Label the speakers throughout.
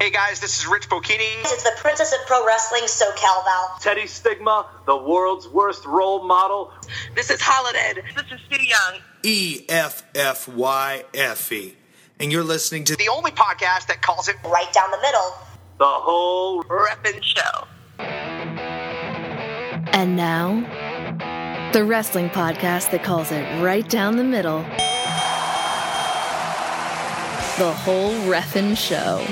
Speaker 1: Hey guys, this is Rich Bocchini.
Speaker 2: It's the Princess of Pro Wrestling, SoCal Val.
Speaker 3: Teddy Stigma, the world's worst role model.
Speaker 4: This is Holiday. This is Stu Young.
Speaker 5: E F F Y F E. And you're listening to
Speaker 1: The only podcast that calls it
Speaker 2: Right down the middle.
Speaker 3: The whole
Speaker 4: Reffin' Show.
Speaker 6: And now, the wrestling podcast that calls it right down the middle. The whole Reffin' Show.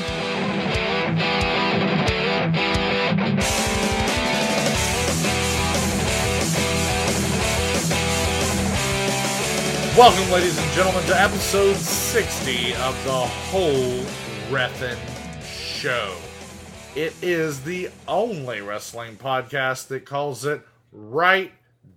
Speaker 7: Welcome, ladies and gentlemen, to episode 60 of the whole Reffin' Show. It is the only wrestling podcast that calls it right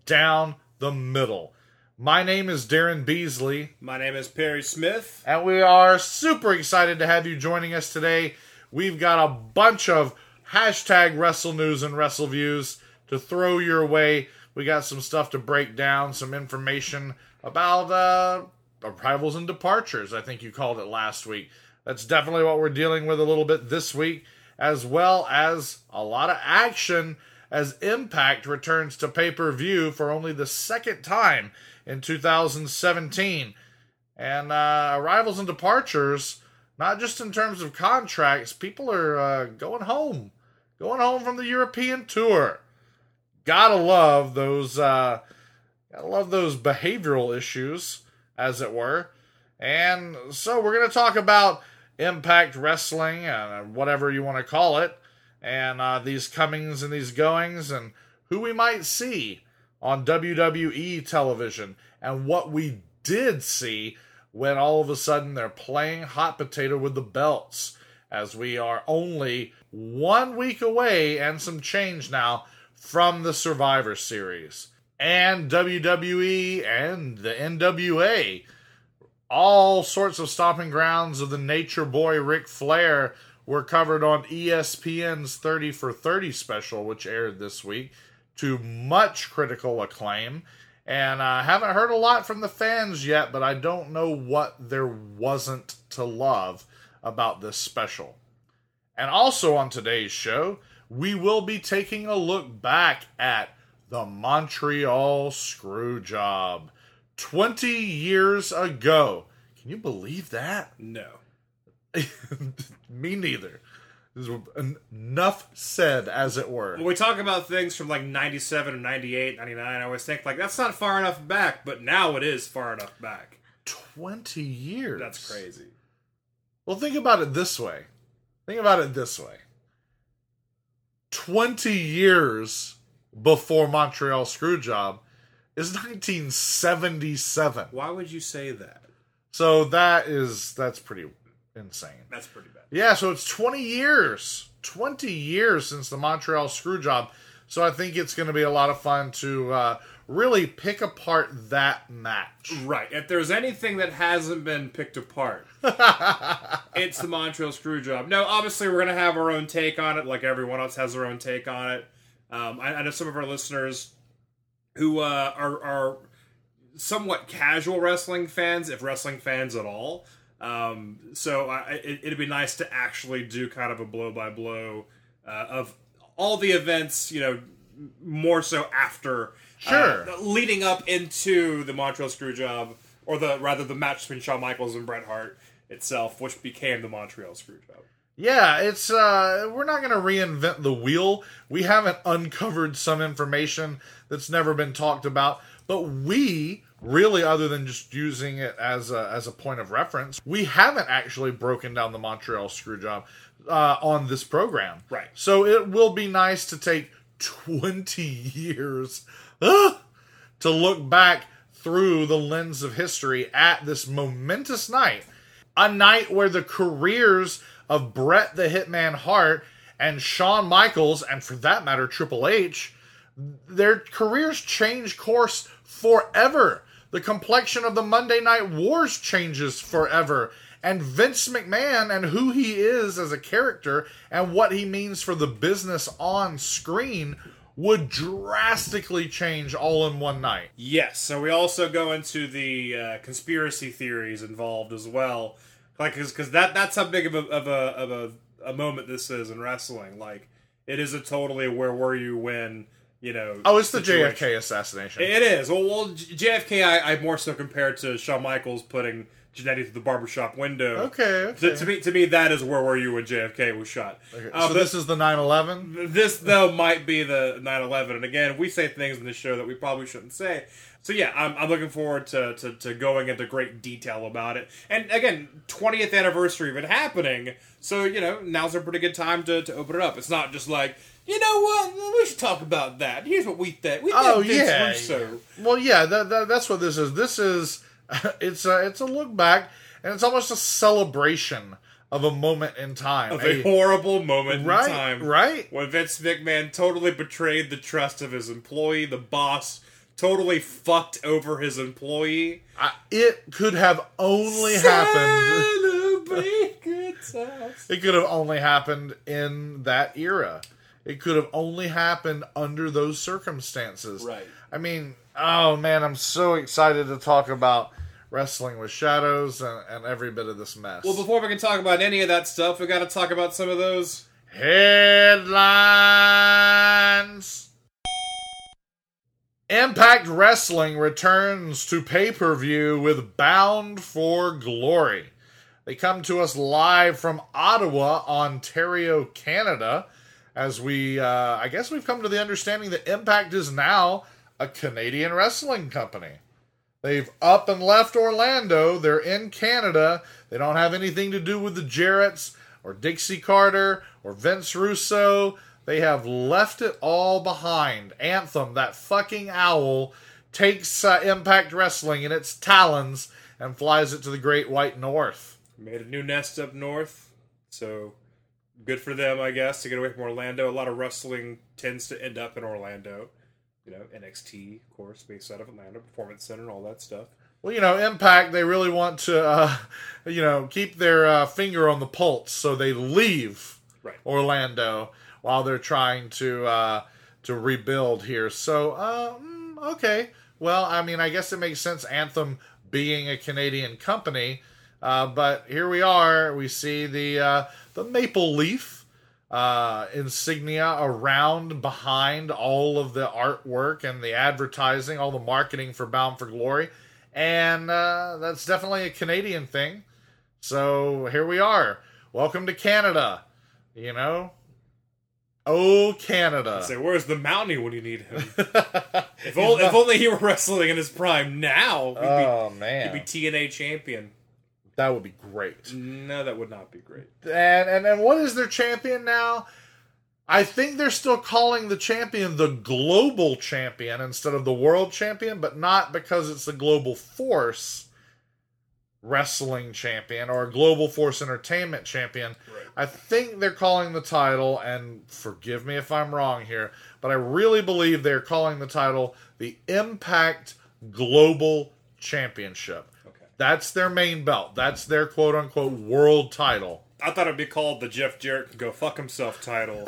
Speaker 7: down the middle. My name is Daryn Beasley,
Speaker 8: My name is Perry Smith.
Speaker 7: and we are super excited to have you joining us today. We've got a bunch of hashtag wrestle news and wrestle views to throw your way. We got some stuff to break down, some information about uh, arrivals and departures, I think you called it last week. That's definitely what we're dealing with a little bit this week, as well as a lot of action as Impact returns to pay per view for only the second time in 2017. And uh, arrivals and departures, not just in terms of contracts, people are uh, going home, going home from the European tour. Gotta love those. Uh, gotta love those behavioral issues, as it were. And so we're gonna talk about Impact Wrestling, uh, whatever you want to call it, and uh, these comings and these goings, and who we might see on WWE television, and what we did see when all of a sudden they're playing hot potato with the belts, as we are only one week away and some change now from the Survivor Series. And WWE and the NWA all sorts of stomping grounds of the nature boy Ric Flair were covered on ESPN's 30 for 30 special, which aired this week, to much critical acclaim. And I haven't heard a lot from the fans yet, but I don't know what there wasn't to love about this special. And also on today's show, we will be taking a look back at the Montreal Screwjob. 20 years ago. Can you believe that?
Speaker 8: No.
Speaker 7: Me neither. Enough said, as it were.
Speaker 8: When we talk about things from like 97 or 98, 99, I always think like that's not far enough back, but now it is far enough back.
Speaker 7: 20 years.
Speaker 8: That's crazy.
Speaker 7: Well, think about it this way. Think about it this way. 20 years before Montreal Screwjob is 1977.
Speaker 8: Why would you say that?
Speaker 7: So that is that's pretty insane.
Speaker 8: That's pretty bad.
Speaker 7: Yeah, so it's 20 years. 20 years since the Montreal Screwjob. So I think it's going to be a lot of fun to uh, really pick apart that match.
Speaker 8: Right. If there's anything that hasn't been picked apart, it's the Montreal Screwjob. No, obviously we're gonna have our own take on it, like everyone else has their own take on it. Um, I, I know some of our listeners who uh, are are somewhat casual wrestling fans, if wrestling fans at all. Um, so I, it, it'd be nice to actually do kind of a blow by blow of all the events, you know, more so after,
Speaker 7: Sure.
Speaker 8: uh, leading up into the Montreal Screwjob, or the rather the match between Shawn Michaels and Bret Hart itself, which became the Montreal Screwjob.
Speaker 7: Yeah, it's uh we're not going to reinvent the wheel. We haven't uncovered some information that's never been talked about, but we really other than just using it as a as a point of reference, we haven't actually broken down the Montreal Screwjob uh on this program.
Speaker 8: Right.
Speaker 7: So it will be nice to take 20 years ah, to look back through the lens of history at this momentous night. A night where the careers of Bret the Hitman Hart and Shawn Michaels, and for that matter, Triple H, their careers change course forever. The complexion of the Monday Night Wars changes forever. And Vince McMahon and who he is as a character and what he means for the business on screen would drastically change all in one night.
Speaker 8: Yes. So we also go into the uh, conspiracy theories involved as well, like because that that's how big of a of a of a a moment this is in wrestling. Like it is a totally where were you when you know.
Speaker 7: Oh, it's the. JFK assassination.
Speaker 8: It is. Well, well JFK, I, I more so compared to Shawn Michaels putting Jannetty through the barbershop window.
Speaker 7: okay, okay.
Speaker 8: To, to me, to me, that is where were you when JFK was shot.
Speaker 7: Okay,
Speaker 8: Uh,
Speaker 7: so this is the 9/11.
Speaker 8: this though might be the 9/11, and again, we say things in this show that we probably shouldn't say. So yeah, I'm, I'm looking forward to, to, to going into great detail about it. And again, 20th anniversary of it happening. So you know, now's a pretty good time to, to open it up. It's not just like you know what we should talk about that. Here's what we think. We think
Speaker 7: Oh
Speaker 8: Vince
Speaker 7: yeah.
Speaker 8: Russo.
Speaker 7: Well, yeah. That, that, that's what this is. This is it's a it's a look back, and it's almost a celebration of a moment in time.
Speaker 8: of a horrible moment
Speaker 7: right,
Speaker 8: in time.
Speaker 7: right.
Speaker 8: When Vince McMahon totally betrayed the trust of his employee, the boss totally fucked over his employee.
Speaker 7: I, it could have only happened.
Speaker 8: Celebrate.
Speaker 7: It could have only happened in that era. It could have only happened under those circumstances.
Speaker 8: Right.
Speaker 7: I mean, oh man, I'm so excited to talk about wrestling with shadows and, and every bit of this mess.
Speaker 8: Well, before we can talk about any of that stuff, we got to talk about some of those.
Speaker 7: Headlines. Impact Wrestling returns to pay per view with Bound for Glory. They come to us live from Ottawa, Ontario, Canada. As we, uh, I guess we've come to the understanding that Impact is now a Canadian wrestling company. They've up and left Orlando. They're in Canada. They don't have anything to do with the Jarretts or Dixie Carter or Vince Russo. They have left it all behind. Anthem, that fucking owl, takes uh, Impact Wrestling in its talons and flies it to the Great White North.
Speaker 8: Made a new nest up north, so good for them, I guess, to get away from Orlando. A lot of wrestling tends to end up in Orlando. You know, NXT, of course, based out of Atlanta, Performance Center, and all that stuff.
Speaker 7: Well, you know, Impact, they really want to, uh, you know, keep their uh, finger on the pulse, so they leave
Speaker 8: Right.
Speaker 7: Orlando while they're trying to uh, to rebuild here. So, uh, okay. Well, I mean, I guess it makes sense. Anthem being a Canadian company, uh, but here we are. We see the uh, the maple leaf uh, insignia around behind all of the artwork and the advertising, all the marketing for Bound for Glory, and uh, that's definitely a Canadian thing. So here we are. Welcome to Canada. You know, oh Canada.
Speaker 8: Say, where's the Mountie when you need him? if, only, if only he were wrestling in his prime now,
Speaker 7: oh
Speaker 8: be,
Speaker 7: man,
Speaker 8: he'd be TNA champion.
Speaker 7: that would be great.
Speaker 8: No, that would not be great.
Speaker 7: And and and what is their champion now? I think they're still calling the champion the global champion instead of the world champion, but not because it's the global force wrestling champion or a global force entertainment champion.
Speaker 8: Right.
Speaker 7: I think they're calling the title, and forgive me if I'm wrong here, but I really believe they're calling the title the Impact Global Championship.
Speaker 8: Okay.
Speaker 7: That's their main belt. That's their quote unquote world title.
Speaker 8: I thought it'd be called the Jeff Jarrett go fuck himself title um,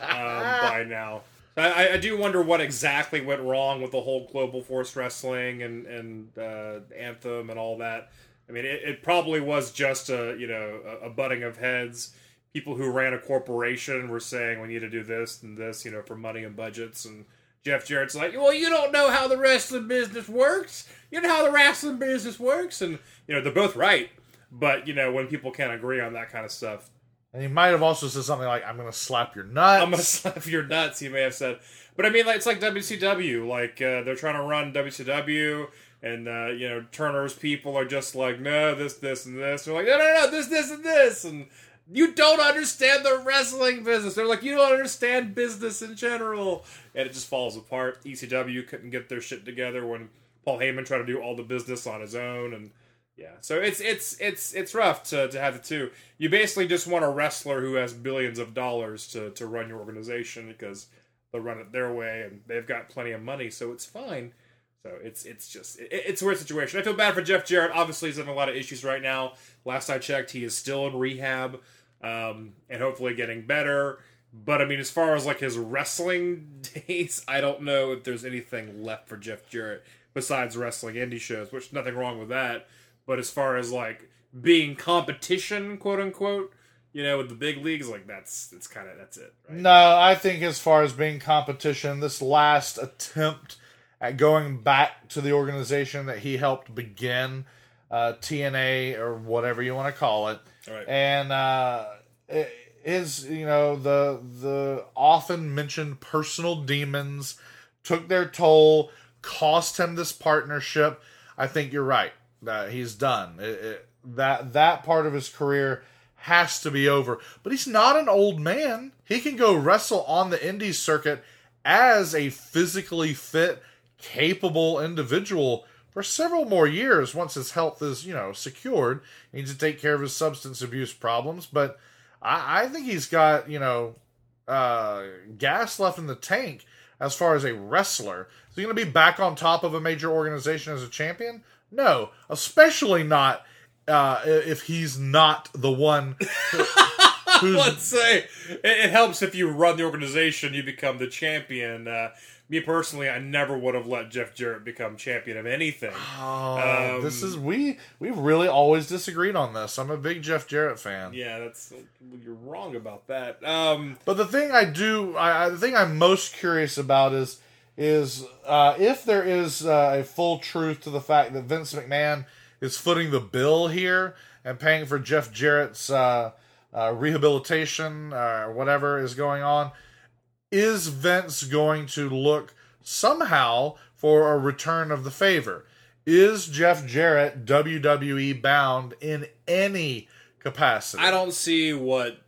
Speaker 8: by now. I, I do wonder what exactly went wrong with the whole Global Force Wrestling and and uh, Anthem and all that. I mean, it, it probably was just a you know a, a butting of heads. People who ran a corporation were saying we need to do this and this, you know, for money and budgets. And Jeff Jarrett's like, well, you don't know how the wrestling business works. You know how the wrestling business works, and you know they're both right. But you know when people can't agree on that kind of stuff,
Speaker 7: And he might have also said something like, I'm going to slap your nuts.
Speaker 8: I'm gonna slap your nuts. He may have said, but I mean, like it's like WCW. Like uh, they're trying to run WCW, and uh, you know Turner's people are just like, no, this, this, and this. They're like, no, no, no, this, this, and this, and you don't understand the wrestling business. They're like, you don't understand business in general, and it just falls apart. ECW couldn't get their shit together when Paul Heyman tried to do all the business on his own, and yeah, so it's it's it's it's rough to, to have the two. You basically just want a wrestler who has billions of dollars to, to run your organization because they'll run it their way and they've got plenty of money, so it's fine. So it's it's just it, it's a weird situation. I feel bad for Jeff Jarrett. Obviously, he's having a lot of issues right now. Last I checked, he is still in rehab um, and hopefully getting better. But I mean, as far as like his wrestling days, I don't know if there's anything left for Jeff Jarrett besides wrestling indie shows, which nothing wrong with that. But as far as like being competition, quote unquote, you know, with the big leagues, like that's that's kind of that's it. Right?
Speaker 7: No, I think as far as being competition, this last attempt at going back to the organization that he helped begin, uh, TNA or whatever you want to call it,
Speaker 8: Right.
Speaker 7: and uh, it is you know the the often mentioned personal demons took their toll, cost him this partnership. I think you're right. That he's done. It- it- that that part of his career has to be over. But he's not an old man. He can go wrestle on the indies circuit as a physically fit, capable individual for several more years once his health is, you know, secured. He needs to take care of his substance abuse problems. But I, I think he's got, you know, uh, gas left in the tank as far as a wrestler. Is he going to be back on top of a major organization as a champion? No, especially not uh, if he's not the one who's
Speaker 8: Let's say it, it helps if you run the organization, you become the champion. Uh, me personally, I never would have let Jeff Jarrett become champion of anything.
Speaker 7: Oh,
Speaker 8: Um,
Speaker 7: this is we we've really always disagreed on this. I'm a big Jeff Jarrett fan.
Speaker 8: Yeah, that's you're wrong about that. Um,
Speaker 7: But the thing I do, I, the thing I'm most curious about is is uh, if there is uh, a full truth to the fact that Vince McMahon is footing the bill here and paying for Jeff Jarrett's uh, uh, rehabilitation uh, or whatever is going on. Is Vince going to look somehow for a return of the favor? Is Jeff Jarrett WWE bound in any capacity?
Speaker 8: I don't see what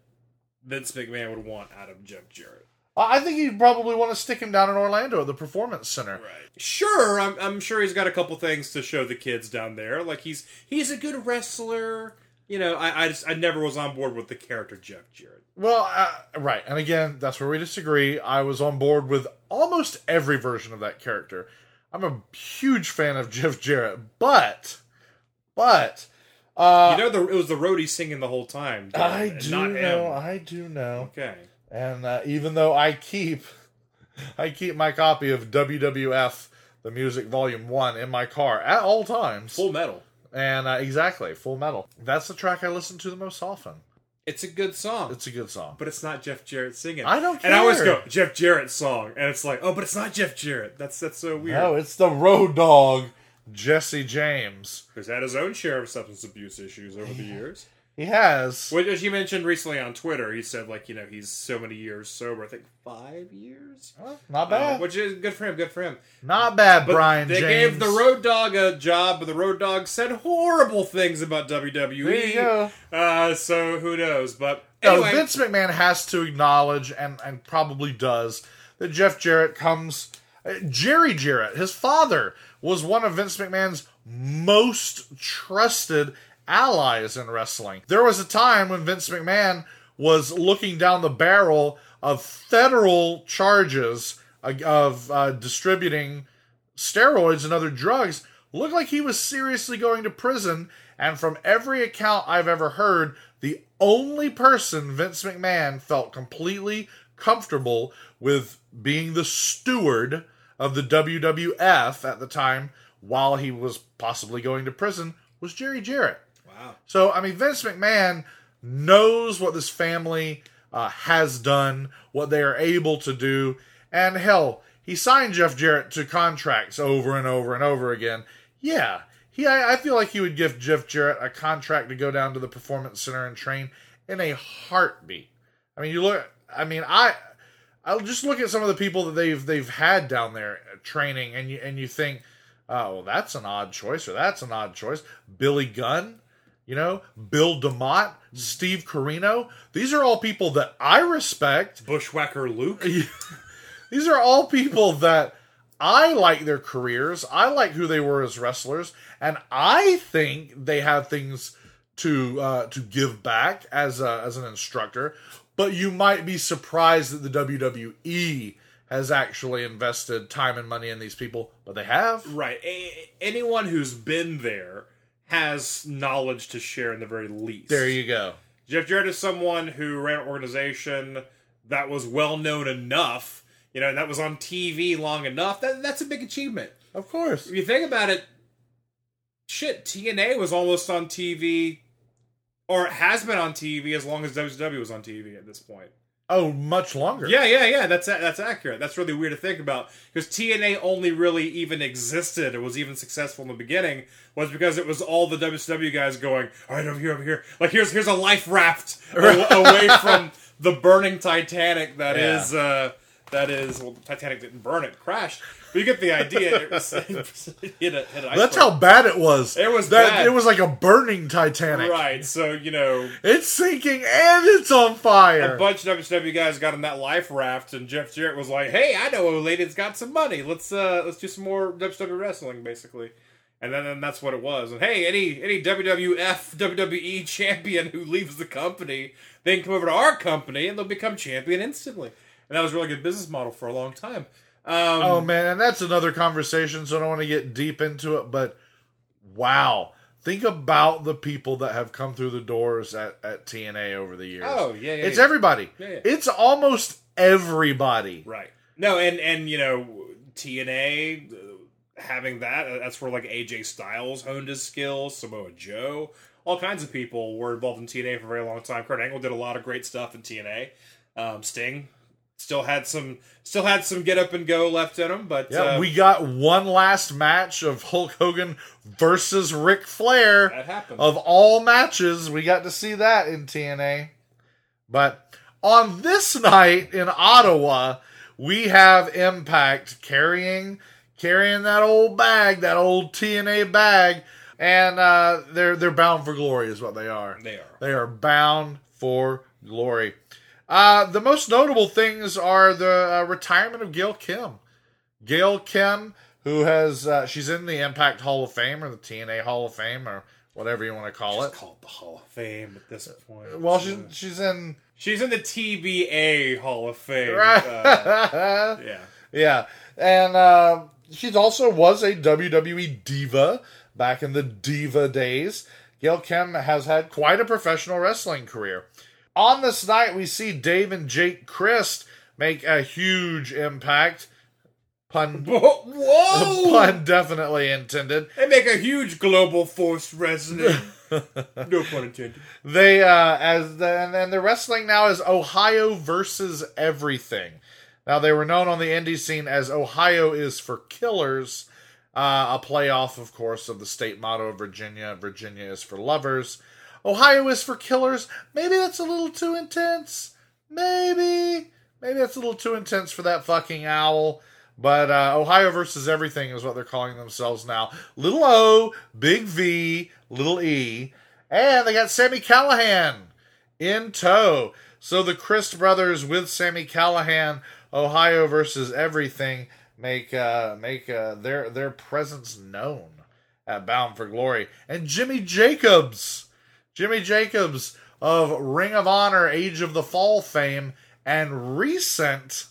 Speaker 8: Vince McMahon would want out of Jeff Jarrett.
Speaker 7: I think he'd probably want to stick him down in Orlando at the Performance Center.
Speaker 8: Right. Sure, I'm, I'm sure he's got a couple things to show the kids down there. Like he's he's a good wrestler. You know, I I, just, I never was on board with the character Jeff Jarrett.
Speaker 7: Well, uh, right, and again, that's where we disagree. I was on board with almost every version of that character. I'm a huge fan of Jeff Jarrett, but, but, uh,
Speaker 8: you know, the, it was the roadie singing the whole time.
Speaker 7: I do know. I do know,
Speaker 8: Okay.
Speaker 7: and uh, even though I keep, I keep my copy of WWF the Music Volume One in my car at all times,
Speaker 8: Full metal.
Speaker 7: and uh, exactly Full Metal. That's the track I listen to the most often.
Speaker 8: It's a good song.
Speaker 7: It's a good song.
Speaker 8: but it's not Jeff Jarrett singing.
Speaker 7: I don't care.
Speaker 8: And I always go Jeff Jarrett song, and it's like, oh, but it's not Jeff Jarrett. That's that's so weird.
Speaker 7: No, it's the road dog, Jesse James.
Speaker 8: Who's had his own share of substance abuse issues over the years.
Speaker 7: He has.
Speaker 8: Which, as you mentioned recently on Twitter, he said like you know he's so many years sober. I think five years.
Speaker 7: Well, not
Speaker 8: Uh,
Speaker 7: bad.
Speaker 8: which is good for him. Good for him.
Speaker 7: not bad,
Speaker 8: But
Speaker 7: Brian
Speaker 8: they
Speaker 7: James.
Speaker 8: gave the Road Dog a job, but the Road Dog said horrible things about WWE.
Speaker 7: There you go.
Speaker 8: Uh, so who knows? But
Speaker 7: No, Vince McMahon has to acknowledge, and, and probably does, that Jeff Jarrett comes. uh, Jerry Jarrett, his father, was one of Vince McMahon's most trusted allies in wrestling. There was a time when Vince McMahon was looking down the barrel of federal charges of uh, distributing steroids and other drugs looked like he was seriously going to prison. And from every account I've ever heard, the only person Vince McMahon felt completely comfortable with being the steward of the WWF at the time while he was possibly going to prison was Jerry Jarrett.
Speaker 8: Wow.
Speaker 7: So, I mean, Vince McMahon knows what this family uh, has done, what they are able to do, and hell, he signed Jeff Jarrett to contracts over and over and over again. Yeah, he. I, I feel like he would give Jeff Jarrett a contract to go down to the performance center and train in a heartbeat. I mean, you look. I mean, I. I'll just look at some of the people that they've they've had down there uh, training, and you and you think, oh, well, that's an odd choice, or that's an odd choice. Billy Gunn, you know, Bill DeMott, Steve Corino. These are all people that I respect.
Speaker 8: Bushwhacker Luke.
Speaker 7: These are all people that I like their careers. I like who they were as wrestlers, and I think they have things to uh, to give back as a, as an instructor. But you might be surprised that the WWE has actually invested time and money in these people, but they have.
Speaker 8: Right. A- anyone who's been there has knowledge to share in the very least.
Speaker 7: There you go.
Speaker 8: Jeff Jarrett is someone who ran an organization that was well known enough, you know, that was on TV long enough. That that's a big achievement.
Speaker 7: Of course.
Speaker 8: If you think about it, shit, TNA was almost on TV or has been on TV as long as WCW was on TV at this point.
Speaker 7: Oh, much longer.
Speaker 8: Yeah, yeah, yeah. That's that's accurate. That's really weird to think about because TNA only really even existed. It was even successful in the beginning was because it was all the WCW guys going, all right, over here, over here. Like here's here's a life raft away from the burning Titanic that
Speaker 7: Yeah.
Speaker 8: is uh, that is well, the Titanic didn't burn it crashed, but you get the idea. It was- it hit a, hit
Speaker 7: That's how bad it was.
Speaker 8: It was
Speaker 7: that.
Speaker 8: bad.
Speaker 7: It was like a burning Titanic.
Speaker 8: right. So you know.
Speaker 7: It's sinking and it's on fire.
Speaker 8: A bunch of WCW guys got on that life raft, and Jeff Jarrett was like, "Hey, I know a lady that's got some money. Let's uh, let's do some more WCW wrestling, basically." And then, then that's what it was. And hey, any any WWF WWE champion who leaves the company, they can come over to our company and they'll become champion instantly. And that was a really good business model for a long time. Um,
Speaker 7: oh man, and that's another conversation. So I don't want to get deep into it, but wow, think about the people that have come through the doors at, at TNA over the years.
Speaker 8: Oh, yeah, yeah,
Speaker 7: it's
Speaker 8: yeah.
Speaker 7: everybody.
Speaker 8: Yeah.
Speaker 7: It's almost everybody.
Speaker 8: Right. No, and and you know TNA uh, having that uh, that's where like AJ Styles honed his skills, Samoa Joe, all kinds of people were involved in TNA for a very long time. Kurt Angle did a lot of great stuff in TNA. Um, Sting still had some still had some get up and go left in him, but
Speaker 7: Yeah,
Speaker 8: uh,
Speaker 7: we got one last match of Hulk Hogan versus Ric Flair.
Speaker 8: That happened.
Speaker 7: Of all matches, we got to see that in TNA. But on this night in Ottawa, we have Impact carrying carrying that old bag, that old TNA bag, and uh, they're they're bound for glory, is what they are.
Speaker 8: They are.
Speaker 7: They are bound for glory. Uh, the most notable things are the uh, retirement of Gail Kim. Gail Kim, who has uh, she's in the Impact Hall of Fame or the TNA Hall of Fame or whatever you want to call
Speaker 8: Just
Speaker 7: it.
Speaker 8: call it the Hall of Fame at this point.
Speaker 7: Well, she's she's in
Speaker 8: she's in the TBA Hall of Fame.
Speaker 7: right.
Speaker 8: Uh, yeah.
Speaker 7: yeah, and uh, she also was a WWE diva back in the diva days. Gail Kim has had quite a professional wrestling career. On this night, we see Dave and Jake Crist make a huge impact. Pun,
Speaker 8: Whoa!
Speaker 7: pun definitely intended.
Speaker 8: They make a huge global force wrestling. no pun intended.
Speaker 7: They uh as the and, and the wrestling now is Ohio versus everything. Now they were known on the indie scene as Ohio is for killers, uh, a playoff, of course, of the state motto of Virginia. Virginia is for lovers. Ohio is for killers. Maybe that's a little too intense. Maybe. Maybe that's a little too intense for that fucking owl. But uh, Ohio versus everything is what they're calling themselves now. Little O, big V, little E. And they got Sami Callihan in tow. So the Crist brothers with Sami Callihan, Ohio versus everything, make uh, make uh, their their presence known at Bound for Glory. And Jimmy Jacobs, Jimmy Jacobs of Ring of Honor, Age of the Fall fame, and recent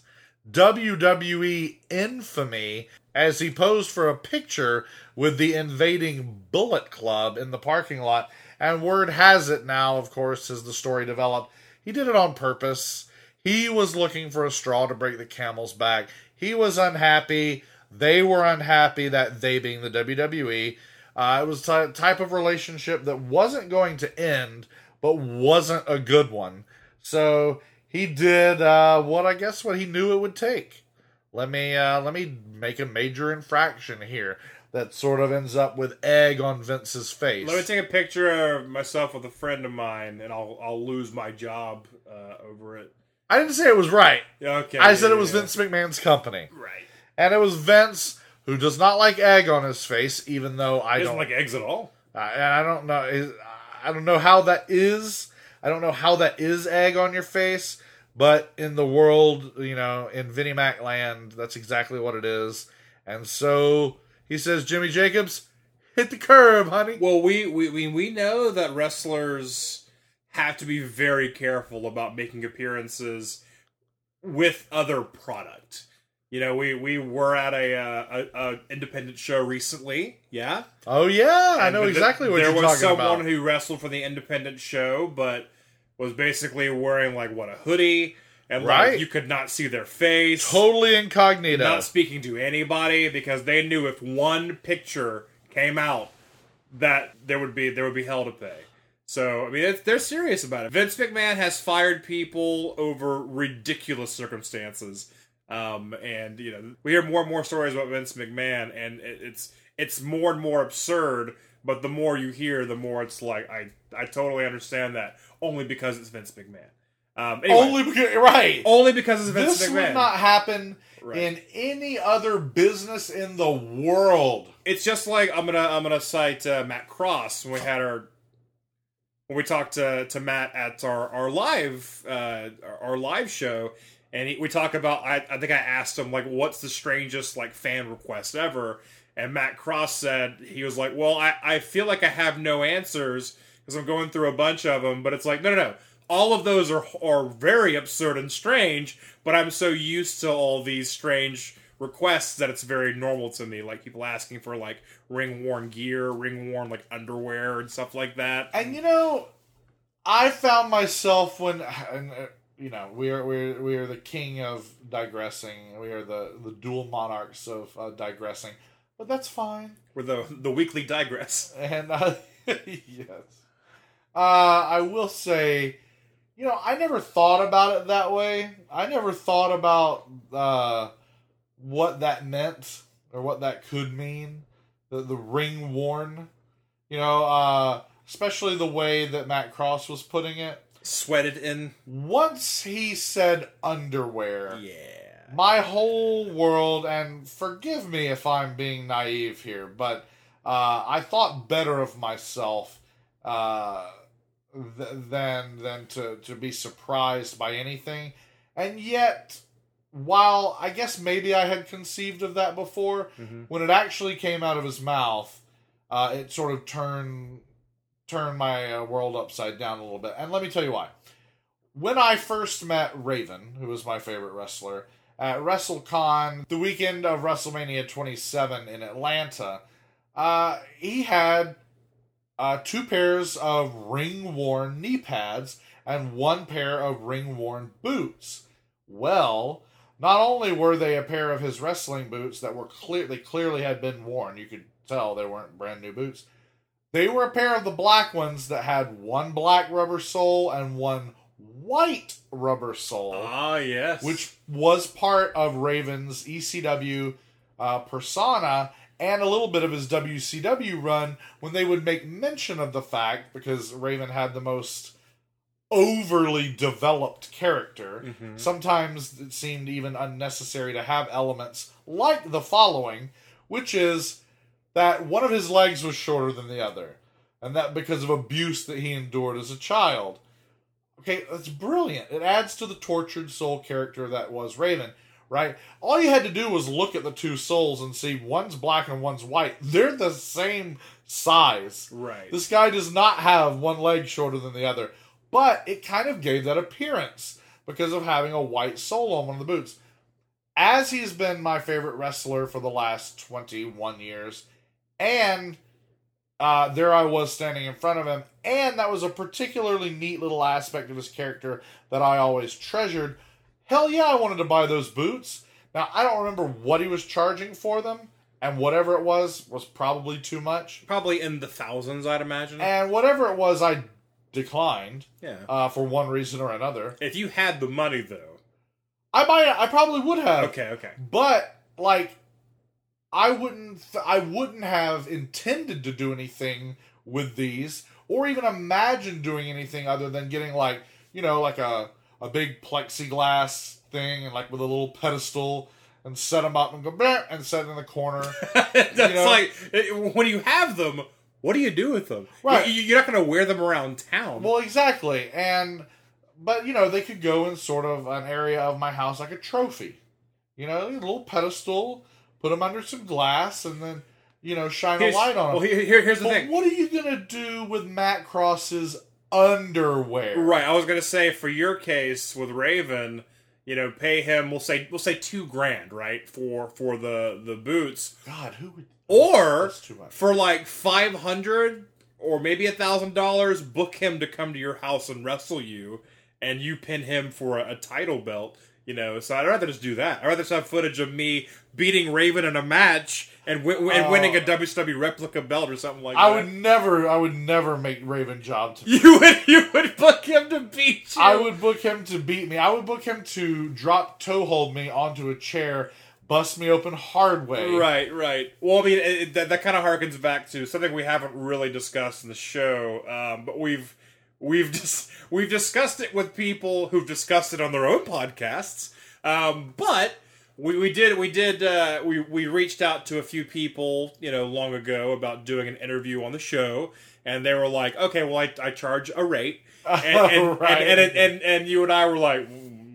Speaker 7: WWE infamy as he posed for a picture with the invading Bullet Club in the parking lot. And word has it now, of course, as the story developed, he did it on purpose. He was looking for a straw to break the camel's back. He was unhappy. They were unhappy that they being the WWE. Uh, it was a type of relationship that wasn't going to end, but wasn't a good one. So he did uh, what I guess what he knew it would take. Let me uh, let me make a major infraction here that sort of ends up with egg on Vince's face.
Speaker 8: Let me take a picture of myself with a friend of mine, and I'll I'll lose my job uh, over it.
Speaker 7: I didn't say it was right.
Speaker 8: Okay,
Speaker 7: I said
Speaker 8: yeah,
Speaker 7: it was
Speaker 8: yeah.
Speaker 7: Vince McMahon's company,
Speaker 8: Right.
Speaker 7: and it was Vince who does not like egg on his face, even though I
Speaker 8: He doesn't
Speaker 7: don't
Speaker 8: like eggs at all.
Speaker 7: I, and I don't know. I don't know how that is. I don't know how that is egg on your face. But in the world, you know, in Vinnie Mac land, that's exactly what it is. And so he says, Jimmy Jacobs, hit the curb, honey.
Speaker 8: Well, we we we, we know that wrestlers have to be very careful about making appearances with other product. You know, we we were at a uh, a, a independent show recently. Yeah,
Speaker 7: Oh yeah, I
Speaker 8: And
Speaker 7: know exactly what
Speaker 8: there
Speaker 7: you're
Speaker 8: was
Speaker 7: talking
Speaker 8: someone
Speaker 7: about.
Speaker 8: who wrestled for the independent show, but was basically wearing like what a hoodie, and
Speaker 7: Right.
Speaker 8: like you could not see their face,
Speaker 7: totally incognito.
Speaker 8: not speaking to anybody because they knew if one picture came out that there would be there would be hell to pay. So I mean, it's, they're serious about it. Vince McMahon has fired people over ridiculous circumstances, um, and you know we hear more and more stories about Vince McMahon, and it, it's it's more and more absurd. But the more you hear, the more it's like I I totally understand that only because it's Vince McMahon. Um, anyway,
Speaker 7: Only because right.
Speaker 8: only because it's Vince
Speaker 7: This
Speaker 8: McMahon.
Speaker 7: This would not happen
Speaker 8: Right.
Speaker 7: in any other business in the world.
Speaker 8: it's just like I'm gonna I'm gonna cite uh, Matt Cross when we had our when we talked to, to Matt at our our live uh, our live show, and he, we talk about I, I think I asked him like what's the strangest like fan request ever, and Matt Cross said he was like, well I I feel like I have no answers because I'm going through a bunch of them, but it's like no no no. All of those are are very absurd and strange, but I'm so used to all these strange requests that it's very normal to me. Like people asking for like ring worn gear, ring worn like underwear and stuff like that.
Speaker 7: And you know, I found myself when, uh, you know, we are we are we are the king of digressing. We are the the dual monarchs of uh, digressing, but that's fine.
Speaker 8: We're the the weekly digress.
Speaker 7: And uh, yes, uh, I will say, you know, I never thought about it that way. I never thought about uh, what that meant or what that could mean. The the ring worn, you know, uh, especially the way that Matt Cross was putting it.
Speaker 8: Sweated in.
Speaker 7: Once he said underwear,
Speaker 8: Yeah.
Speaker 7: my whole world, and forgive me if I'm being naive here, but uh, I thought better of myself uh, th- than than to, to be surprised by anything. And yet, while I guess maybe I had conceived of that before,
Speaker 8: Mhm.
Speaker 7: when it actually came out of his mouth, uh, it sort of turned turned my uh, world upside down a little bit. And let me tell you why. When I first met Raven, who was my favorite wrestler, at WrestleCon, the weekend of WrestleMania 27 in Atlanta, uh, he had uh, two pairs of ring worn knee pads and one pair of ring worn boots. Well, not only were they a pair of his wrestling boots that were clear, they clearly had been worn. You could tell they weren't brand new boots. They were a pair of the black ones that had one black rubber sole and one white rubber sole
Speaker 8: Ah, yes.
Speaker 7: which was part of Raven's ECW uh, persona and a little bit of his WCW run when they would make mention of the fact because Raven had the most overly developed character.
Speaker 8: Mhm.
Speaker 7: Sometimes it seemed even unnecessary to have elements like the following, which is that one of his legs was shorter than the other, and that because of abuse that he endured as a child. Okay, that's brilliant. It adds to the tortured soul character that was Raven, right? All you had to do was look at the two souls and see one's black and one's white. They're the same size.
Speaker 8: Right.
Speaker 7: This guy does not have one leg shorter than the other, but it kind of gave that appearance because of having a white sole on one of the boots. As he's been my favorite wrestler for the last 21 years, and uh, there I was standing in front of him, and that was a particularly neat little aspect of his character that I always treasured. Hell yeah, I wanted to buy those boots. Now, I don't remember what he was charging for them, and whatever it was, was probably too much.
Speaker 8: Probably in the thousands, I'd imagine.
Speaker 7: And whatever it was, I declined
Speaker 8: yeah.
Speaker 7: uh, for one reason or another.
Speaker 8: if you had the money, though.
Speaker 7: I might, I probably would have.
Speaker 8: Okay, okay.
Speaker 7: But like, I wouldn't, I wouldn't have intended to do anything with these, or even imagine doing anything other than getting like, you know, like a a big plexiglass thing and like with a little pedestal and set them up and go and set it in the corner.
Speaker 8: That's
Speaker 7: know?
Speaker 8: like when you have them. What do you do with them?
Speaker 7: Right.
Speaker 8: You, you're not going to wear them around town.
Speaker 7: Well, exactly. And but you know, they could go in sort of an area of my house like a trophy. You know, a little pedestal, put them under some glass, and then you know, shine
Speaker 8: Here's-
Speaker 7: a light on them.
Speaker 8: Well, here, here- here's the
Speaker 7: but
Speaker 8: thing.
Speaker 7: what are you gonna do with Matt Cross's underwear?
Speaker 8: Right, I was gonna say for your case with Raven, you know, pay him. We'll say we'll say two grand, right, for for the the boots,
Speaker 7: God, who would?
Speaker 8: or
Speaker 7: That's too much.
Speaker 8: for like five hundred or maybe a thousand dollars, book him to come to your house and wrestle you, and you pin him for a, a title belt. You know, so I'd rather just do that. I'd rather just have footage of me beating Raven in a match and, wi- and winning a WWE replica belt or something like.
Speaker 7: I
Speaker 8: that.
Speaker 7: would never, I would never make Raven job to
Speaker 8: You would you would book him to beat you.
Speaker 7: I would book him to beat me. I would book him to drop toe hold me onto a chair, bust me open hard way.
Speaker 8: Right, right. Well, I mean, it- that, that kind of harkens back to something we haven't really discussed in the show, um, but we've we've just we've discussed it with people who've discussed it on their own podcasts. Um, but we, we did we did uh, we we reached out to a few people you know long ago about doing an interview on the show, and they were like, okay, well, I, I charge a rate, and and,
Speaker 7: Right.
Speaker 8: and, and, and and you and I were like.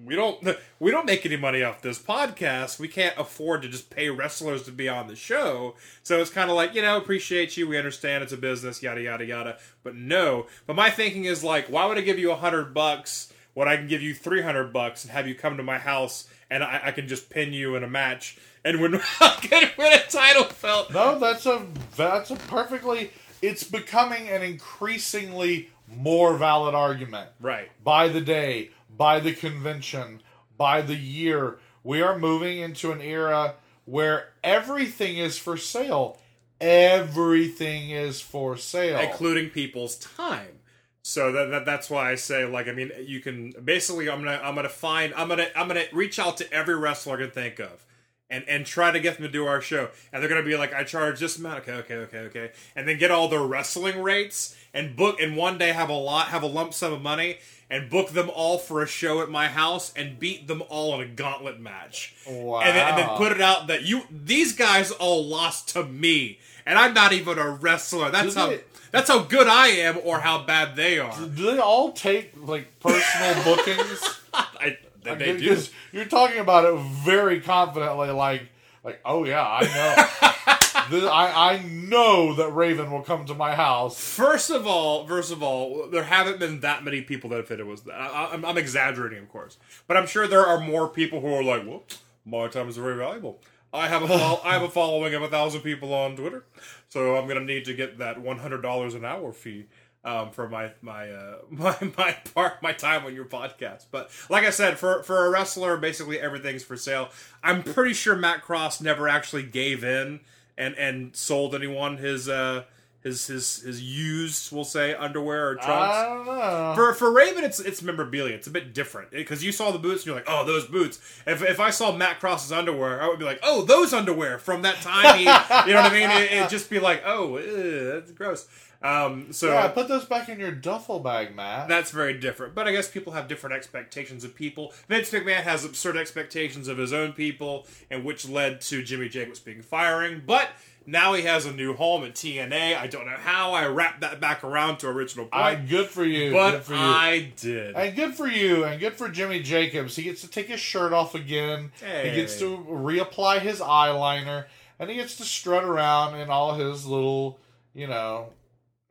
Speaker 8: We don't we don't make any money off this podcast. We can't afford to just pay wrestlers to be on the show. So it's kind of like, you know, appreciate you. We understand it's a business, yada yada yada. But no. But my thinking is like, why would I give you a hundred bucks when I can give you three hundred bucks and have you come to my house and I, I can just pin you in a match and win, win a title belt?
Speaker 7: No, that's a that's a perfectly. It's becoming an increasingly more valid argument.
Speaker 8: Right.
Speaker 7: by the day, by the convention, by the year. We are moving into an era where everything is for sale. Everything is for sale.
Speaker 8: including people's time. So that, that that's why I say like I mean you can basically I'm gonna I'm gonna find I'm gonna I'm gonna reach out to every wrestler I can think of. And, and try to get them to do our show, and they're gonna be like, I charge this amount, okay, okay, okay, okay, and then get all their wrestling rates and book, and one day have a lot, have a lump sum of money, and book them all for a show at my house, and beat them all in a gauntlet match,
Speaker 7: Wow.
Speaker 8: and then, and then put it out that you these guys all lost to me, and I'm not even a wrestler. That's
Speaker 7: Do
Speaker 8: how that's how good I am, or how bad they are.
Speaker 7: Do they all take like personal bookings?
Speaker 8: I, they, they do.
Speaker 7: You're talking about it very confidently, like, like, oh yeah, I know. this, I I know that Raven will come to my house.
Speaker 8: First of all, first of all, there haven't been that many people that have it with that. I, I'm, I'm exaggerating, of course, but I'm sure there are more people who are like, "Well, my time is very valuable. I have a fol- I have a following of a thousand people on Twitter, so I'm gonna need to get that one hundred dollars an hour fee." Um, for my my uh, my my part my time on your podcast, but like I said, for for a wrestler, basically everything's for sale. I'm pretty sure Matt Cross never actually gave in and and sold anyone his uh his his his used we'll say underwear or trunks.
Speaker 7: I don't know.
Speaker 8: for for Raven, it's it's memorabilia. It's a bit different because you saw the boots and you're like, oh, those boots. If if I saw Matt Cross's underwear, I would be like, oh, those underwear from that time. He, you know what I mean? It, it'd just be like, oh, ew, that's gross. Um, so
Speaker 7: yeah, put those back in your duffel bag, Matt.
Speaker 8: that's very different. But I guess people have different expectations of people. Vince McMahon has absurd expectations of his own people, and which led to Jimmy Jacobs being firing. But now he has a new home at TNA. I don't know how I wrapped that back around to original point,
Speaker 7: I, good for you.
Speaker 8: but
Speaker 7: good for you.
Speaker 8: I did.
Speaker 7: And good for you, and good for Jimmy Jacobs. He gets to take his shirt off again.
Speaker 8: Hey.
Speaker 7: He gets to reapply his eyeliner, and he gets to strut around in all his little, you know,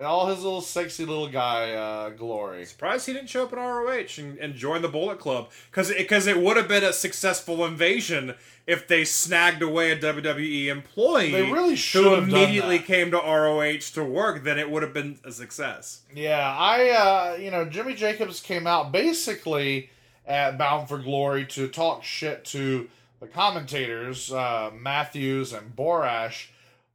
Speaker 7: all his little sexy little guy uh, glory.
Speaker 8: Surprised he didn't show up in ROH and, and join the Bullet Club because because it, would have been a successful invasion if they snagged away a WWE employee.
Speaker 7: They really should
Speaker 8: who
Speaker 7: have
Speaker 8: immediately came to ROH to work. Then it would have been a success.
Speaker 7: Yeah, I, uh, you know, Jimmy Jacobs came out basically at Bound for Glory to talk shit to the commentators, uh, Mathews and Borash,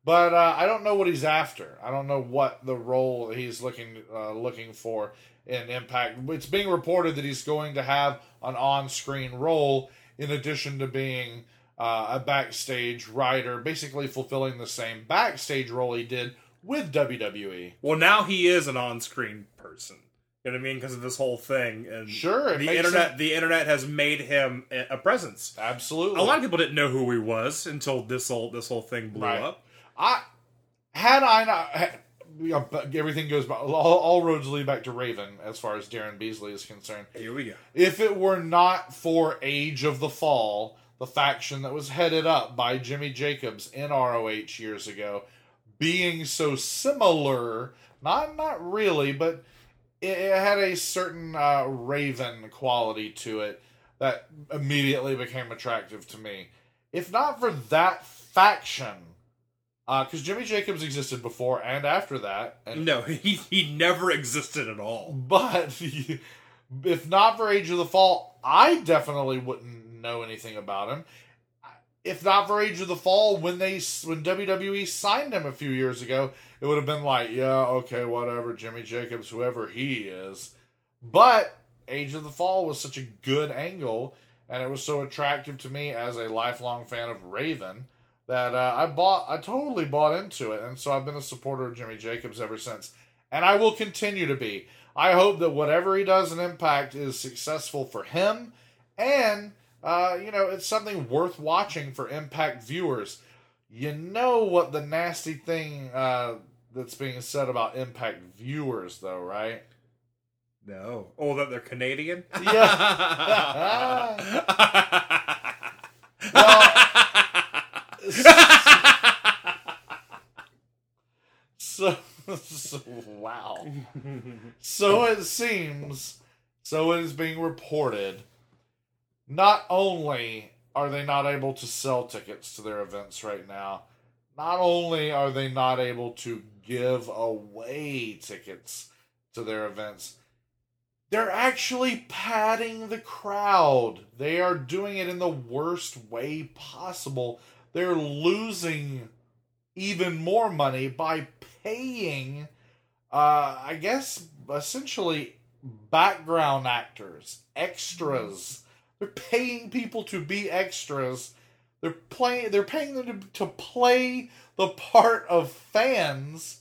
Speaker 7: but uh, I don't know what he's after. I don't know what the role he's looking uh, looking for in Impact. It's being reported that he's going to have an on-screen role in addition to being uh, a backstage writer, basically fulfilling the same backstage role he did with. WWE.
Speaker 8: Well, now he is an on-screen person. You know what I mean? Because of this whole thing, and
Speaker 7: Sure,
Speaker 8: the internet
Speaker 7: him-
Speaker 8: the internet has made him a a presence.
Speaker 7: Absolutely.
Speaker 8: A lot of people didn't know who he was until this whole this whole thing blew
Speaker 7: Right.
Speaker 8: up.
Speaker 7: I had I not but everything goes back. All, all roads lead back to Raven as far as Daryn Beasley is concerned.
Speaker 8: Here we go.
Speaker 7: If it were not for Age of the Fall, the faction that was headed up by Jimmy Jacobs in ROH years ago, being so similar, not not really, but it, it had a certain uh, Raven quality to it that immediately became attractive to me. If not for that faction, Uh, because Jimmy Jacobs existed before and after that, and
Speaker 8: No, he he never existed at all.
Speaker 7: but if not for Age of the Fall, I definitely wouldn't know anything about him. If not for Age of the Fall, when they when WWE signed him a few years ago, it would have been like, yeah, okay, whatever, Jimmy Jacobs, whoever he is. But Age of the Fall was such a good angle, and it was so attractive to me as a lifelong fan of Raven that uh, I bought, I totally bought into it, and so I've been a supporter of Jimmy Jacobs ever since, and I will continue to be. I hope that whatever he does in Impact is successful for him, and uh, you know it's something worth watching for Impact viewers. You know what the nasty thing uh, that's being said about Impact viewers, though, right?
Speaker 8: No. Oh, that they're Canadian?
Speaker 7: Yeah. well, wow. So it seems, so it is being reported. Not only are they not able to sell tickets to their events right now, not only are they not able to give away tickets to their events, they're actually padding the crowd. They are doing it in the worst way possible. They're losing even more money by paying, uh, I guess, essentially background actors, extras. They're paying people to be extras. They're playing. They're paying them to, to play the part of fans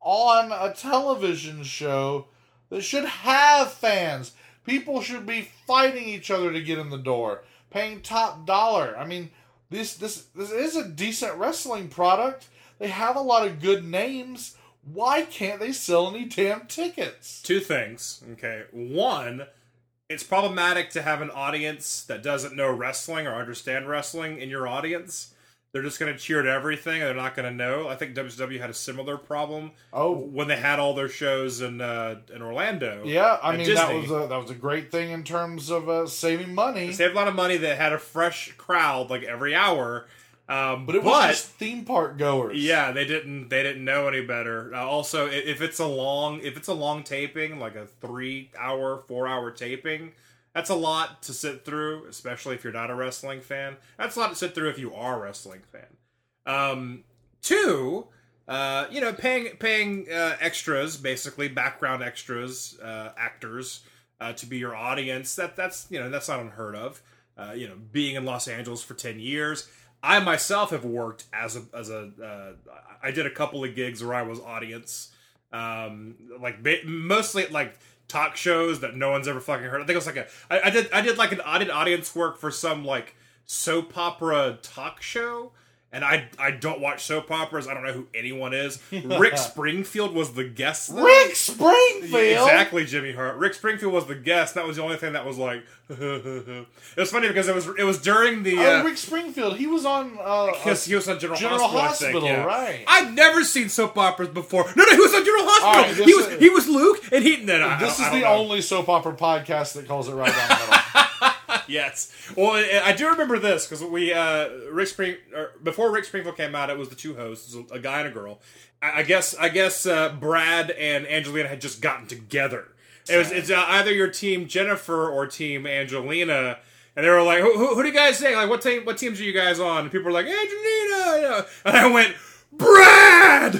Speaker 7: on a television show that should have fans. People should be fighting each other to get in the door, paying top dollar. I mean, this this this is a decent wrestling product. They have a lot of good names. Why can't they sell any damn tickets?
Speaker 8: Two things. Okay. One, it's problematic to have an audience that doesn't know wrestling or understand wrestling in your audience. They're just going to cheer at everything. and They're not going to know. I think WCW had a similar problem
Speaker 7: Oh,
Speaker 8: when they had all their shows in uh, in Orlando.
Speaker 7: yeah. I mean, that was a that was a great thing in terms of uh, saving money.
Speaker 8: They saved a lot of money. They had a fresh crowd like every hour. Um,
Speaker 7: But it was just theme park goers.
Speaker 8: Yeah, they didn't. They didn't know any better. Uh, also, if it's a long, if it's a long taping, like a three-hour, four-hour taping, that's a lot to sit through, especially if you're not a wrestling fan. That's a lot to sit through if you are a wrestling fan. Um, two, uh, you know, paying paying uh, extras, basically background extras, uh, actors, uh, to be your audience. That that's you know that's not unheard of. Uh, you know, being in Los Angeles for ten years, I myself have worked as a as a uh, I did a couple of gigs where I was audience, um, like mostly like talk shows that no one's ever fucking heard. I think it was like a I, I did I did like an did audience work for some like soap opera talk show. And I I don't watch soap operas. I don't know who anyone is. Rick Springfield was the guest. though.
Speaker 7: Rick Springfield.
Speaker 8: Exactly, Jimmy Hart. Rick Springfield was the guest. That was the only thing that was like. it was funny because it was it was during the
Speaker 7: Oh,
Speaker 8: uh,
Speaker 7: Rick Springfield. He was on. Uh,
Speaker 8: because he was on General,
Speaker 7: General
Speaker 8: Hospital.
Speaker 7: Hospital,
Speaker 8: think, yeah.
Speaker 7: right.
Speaker 8: I've never seen soap operas before. No, no, he was on General Hospital.
Speaker 7: Right,
Speaker 8: he was
Speaker 7: is-
Speaker 8: he was Luke, and he. No, no,
Speaker 7: this is the
Speaker 8: know.
Speaker 7: only soap opera podcast that calls it right down the middle.
Speaker 8: yes. Well, I do remember this because we uh, Rick Spring or before Rick Springfield came out, it was the two hosts, a guy and a girl. I, I guess I guess uh, Brad and Angelina had just gotten together. It was it's uh, either your team Jennifer or team Angelina. And they were like, who, who, who do you guys think? Like, what team? What teams are you guys on? And people were like, Angelina. And I went, Brad.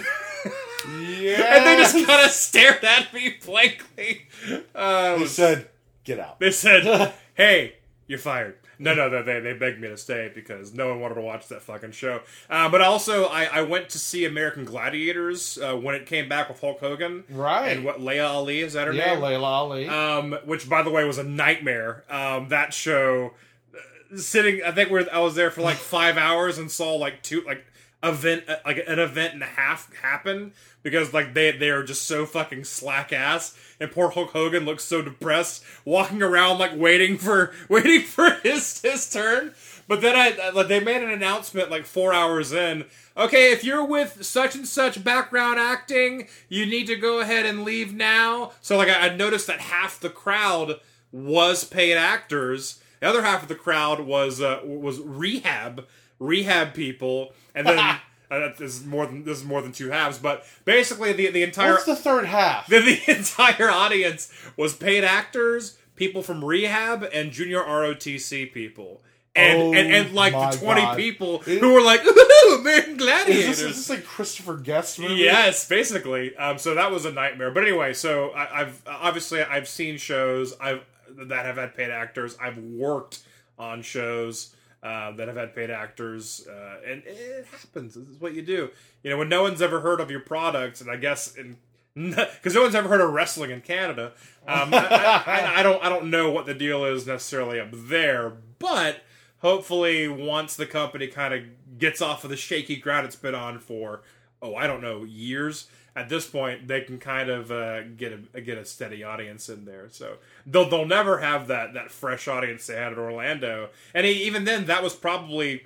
Speaker 7: Yeah.
Speaker 8: and they just kind of stared at me blankly.
Speaker 7: He
Speaker 8: was-
Speaker 7: said, "Get out."
Speaker 8: they said, "Hey, you're fired." No, no, they they begged me to stay because no one wanted to watch that fucking show. Uh, but also, I, I went to see American Gladiators uh, when it came back with Hulk Hogan,
Speaker 7: Right.
Speaker 8: And what Leia Ali is that her name?
Speaker 7: Yeah,
Speaker 8: name?
Speaker 7: Laila Ali.
Speaker 8: Um, which by the way was a nightmare. Um, that show, uh, sitting, I think we're, I was there for like five hours and saw like two like event uh, like an event and a half happen because like they they are just so fucking slack ass and poor Hulk Hogan looks so depressed walking around like waiting for waiting for his his turn. But then I like they made an announcement like four hours in. Okay, if you're with such and such background acting, you need to go ahead and leave now. So like I, I noticed that half the crowd was paid actors. The other half of the crowd was uh, was rehab rehab people, and then uh, this is more than this is more than two halves. But basically, the the entire
Speaker 7: What's the third half?
Speaker 8: the, the entire audience was paid actors, people from rehab and junior ROTC people. And,
Speaker 7: Oh
Speaker 8: and, and like the 20
Speaker 7: God.
Speaker 8: people
Speaker 7: It-
Speaker 8: who were like, ooh, American
Speaker 7: Is
Speaker 8: Gladiators.
Speaker 7: this, is this a Christopher Guest movie?
Speaker 8: Yes, basically. Um, so that was a nightmare. But anyway, so I, I've obviously I've seen shows I've that have had paid actors. I've worked on shows uh, that have had paid actors, uh, and it happens. This is what you do. You know, when no one's ever heard of your product, and I guess in because no one's ever heard of wrestling in Canada. Um, I, I, I don't I don't know what the deal is necessarily up there, but hopefully once the company kind of gets off of the shaky ground it's been on for oh I don't know years. At this point, they can kind of uh, get a get a steady audience in there. So they'll they'll never have that that fresh audience they had at Orlando, and e- even then, that was probably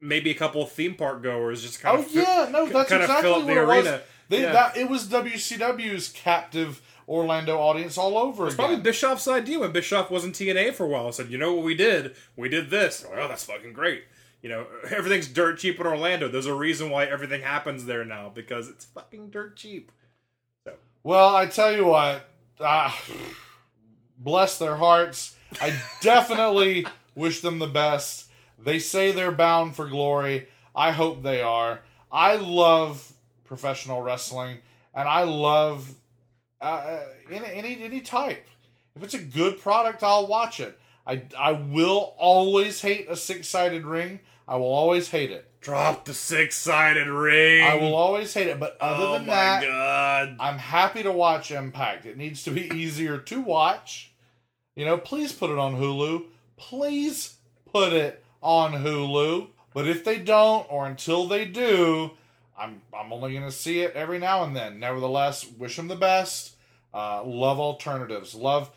Speaker 8: maybe a couple of theme park goers just kind
Speaker 7: Oh
Speaker 8: of oh
Speaker 7: yeah, no, that's
Speaker 8: kind of
Speaker 7: exactly
Speaker 8: fill up
Speaker 7: what
Speaker 8: the
Speaker 7: it was. They,
Speaker 8: Yeah.
Speaker 7: that, it was WCW's captive Orlando audience all over
Speaker 8: It's probably Bischoff's idea when Bischoff was in TNA for a while. And said, you know what we did? We did this. Oh, that's fucking great. You know, everything's dirt cheap in Orlando. There's a reason why everything happens there now because it's fucking dirt cheap.
Speaker 7: Well, I tell you what, ah, bless their hearts. I definitely wish them the best. They say they're bound for glory. I hope they are. I love professional wrestling, and I love uh, any, any any type. If it's a good product, I'll watch it. I I will always hate a six sided ring. I will always hate it.
Speaker 8: Drop the six sided ring.
Speaker 7: I will always hate it. But other
Speaker 8: Oh
Speaker 7: than
Speaker 8: my
Speaker 7: that,
Speaker 8: god.
Speaker 7: I'm happy to watch Impact. It needs to be easier to watch. You know, please put it on Hulu. Please put it on Hulu. But if they don't, or until they do, I'm I'm only going to see it every now and then. Nevertheless, wish them the best. Uh, love alternatives. Love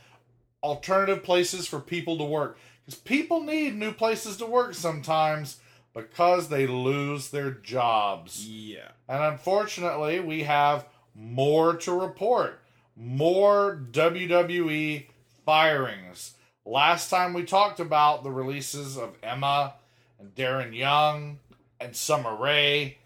Speaker 7: alternative places for people to work because people need new places to work sometimes because they lose their jobs.
Speaker 8: Yeah.
Speaker 7: And unfortunately, we have more to report. More WWE firings. Last time we talked about the releases of Emma and Darren Young and Summer Rae,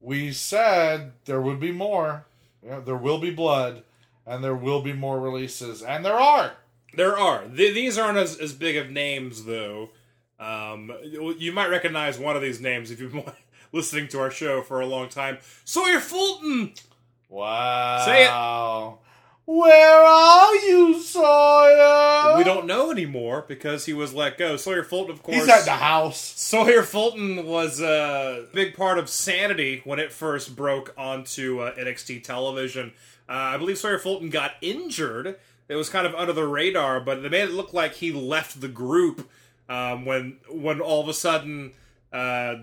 Speaker 7: we said there would be more. You know, there will be blood and there will be more releases. And there are.
Speaker 8: There are. Th- these aren't as, as big of names, though. Um, you might recognize one of these names if you've been listening to our show for a long time. Sawyer Fulton!
Speaker 7: Wow.
Speaker 8: Say it.
Speaker 7: Where are you, Sawyer?
Speaker 8: We don't know anymore because he was let go. Sawyer Fulton, of course.
Speaker 7: He's at the house.
Speaker 8: Sawyer Fulton was a big part of Sanity when it first broke onto uh, NXT television. Uh, I believe Sawyer Fulton got injured. It was kind of under the radar, but they made it look like he left the group um, when when all of a sudden uh,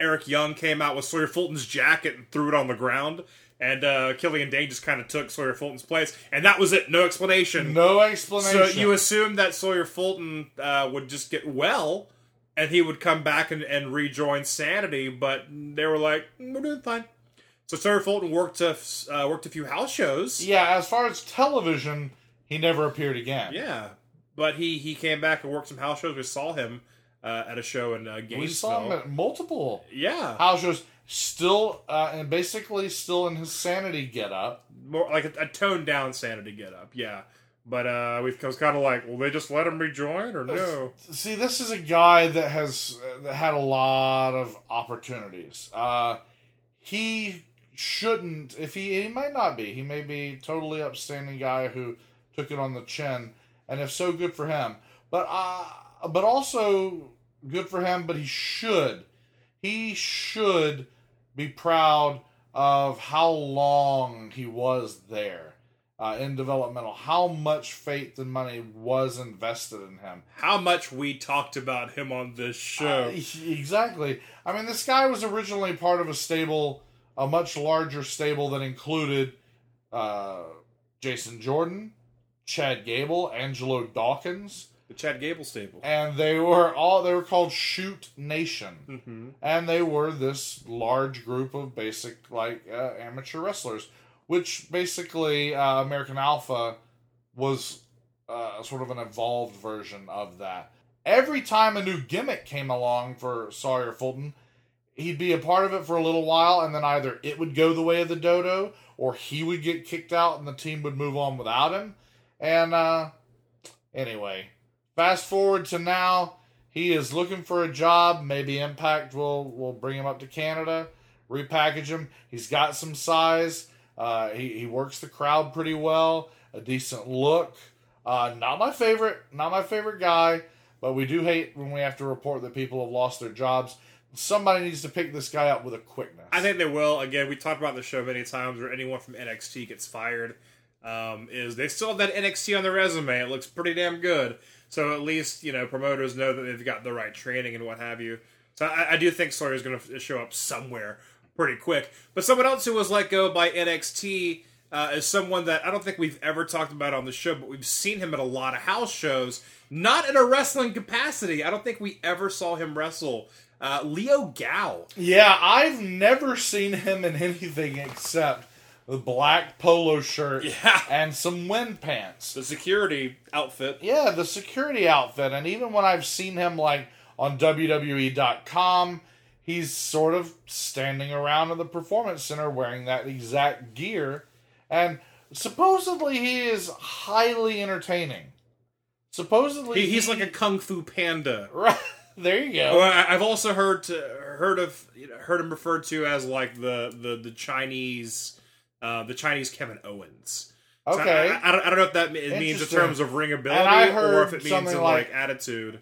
Speaker 8: Eric Young came out with Sawyer Fulton's jacket and threw it on the ground. And uh, Killian Dain just kind of took Sawyer Fulton's place, and that was it. No explanation.
Speaker 7: No explanation.
Speaker 8: So you assume that Sawyer Fulton uh, would just get well, and he would come back and, and rejoin Sanity, but they were like, "Mm, "We're doing fine." So Sawyer Fulton worked a uh, worked a few house shows.
Speaker 7: Yeah, as far as television, he never appeared again.
Speaker 8: Yeah, but he he came back and worked some house shows. We saw him uh, at a show in uh, Gainesville.
Speaker 7: we saw him at multiple
Speaker 8: yeah,
Speaker 7: house shows, still uh, and basically still in his sanity get up.
Speaker 8: more like a, a toned down Sanity get up. Yeah, but uh, we've was kind of like, will they just let him rejoin or no?
Speaker 7: See, this is a guy that has uh, that had a lot of opportunities. Uh, he shouldn't. If he he might not be. He may be totally upstanding guy who took it on the chin, and if so, good for him. But uh, but also good for him. But he should. He should be proud of how long he was there uh, in developmental. How much faith and money was invested in him.
Speaker 8: How much we talked about him on this show.
Speaker 7: Uh, exactly. I mean, this guy was originally part of a stable, a much larger stable that included uh, Jason Jordan, Chad Gable, Angelo Dawkins,
Speaker 8: the Chad Gable stable.
Speaker 7: and they were all they were called Shoot Nation,
Speaker 8: Mm-hmm.
Speaker 7: and they were this large group of basic like uh, amateur wrestlers, which basically uh, American Alpha was uh, sort of an evolved version of that. Every time a new gimmick came along for Sawyer Fulton, he'd be a part of it for a little while, and then either it would go the way of the dodo, or he would get kicked out and the team would move on without him. And uh anyway, fast forward to now, he is looking for a job. Maybe Impact will will bring him up to Canada, repackage him. He's got some size. Uh, he he works the crowd pretty well. A decent look. Uh, not my favorite. Not my favorite guy. But we do hate when we have to report that people have lost their jobs. Somebody needs to pick this guy up with a quickness.
Speaker 8: I think they will. Again, we talked about the show many times where anyone from NXT gets fired. Um, is they still have that NXT on their resume. It looks pretty damn good. So at least you know promoters know that they've got the right training and what have you. So I, I do think Sawyer's going to show up somewhere pretty quick. But someone else who was let go by NXT uh, is someone that I don't think we've ever talked about on the show, but we've seen him at a lot of house shows, not in a wrestling capacity. I don't think we ever saw him wrestle. Uh, Leo Gao.
Speaker 7: Yeah, I've never seen him in anything except the black polo shirt
Speaker 8: Yeah.
Speaker 7: and some wind pants.
Speaker 8: The security outfit.
Speaker 7: Yeah, the security outfit. And even when I've seen him like on WWE.com, he's sort of standing around in the performance center wearing that exact gear. And supposedly he is highly entertaining. Supposedly
Speaker 8: He, he's
Speaker 7: he-
Speaker 8: like a kung fu panda.
Speaker 7: Right. There you go.
Speaker 8: Well, I've also heard to, heard of you know, heard him referred to as like the the the Chinese uh, the Chinese Kevin Owens. So
Speaker 7: Okay.
Speaker 8: I, I, don't, I don't know if that means in terms of ringability or if it means in
Speaker 7: like-
Speaker 8: like attitude.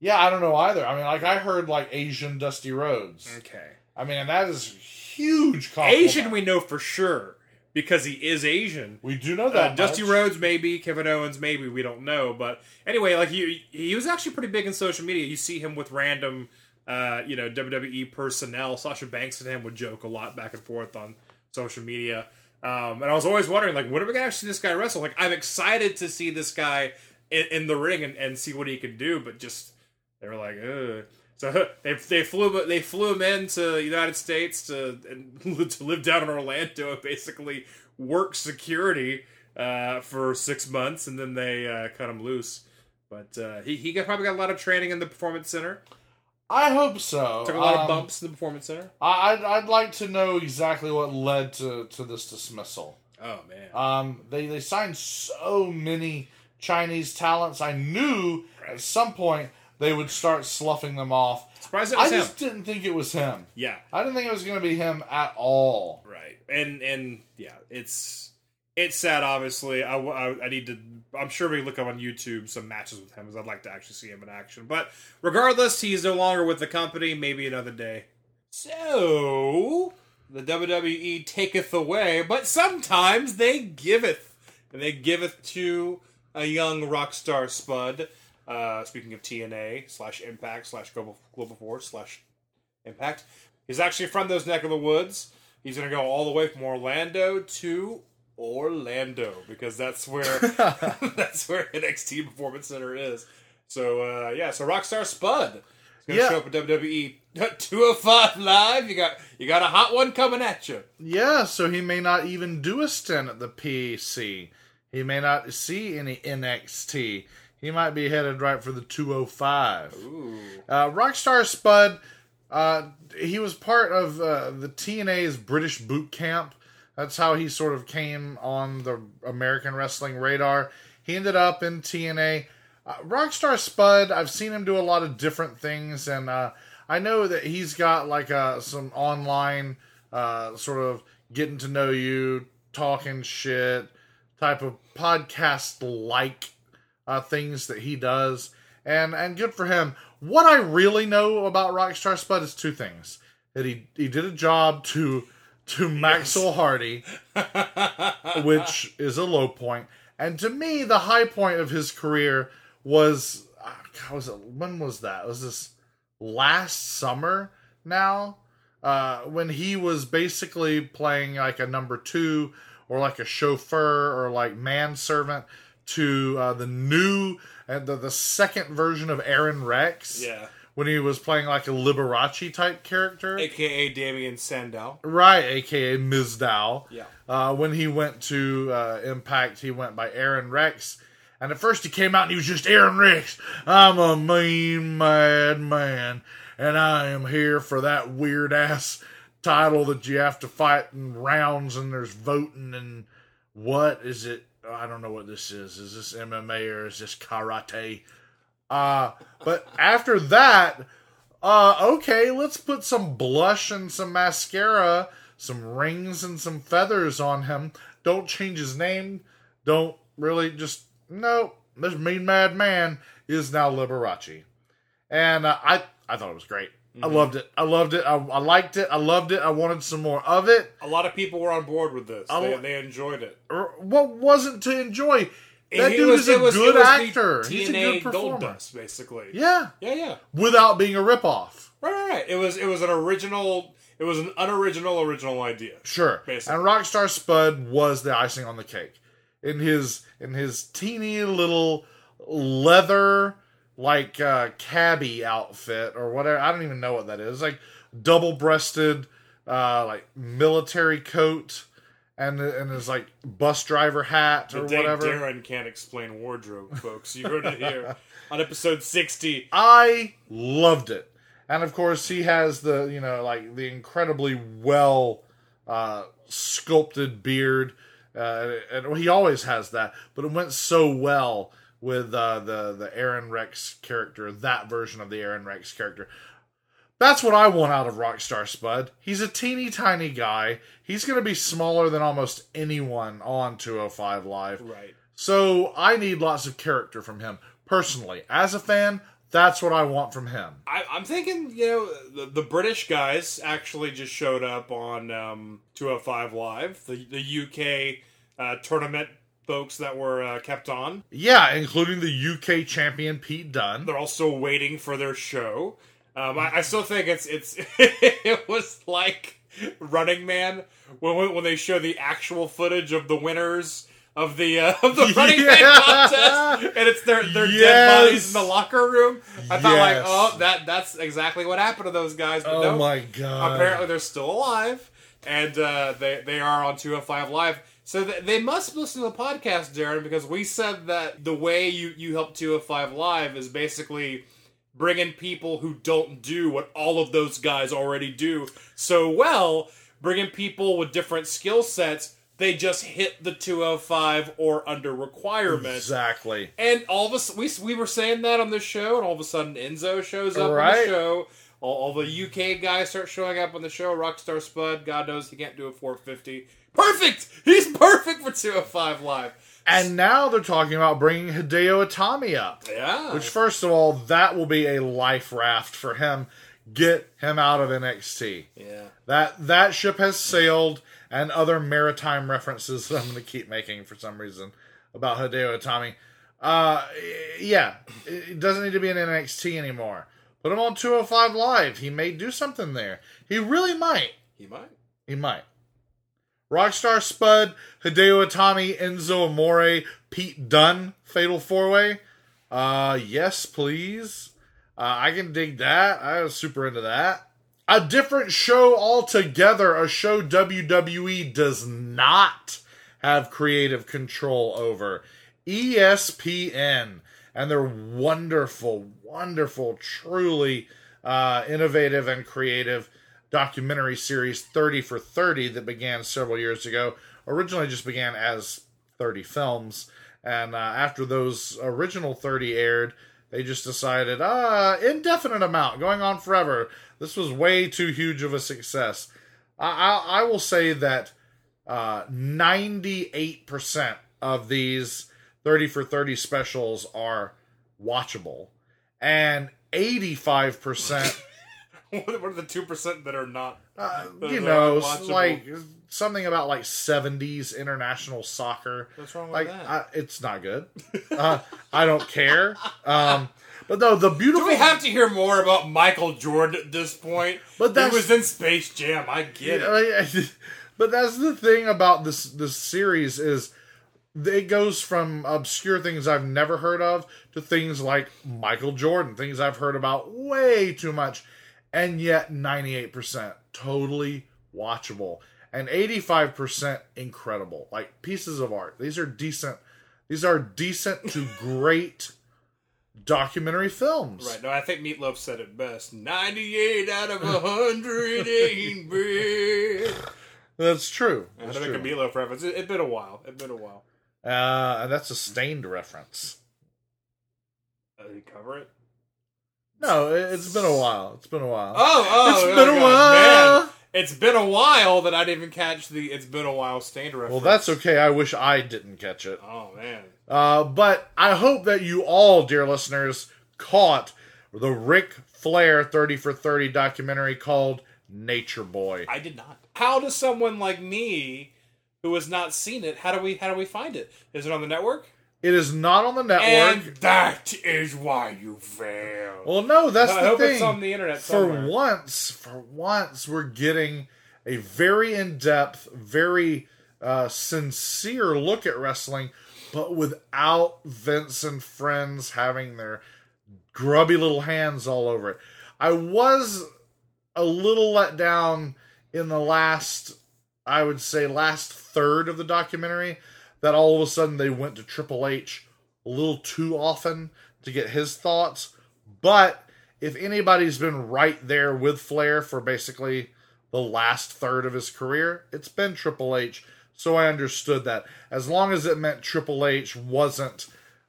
Speaker 7: Yeah, I don't know either. I mean, like I heard like Asian Dusty Rhodes.
Speaker 8: Okay.
Speaker 7: I mean, and that is huge. Compliment.
Speaker 8: Asian, we know for sure because he is Asian.
Speaker 7: we do know
Speaker 8: Uh,
Speaker 7: that
Speaker 8: Dusty
Speaker 7: much.
Speaker 8: Rhodes, maybe Kevin Owens, maybe we don't know. But anyway, like he he was actually pretty big in social media. You see him with random, uh, you know, WWE personnel. Sasha Banks and him would joke a lot back and forth on social media. Um, and I was always wondering, like, when are we gonna actually see this guy wrestle? Like, I'm excited to see this guy in, in the ring and, and see what he can do. But just they were like, Ugh. so they they flew they flew him into the United States to and to live down in Orlando and basically work security uh, for six months, and then they uh, cut him loose. But uh, he he probably got a lot of training in the performance center.
Speaker 7: I hope so.
Speaker 8: Took a lot
Speaker 7: Um,
Speaker 8: of bumps in the performance center.
Speaker 7: I, I'd, I'd like to know exactly what led to, to this dismissal.
Speaker 8: Oh man,
Speaker 7: Um, they they signed so many Chinese talents. I knew at some point they would start sloughing them off.
Speaker 8: surprised it
Speaker 7: I
Speaker 8: was him.
Speaker 7: just didn't think it was him.
Speaker 8: Yeah,
Speaker 7: I didn't think it was going to be him at all.
Speaker 8: right. And and yeah, it's it's sad. Obviously, I, I, I need to. I'm sure we look up on YouTube some matches with him, as I'd like to actually see him in action. But regardless, he's no longer with the company. Maybe another day. So the WWE taketh away, but sometimes they giveth, and they giveth to a young rock star spud. Uh, speaking of TNA slash Impact slash Global Global Force slash Impact, he's actually from those neck of the woods. He's gonna go all the way from Orlando to Orlando because that's where that's where NXT Performance Center is. So uh, yeah, so Rockstar Spud is gonna
Speaker 7: Yeah.
Speaker 8: show up at WWE 205 live. You got you got a hot one coming at you.
Speaker 7: Yeah, so he may not even do a stint at the PAC. He may not see any NXT. He might be headed right for the 205.
Speaker 8: Ooh.
Speaker 7: Uh, Rockstar Spud, uh, he was part of uh, the TNA's British boot camp. That's how he sort of came on the American wrestling radar. He ended up in TNA. Uh, Rockstar Spud, I've seen him do a lot of different things, and uh, I know that he's got like uh, some online uh, sort of getting to know you, talking shit type of podcast like uh, things that he does, and and good for him. What I really know about Rockstar Spud is two things: that he he did a job to to Maxwell Hardy, which is a low point, and to me the high point of his career was uh, God, was it when was that? Was this last summer? Now, uh, when he was basically playing like a number two or like a chauffeur or like manservant to uh, the new and the, the second version of Aron Rex.
Speaker 8: Yeah.
Speaker 7: When he was playing like a Liberace type character.
Speaker 8: AKA Damien Sandow.
Speaker 7: Right, aka Mizdow.
Speaker 8: Yeah.
Speaker 7: Uh, when he went to uh, Impact, he went by Aron Rex. And at first he came out and he was just Aron Rex. I'm a mean, mad man. And I am here for that weird ass title that you have to fight in rounds and there's voting and what is it? I don't know what this is. Is this MMA or is this karate? Uh, but after that, uh, okay, let's put some blush and some mascara, some rings and some feathers on him. Don't change his name. Don't really just no. This mean mad man is now Liberace, and uh, I I thought it was great. I loved it. I loved it. I, I liked it. I loved it. I wanted some more of it.
Speaker 8: A lot of people were on board with this.
Speaker 7: I
Speaker 8: They, they enjoyed it.
Speaker 7: or what wasn't to enjoy. That dude
Speaker 8: was-
Speaker 7: is a
Speaker 8: was-
Speaker 7: good actor. He's a good performer.
Speaker 8: Gold Dust, basically.
Speaker 7: Yeah,
Speaker 8: yeah, yeah.
Speaker 7: without being a ripoff.
Speaker 8: Right, right, right. It was it was an original. It was an unoriginal original idea.
Speaker 7: Sure.
Speaker 8: Basically.
Speaker 7: And Rockstar Spud was the icing on the cake. In his in his teeny little leather like uh cabbie outfit or whatever. I don't even know what that is. Like double breasted uh like military coat and and his like bus driver hat or whatever.
Speaker 8: Daryn can't explain wardrobe, folks. You heard it here on episode sixty.
Speaker 7: I loved it. And of course, he has the, you know, like the incredibly well uh, sculpted beard. Uh, and he always has that, but it went so well with uh, the the Aron Rex character, that version of the Aron Rex character. That's what I want out of Rockstar Spud. He's a teeny tiny guy. He's going to be smaller than almost anyone on 205 Live.
Speaker 8: Right.
Speaker 7: So I need lots of character from him. Personally, as a fan, that's what I want from him.
Speaker 8: I, I'm thinking, you know, the, the British guys actually just showed up on um, 205 Live, the the UK uh, tournament folks that were uh, kept on.
Speaker 7: Yeah, including the UK champion Pete Dunne.
Speaker 8: They're also waiting for their show. Um, I, I still think it's it's it was like Running Man when when they show the actual footage of the winners of the uh, of the Running Man contest, and it's their their dead bodies in the locker room. I thought like, oh, that that's exactly what happened to those guys. But
Speaker 7: Oh
Speaker 8: no,
Speaker 7: my god!
Speaker 8: apparently they're still alive, and uh, they they are on 205 Live. So th- they must listen to the podcast, Daryn, because we said that the way you you help 205 Live is basically bringing people who don't do what all of those guys already do so well, bringing people with different skill sets. They just hit the 205 or under requirement.
Speaker 7: exactly.
Speaker 8: And all of us, we, we were saying that on this show, and all of a sudden Enzo shows up on the show. All, all the UK guys start showing up on the show. Rockstar Spud, God knows he can't do a 450. Perfect! He's perfect for 205 Live.
Speaker 7: And now they're talking about bringing Hideo Itami up.
Speaker 8: Yeah.
Speaker 7: Which, first of all, that will be a life raft for him. Get him out of NXT.
Speaker 8: yeah.
Speaker 7: That that ship has sailed, and other maritime references that I'm going to keep making for some reason about Hideo Itami. Uh, yeah, it doesn't need to be in NXT anymore. Put him on 205 Live. He may do something there. He really might.
Speaker 8: He might.
Speaker 7: He might. Rockstar Spud, Hideo Itami, Enzo Amore, Pete Dunne, Fatal Four Way. Uh, yes, please. Uh, I can dig that. I was super into that. A different show altogether. A show WWE does not have creative control over. ESPN and their wonderful, wonderful, truly uh, innovative and creative documentary series 30 for 30 that began several years ago. Originally just began as 30 films. And uh, after those original 30 aired, they just decided, ah, indefinite amount, going on forever. This was way too huge of a success. I, I, I will say that uh, 98% of these 30 for 30 specials are watchable. And 85%,
Speaker 8: What are the 2% that are not?
Speaker 7: uh,
Speaker 8: that
Speaker 7: you
Speaker 8: are
Speaker 7: know, like something about like 70s international soccer.
Speaker 8: What's wrong with
Speaker 7: Like,
Speaker 8: that?
Speaker 7: I, it's not good. Uh, I don't care. Um, but no, the beautiful.
Speaker 8: Do we have to hear more about Michael Jordan at this point?
Speaker 7: But
Speaker 8: he
Speaker 7: that's-
Speaker 8: was in Space Jam. I get it.
Speaker 7: Yeah, I- but that's the thing about this this series is it goes from obscure things I've never heard of to things like Michael Jordan, things I've heard about way too much, and yet 98% totally watchable and 85% incredible. Like pieces of art. These are decent these are decent to great documentary films.
Speaker 8: Right. No, I think Meatloaf said it best. 98 out of 100 ain't bad.
Speaker 7: That's true.
Speaker 8: I
Speaker 7: That's
Speaker 8: to make a. Meatloaf reference. It, it's been a while. It's been a while.
Speaker 7: Uh, and that's a Staind reference.
Speaker 8: Uh, did he cover it?
Speaker 7: No, it, it's been a while. It's been a while.
Speaker 8: Oh, oh,
Speaker 7: It's
Speaker 8: oh
Speaker 7: been a while.
Speaker 8: Man. It's been a while that I didn't even catch the "It's been a while" Staind reference.
Speaker 7: well, that's okay. I wish I didn't catch it.
Speaker 8: Oh man,
Speaker 7: Uh, but I hope that you all, dear listeners, caught the Ric Flair 30 for 30 documentary called Nature Boy.
Speaker 8: I did not. How does someone like me, who has not seen it, how do we how do we find it? Is it on the network?
Speaker 7: It is not on the network.
Speaker 8: And that is why you fail.
Speaker 7: well, no, that's
Speaker 8: I
Speaker 7: the
Speaker 8: hope
Speaker 7: thing.
Speaker 8: it's on the internet
Speaker 7: for once, for once, we're getting a very in depth, very uh, sincere look at wrestling, but without Vince and friends having their grubby little hands all over it. I was a little let down in the last, I would say, last third of the documentary that all of a sudden they went to Triple H a little too often to get his thoughts. But if anybody's been right there with Flair for basically the last third of his career, it's been Triple H. So I understood that. As long as it meant Triple H wasn't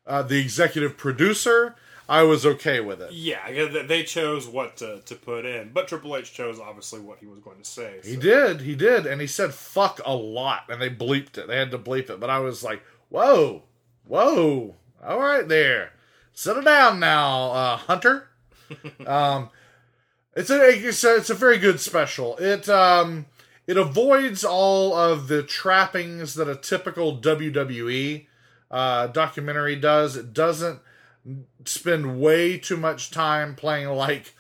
Speaker 7: uh, the executive producer, I was okay with it.
Speaker 8: Yeah, they- chose what to, to put in, but Triple H chose obviously what he was going to say.
Speaker 7: He did, he did, and he said "fuck" a lot, and they bleeped it. They had to bleep it, but I was like, "Whoa, whoa, all right, there, settle down now, uh, Hunter." um, it's a it's a it's a very good special. It um it avoids all of the trappings that a typical WWE uh, documentary does. It doesn't spend way too much time playing like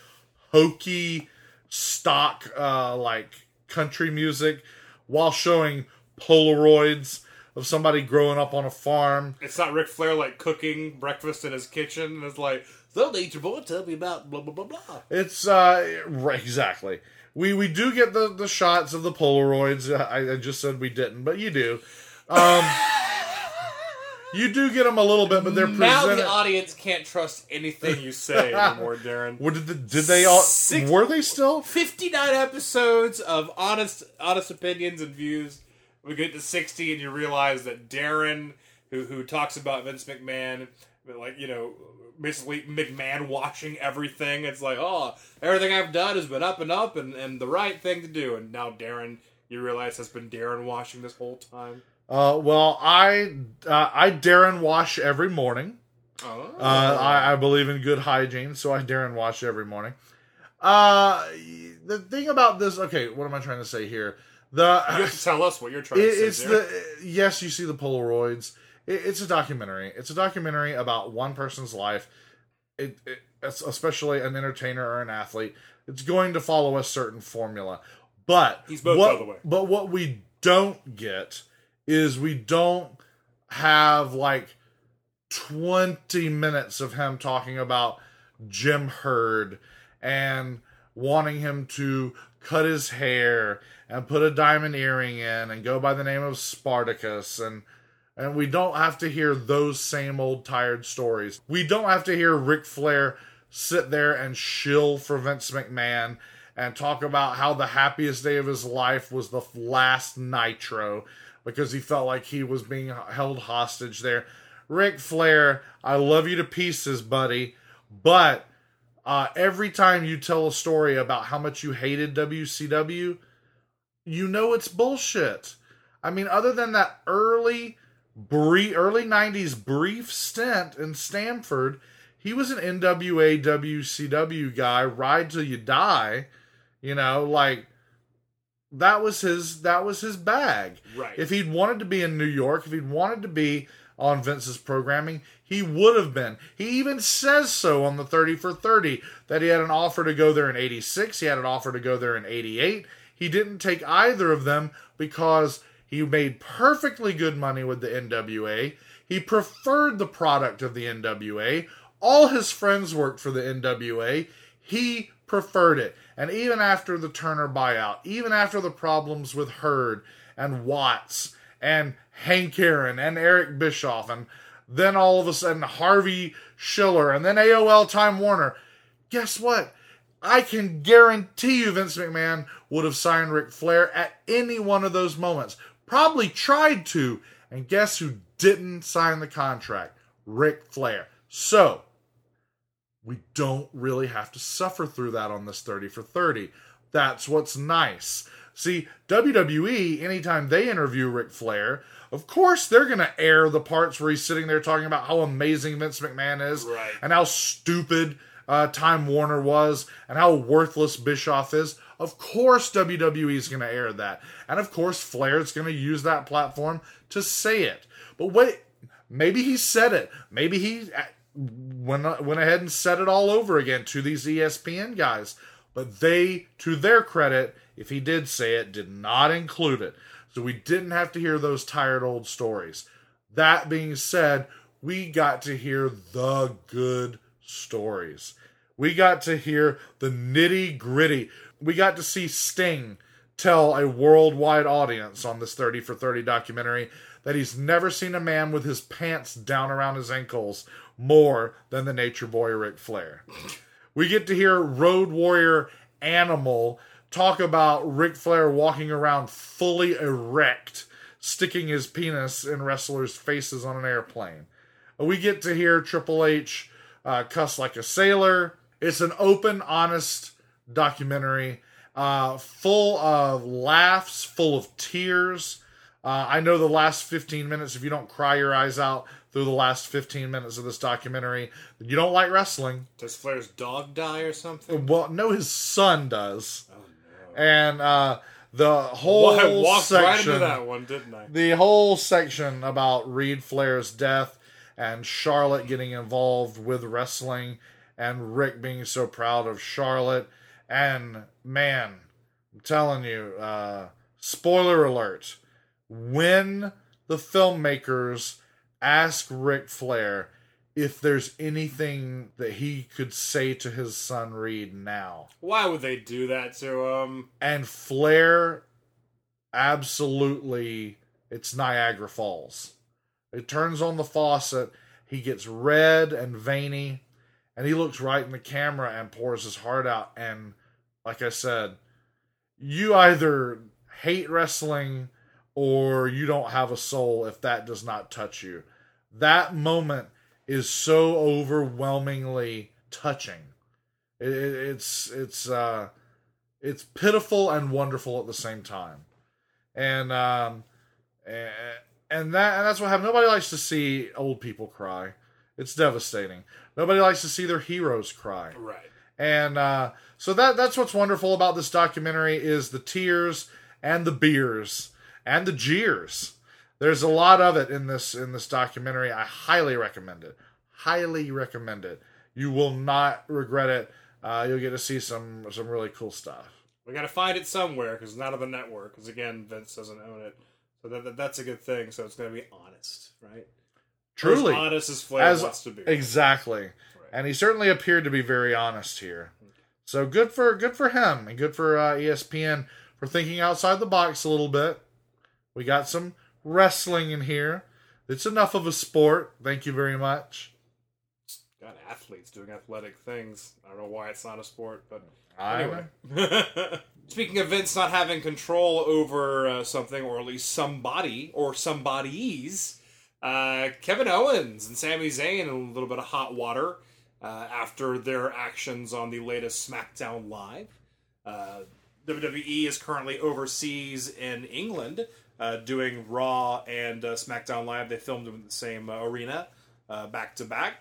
Speaker 7: hokey stock uh, like country music while showing Polaroids of somebody growing up on a farm.
Speaker 8: It's not Ric Flair like cooking breakfast in his kitchen. It's like, so nature boy, tell me about blah blah blah blah.
Speaker 7: It's uh right, exactly. We we do get the the shots of the Polaroids. I, I just said we didn't, but you do. Um, you do get them a little bit, but they're pretty
Speaker 8: Now
Speaker 7: presented.
Speaker 8: the audience can't trust anything you say anymore, Daryn.
Speaker 7: What did the, did they all?
Speaker 8: Six-
Speaker 7: were they still?
Speaker 8: 59 episodes of honest honest opinions and views. We get to 60 and you realize that Daryn, who who talks about Vince McMahon, but like, you know, basically McMahon watching everything. It's like, oh, everything I've done has been up and up and, and the right thing to do. And now Daryn, you realize, has been Daryn watching this whole time.
Speaker 7: Uh, well, I uh, I Daryn wash every morning.
Speaker 8: Oh.
Speaker 7: Uh, I, I believe in good hygiene, so I Daryn wash every morning. Uh, the thing about this, okay, what am I trying to say here? The
Speaker 8: you have to tell us what you're trying
Speaker 7: It-
Speaker 8: to say.
Speaker 7: it's the yes, you see the Polaroids. It, it's a documentary. It's a documentary about one person's life. It, it it's especially an entertainer or an athlete. It's going to follow a certain formula, but
Speaker 8: He's both,
Speaker 7: what,
Speaker 8: by the way.
Speaker 7: But what we don't get is we don't have like twenty minutes of him talking about Jim Herd and wanting him to cut his hair and put a diamond earring in and go by the name of Spartacus and and we don't have to hear those same old tired stories. We don't have to hear Ric Flair sit there and shill for Vince McMahon and talk about how the happiest day of his life was the last Nitro because he felt like he was being held hostage there. Ric Flair, I love you to pieces, buddy, but uh, every time you tell a story about how much you hated WCW, you know it's bullshit. I mean, other than that early, brief, early '90s brief stint in Stamford, he was an NWA WCW guy, ride till you die. You know, like that was his that was his bag.
Speaker 8: Right.
Speaker 7: If he'd wanted to be in New York, if he'd wanted to be on Vince's programming, he would have been. He even says so on the 30 for 30 that he had an offer to go there in 86, he had an offer to go there in 88. He didn't take either of them because he made perfectly good money with the NWA. He preferred the product of the NWA. All his friends worked for the NWA. He preferred it. And even after the Turner buyout, even after the problems with Herd and Watts and Hank Aaron and Eric Bischoff, and then all of a sudden Harvey Schiller, and then AOL Time Warner, guess what? I can guarantee you Vince McMahon would have signed Ric Flair at any one of those moments. Probably tried to, and guess who didn't sign the contract. Ric Flair. So, we don't really have to suffer through that on this 30 for 30. That's what's nice. See, WWE, anytime they interview Ric Flair, of course they're going to air the parts where he's sitting there talking about how amazing Vince McMahon is
Speaker 8: Right.
Speaker 7: and how stupid uh, Time Warner was and how worthless Bischoff is. Of course, WWE is going to air that. And of course, Flair is going to use that platform to say it. But wait, maybe he said it. Maybe he went, went ahead and said it all over again to these ESPN guys. But they, to their credit, if he did say it, did not include it. So we didn't have to hear those tired old stories. That being said, we got to hear the good stories. We got to hear the nitty gritty. We got to see Sting tell a worldwide audience on this 30 for 30 documentary that he's never seen a man with his pants down around his ankles more than the nature boy Ric Flair. We get to hear Road Warrior Animal talk about Ric Flair walking around fully erect, sticking his penis in wrestlers' faces on an airplane. We get to hear Triple H uh, cuss like a sailor. It's an open, honest documentary, uh, full of laughs, full of tears. Uh, I know the last 15 minutes, if you don't cry your eyes out through the last 15 minutes of this documentary, you don't like wrestling.
Speaker 8: Does Flair's dog die or something?
Speaker 7: Well, no, his son does. And uh, the whole
Speaker 8: Well, I walked
Speaker 7: section,
Speaker 8: right into that one, didn't I?
Speaker 7: the whole section about Reid Flair's death and Charlotte getting involved with wrestling and Ric being so proud of Charlotte. And man, I'm telling you, uh, spoiler alert, when the filmmakers ask Ric Flair if there's anything that he could say to his son Reid now,
Speaker 8: Why would they do that to him?
Speaker 7: and Flair absolutely it's Niagara Falls. It turns on the faucet, he gets red and veiny, and he looks right in the camera and pours his heart out. And like I said, you either hate wrestling or you don't have a soul if that does not touch you. That moment is so overwhelmingly touching. It, it- it's it's uh it's pitiful and wonderful at the same time. And um and, and that and that's what happened. Nobody likes to see old people cry. It's devastating. Nobody likes to see their heroes cry.
Speaker 8: Right.
Speaker 7: And uh, so that that's what's wonderful about this documentary is the tears and the beers and the jeers. There's a lot of it in this in this documentary. I highly recommend it. Highly recommend it. You will not regret it. Uh, you'll get to see some some really cool stuff.
Speaker 8: We got to find it somewhere because it's not on the network. Because again, Vince doesn't own it, so that, that- that's a good thing. So it's going to be honest, right?
Speaker 7: Truly,
Speaker 8: as honest as Flair
Speaker 7: as
Speaker 8: wants to be.
Speaker 7: exactly. And he certainly appeared to be very honest here. So good for good for him and good for uh, ESPN for thinking outside the box a little bit. We got some wrestling in here. It's enough of a sport. Thank you very much.
Speaker 8: Got athletes doing athletic things. I don't know why it's not a sport, but anyway. Speaking of Vince not having control over uh, something, or at least somebody or somebodies, uh, Kevin Owens and Sami Zayn in a little bit of hot water uh, after their actions on the latest SmackDown Live. Uh, WWE is currently overseas in England uh, doing Raw and uh, SmackDown Live. They filmed them in the same uh, arena, uh, back to back.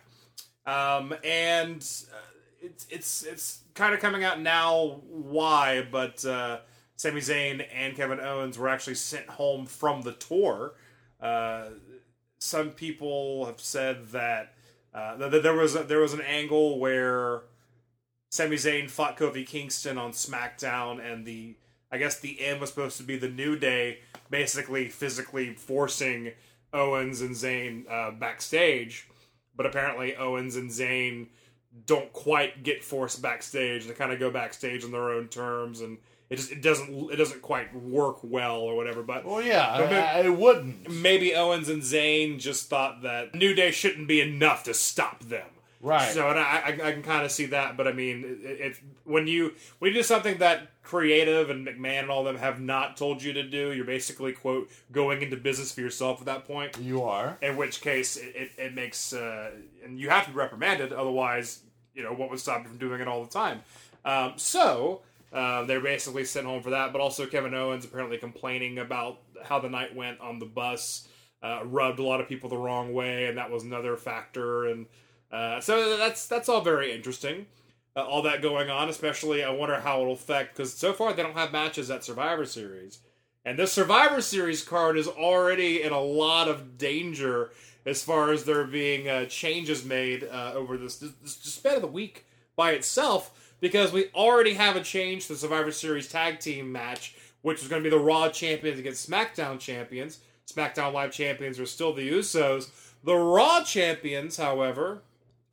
Speaker 8: Um, and uh, it's it's it's kind of coming out now why, but uh, Sami Zayn and Kevin Owens were actually sent home from the tour. Uh, some people have said that that there was a, there was an angle where Sami Zayn fought Kofi Kingston on SmackDown, and the I guess the end was supposed to be the New Day, basically physically forcing Owens and Zayn uh, backstage, but apparently Owens and Zayn don't quite get forced backstage. They kind of go backstage on their own terms, and it just it doesn't it doesn't quite work well or whatever. But
Speaker 7: Well, yeah,
Speaker 8: But-
Speaker 7: I, I wouldn't.
Speaker 8: maybe Owens and Zayn just thought that New Day shouldn't be enough to stop them.
Speaker 7: Right.
Speaker 8: So and I, I, I can kind of see that, but I mean, it, when you when you do something that creative and McMahon and all of them have not told you to do, you're basically quote going into business for yourself at that point.
Speaker 7: You are.
Speaker 8: In which case, it, it, it makes uh, and you have to be reprimanded. Otherwise, you know what would stop you from doing it all the time. Um, so uh, they're basically sent home for that. But also, Kevin Owens apparently complaining about how the night went on the bus. Uh, rubbed a lot of people the wrong way, and that was another factor. And uh, so that's that's all very interesting. Uh, all that going on, especially I wonder how it'll affect because so far they don't have matches at Survivor Series, and this Survivor Series card is already in a lot of danger as far as there being uh, changes made uh, over this, this, this span of the week by itself because we already have a change to the Survivor Series tag team match, which is going to be the Raw champions against SmackDown champions. SmackDown Live champions are still the Usos. The Raw champions, however,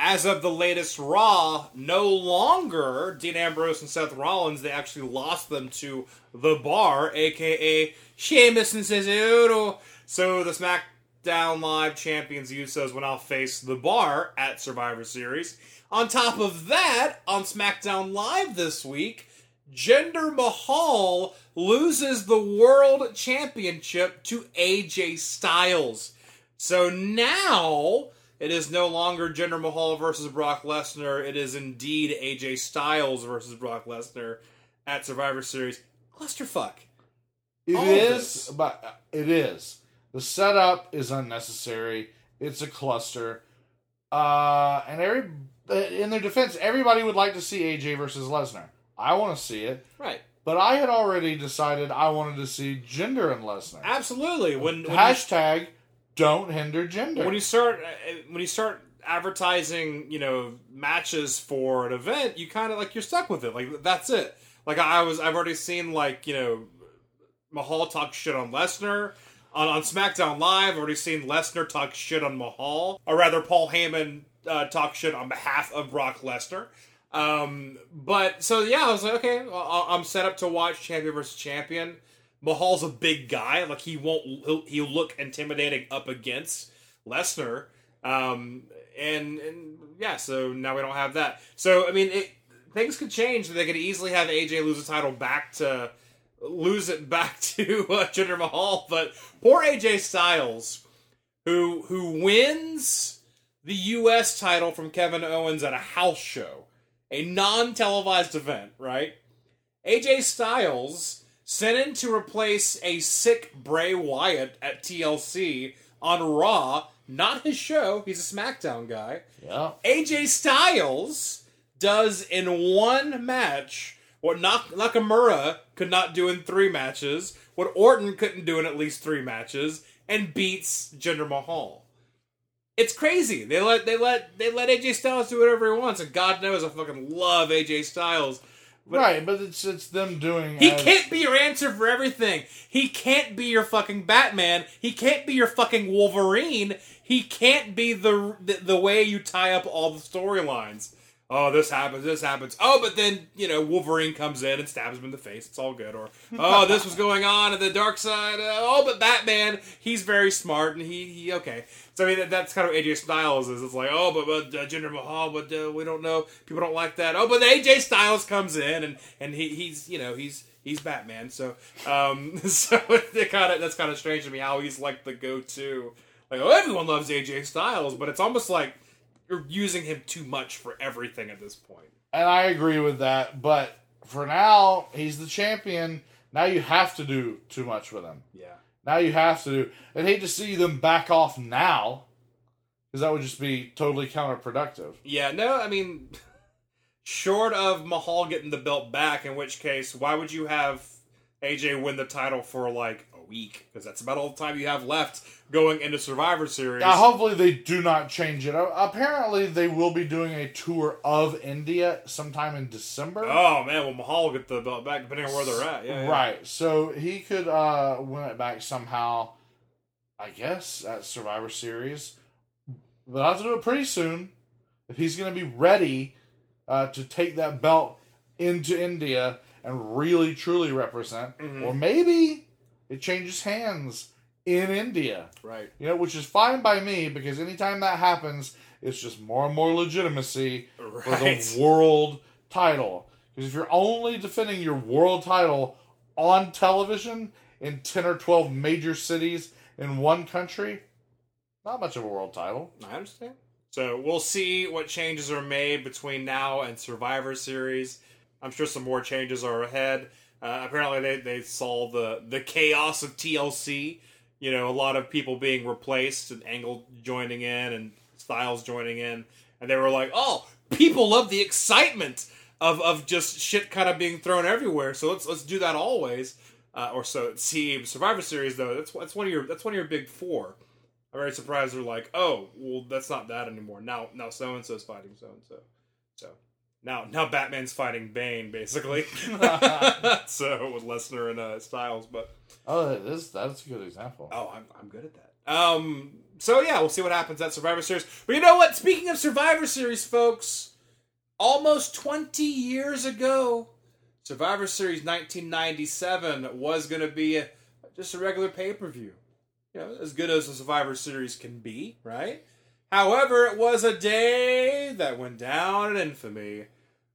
Speaker 8: as of the latest Raw, no longer Dean Ambrose and Seth Rollins. They actually lost them to The Bar, aka Sheamus and Cesaro. So the SmackDown Live champions, Usos, will now face The Bar at Survivor Series. On top of that, on SmackDown Live this week, Jinder Mahal loses the World Championship to AJ Styles. So now it is no longer Jinder Mahal versus Brock Lesnar. It is indeed AJ Styles versus Brock Lesnar at Survivor Series. Clusterfuck.
Speaker 7: It
Speaker 8: All
Speaker 7: is, but it is. The setup is unnecessary. It's a cluster. Uh, and every in their defense, everybody would like to see AJ versus Lesnar. I want to see it,
Speaker 8: Right.
Speaker 7: but I had already decided I wanted to see Jinder and Lesnar.
Speaker 8: Absolutely. When, when you
Speaker 7: Hashtag don't hinder Jinder.
Speaker 8: when you start uh, when you start advertising you know matches for an event you kind of like you're stuck with it. Like that's it. Like i was i've already seen like you know mahal talk shit on lesnar on, on smackdown live i've already seen lesnar talk shit on mahal or rather paul heyman uh, talk shit on behalf of brock lesnar. Um, but so yeah i was like okay I- i'm set up to watch champion versus champion Mahal's a big guy. Like he won't he'll, he'll look intimidating up against Lesnar. Um, and and yeah, so now we don't have that. So I mean, it, things could change. They could easily have AJ lose the title back to lose it back to uh, Jinder Mahal. But poor AJ Styles, who who wins the U.S. title from Kevin Owens at a house show, a non televised event, right? AJ Styles sent in to replace a sick Bray Wyatt at TLC on Raw. Not his show. He's a SmackDown guy.
Speaker 7: yeah.
Speaker 8: AJ Styles does in one match what Nak- Nakamura could not do in three matches, what Orton couldn't do in at least three matches, and beats Jinder Mahal. It's crazy. They let they let they let AJ Styles do whatever he wants, and God knows I fucking love AJ Styles. But
Speaker 7: right, but it's it's them doing.
Speaker 8: he
Speaker 7: as-
Speaker 8: can't be your answer for everything. He can't be your fucking Batman. He can't be your fucking Wolverine. He can't be the the, the way you tie up all the storylines. Oh, this happens, this happens. Oh, but then, you know, Wolverine comes in and stabs him in the face. It's all good. Or, oh, this was going on at the dark side. Uh, oh, but Batman, he's very smart and he, he okay. So, I mean, that, that's kind of AJ Styles is. It's like, oh, but, but uh, Jinder Mahal, but uh, we don't know. People don't like that. Oh, but AJ Styles comes in and, and he, he's, you know, he's, he's Batman. So, um, so kind of, that's kind of strange to me how he's like the go-to. Like, oh, everyone loves AJ Styles, but it's almost like, you're using him too much for everything at this point.
Speaker 7: And I agree with that, but for now, he's the champion. Now you have to do too much with him.
Speaker 8: Yeah.
Speaker 7: Now you have to do. I'd hate to see them back off now, because that would just be totally counterproductive.
Speaker 8: Yeah, no, I mean, short of Mahal getting the belt back, in which case, why would you have AJ win the title for like a week? Because that's about all the time you have left going into Survivor Series.
Speaker 7: Now, hopefully, they do not change it. Uh, Apparently, they will be doing a tour of India sometime in December.
Speaker 8: oh man, well Mahal will get the belt back depending on where they're at. Yeah, yeah.
Speaker 7: Right. So he could uh, win it back somehow, I guess, at Survivor Series. But I'll have to do it pretty soon. If he's going to be ready uh, to take that belt into India and really truly represent,
Speaker 8: Mm-hmm.
Speaker 7: or maybe it changes hands in India.
Speaker 8: Right.
Speaker 7: You know, which is fine by me because anytime that happens, It's just more and more legitimacy for the world title. Because if you're only defending your world title on television in 10 or 12 major cities in one country, not much of a world title.
Speaker 8: I understand. So we'll see what changes are made between now and Survivor Series. I'm sure some more changes are ahead. Uh, apparently, they, they saw the the chaos of TLC. You know, a lot of people being replaced, and Angle joining in, and Styles joining in, and they were like, "Oh, people love the excitement of of just shit kind of being thrown everywhere. So let's let's do that always." Uh, or so it seems. Survivor Series, though, that's that's one of your that's one of your big four. I'm very surprised they're like, oh, well, that's not that anymore. Now, now so and so's fighting so and so. So now, now Batman's fighting Bane, basically. so with Lesnar and uh, Styles, but
Speaker 7: Oh, that is, that's a good example.
Speaker 8: oh, I'm I'm good at that. Um, so yeah, we'll see what happens at Survivor Series. But you know what? Speaking of Survivor Series, folks, almost 20 years ago, Survivor Series 1997 was going to be a, just a regular pay per view. You know, as good as a Survivor Series can be, right? However, it was a day that went down in infamy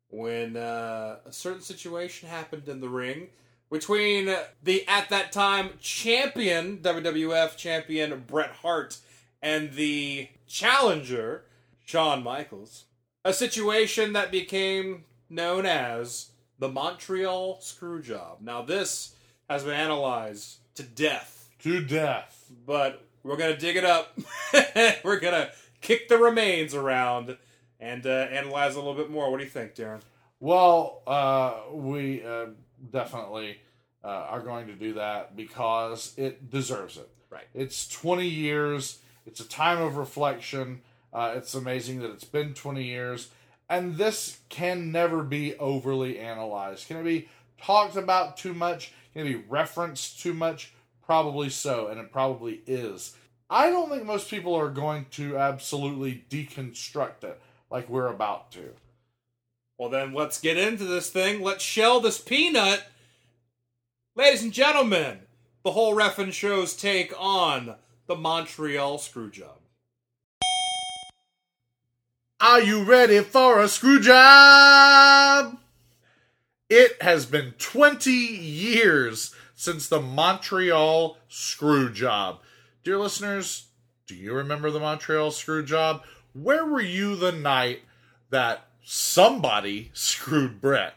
Speaker 8: when uh, a certain situation happened in the ring between the at that time champion WWF champion Bret Hart and the challenger Shawn Michaels. A situation that became known as the Montreal Screwjob. Now this has been analyzed to death,
Speaker 7: To death.
Speaker 8: but we're gonna dig it up. we're gonna kick the remains around and uh, analyze a little bit more. What do you think, Daryn?
Speaker 7: Well, uh, we uh, definitely uh, are going to do that because it deserves it.
Speaker 8: Right.
Speaker 7: It's 20 years. It's a time of reflection. Uh, it's amazing that it's been 20 years. And this can never be overly analyzed. Can it be talked about too much? Can it be referenced too much? Probably so, and it probably is. I don't think most people are going to absolutely deconstruct it like we're about to.
Speaker 8: Well, then let's get into this thing. Let's shell this peanut. Ladies and gentlemen, the whole Reffin' Show's take on the Montreal Screwjob.
Speaker 7: Are you ready for a screw job? It has been 20 years since the Montreal screw job. Dear listeners, do you remember the Montreal screw job? Where were you the night that somebody screwed Bret?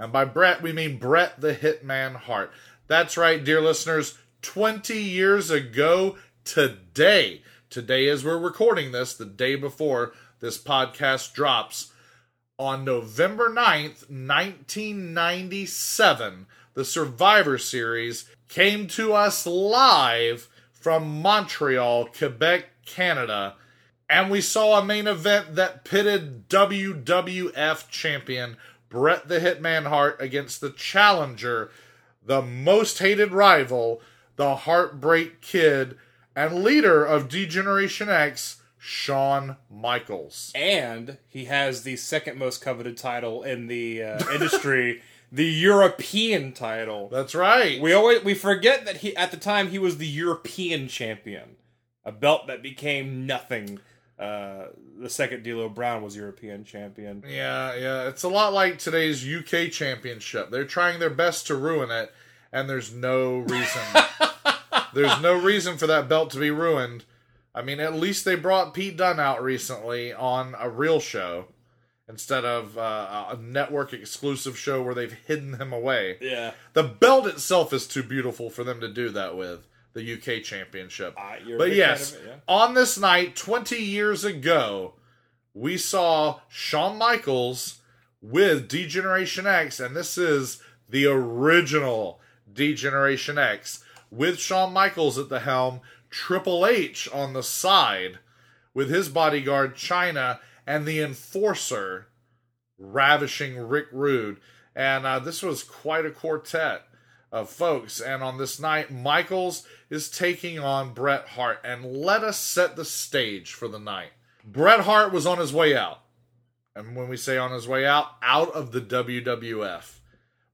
Speaker 7: And by Bret, we mean Bret the Hitman Hart. That's right, dear listeners. 20 years ago today, today as we're recording this, the day before this podcast drops, on November 9th, 1997, the Survivor Series came to us live from Montreal, Quebec, Canada. And we saw a main event that pitted WWF champion Bret the Hitman Hart against the challenger, the most hated rival, the Heartbreak Kid, and leader of Degeneration X, Shawn Michaels.
Speaker 8: And he has the second most coveted title in the uh, industry, the European title.
Speaker 7: That's right.
Speaker 8: We always we forget that he at the time he was the European champion, a belt that became nothing. Uh, the second D'Lo Brown was European champion.
Speaker 7: Yeah, yeah. It's a lot like today's UK Championship. They're trying their best to ruin it, and there's no reason. there's no reason for that belt to be ruined. I mean, at least they brought Pete Dunne out recently on a real show instead of uh, a network exclusive show where they've hidden him away.
Speaker 8: Yeah,
Speaker 7: The belt itself is too beautiful for them to do that with the UK Championship.
Speaker 8: Uh,
Speaker 7: but yes,
Speaker 8: it,
Speaker 7: on this night 20 years ago, we saw Shawn Michaels with Degeneration X, and this is the original Degeneration X with Shawn Michaels at the helm, Triple H on the side with his bodyguard Chyna and the enforcer ravishing Rick Rude. And uh, this was quite a quartet of folks. And on this night, Michaels is taking on Bret Hart. And let us set the stage for the night. Bret Hart was on his way out. And when we say on his way out, out of the WWF.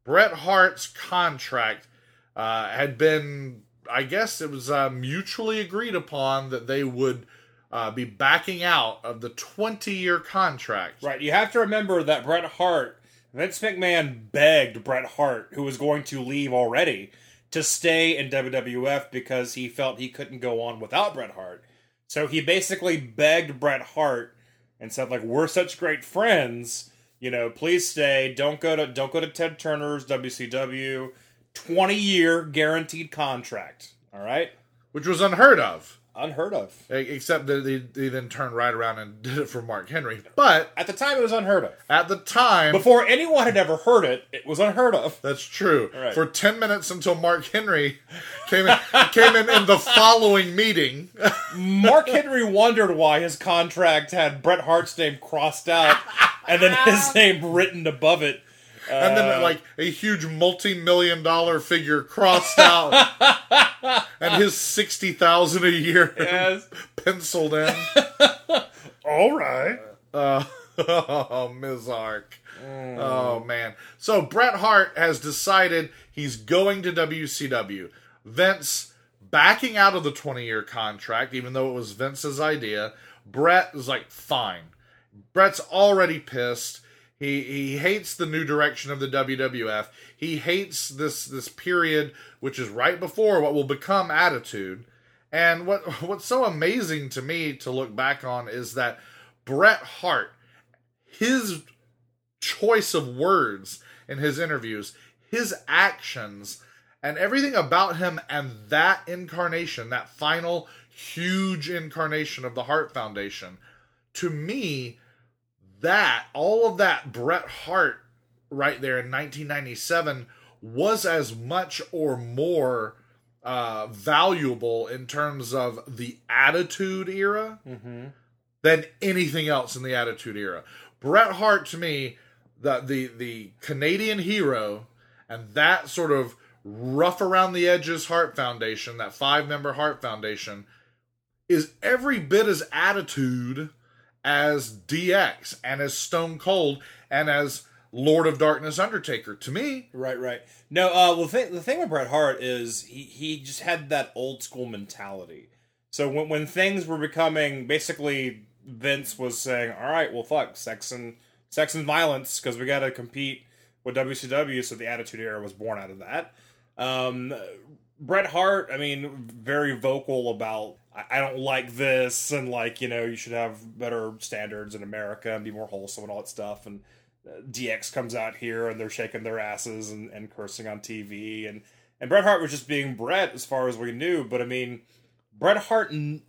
Speaker 7: Bret Hart's contract uh, had been, I guess it was uh, mutually agreed upon that they would uh, be backing out of the 20 year contract.
Speaker 8: Right. You have to remember that Bret Hart, Vince McMahon begged Bret Hart, who was going to leave already, to stay in WWF because he felt he couldn't go on without Bret Hart. So he basically begged Bret Hart and said, like, we're such great friends, you know, please stay. Don't go to don't go to Ted Turner's WCW. Twenty year guaranteed contract. All right?
Speaker 7: Which was unheard of.
Speaker 8: Unheard of.
Speaker 7: Except that they, they then turned right around and did it for Mark Henry. But
Speaker 8: At the time it was unheard of.
Speaker 7: at the time,
Speaker 8: Before anyone had ever heard it, it was unheard of.
Speaker 7: that's true.
Speaker 8: Right.
Speaker 7: For 10 minutes until Mark Henry came in, came in in the following meeting.
Speaker 8: Mark Henry wondered why his contract had Bret Hart's name crossed out and then his name written above it.
Speaker 7: And then like a huge multi-million dollar figure crossed out and his 60,000 a year
Speaker 8: Yes.
Speaker 7: penciled in.
Speaker 8: All right.
Speaker 7: Uh, oh, Ms. Ark. Oh, man. So Bret Hart has decided he's going to WCW. Vince backing out of the 20 year contract, even though it was Vince's idea. Bret is like, fine. Bret's already pissed. He he hates the new direction of the WWF. He hates this this period, which is right before what will become Attitude. And what what's so amazing to me to look back on is that Bret Hart, his choice of words in his interviews, his actions, and everything about him and that incarnation, that final huge incarnation of the Hart Foundation, to me, that all of that Bret Hart right there in 1997 was as much or more uh, valuable in terms of the Attitude Era than anything else in the Attitude Era. Bret Hart to me, the the the Canadian hero, and that sort of rough around the edges Hart Foundation, that five member Hart Foundation, is every bit as attitude as DX and as Stone Cold and as Lord of Darkness Undertaker. To me,
Speaker 8: Right, right. No, uh, well, the thing, the thing with Bret Hart is he, he just had that old school mentality. So when when things were becoming basically Vince was saying, "All right, well, fuck, sex and sex and violence because we got to compete with WCW." So the Attitude Era was born out of that. Um, Bret Hart, I mean, very vocal about I, don't like this and like you know you should have better standards in America and be more wholesome and all that stuff. And. uh, DX comes out here and they're shaking their asses and, and cursing on TV and and Bret Hart was just being Bret as far as we knew, but I mean, Bret Hart n-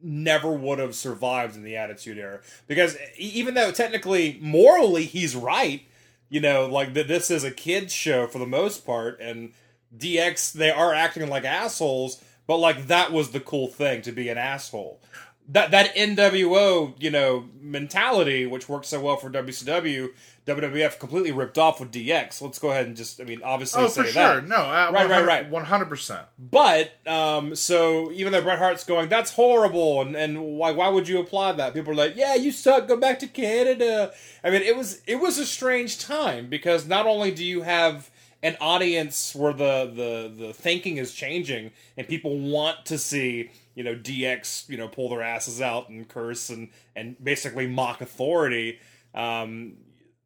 Speaker 8: never would have survived in the Attitude Era. Because even though technically morally he's right, you know, like that this is a kids show for the most part, and DX they are acting like assholes, but like that was the cool thing to be an asshole. That that NWO you know mentality, which worked so well for WCW, WWF completely ripped off with DX. Let's go ahead and just I mean obviously
Speaker 7: oh
Speaker 8: say
Speaker 7: for
Speaker 8: that.
Speaker 7: sure, no, uh,
Speaker 8: Right, right, right.
Speaker 7: one hundred percent.
Speaker 8: But um, so even though Bret Hart's going, that's horrible, and and why why would you applaud that? People are like, yeah, you suck. Go back to Canada. I mean, it was it was a strange time because not only do you have an audience where the the the thinking is changing and people want to see you know DX you know pull their asses out and curse and and basically mock authority. Um,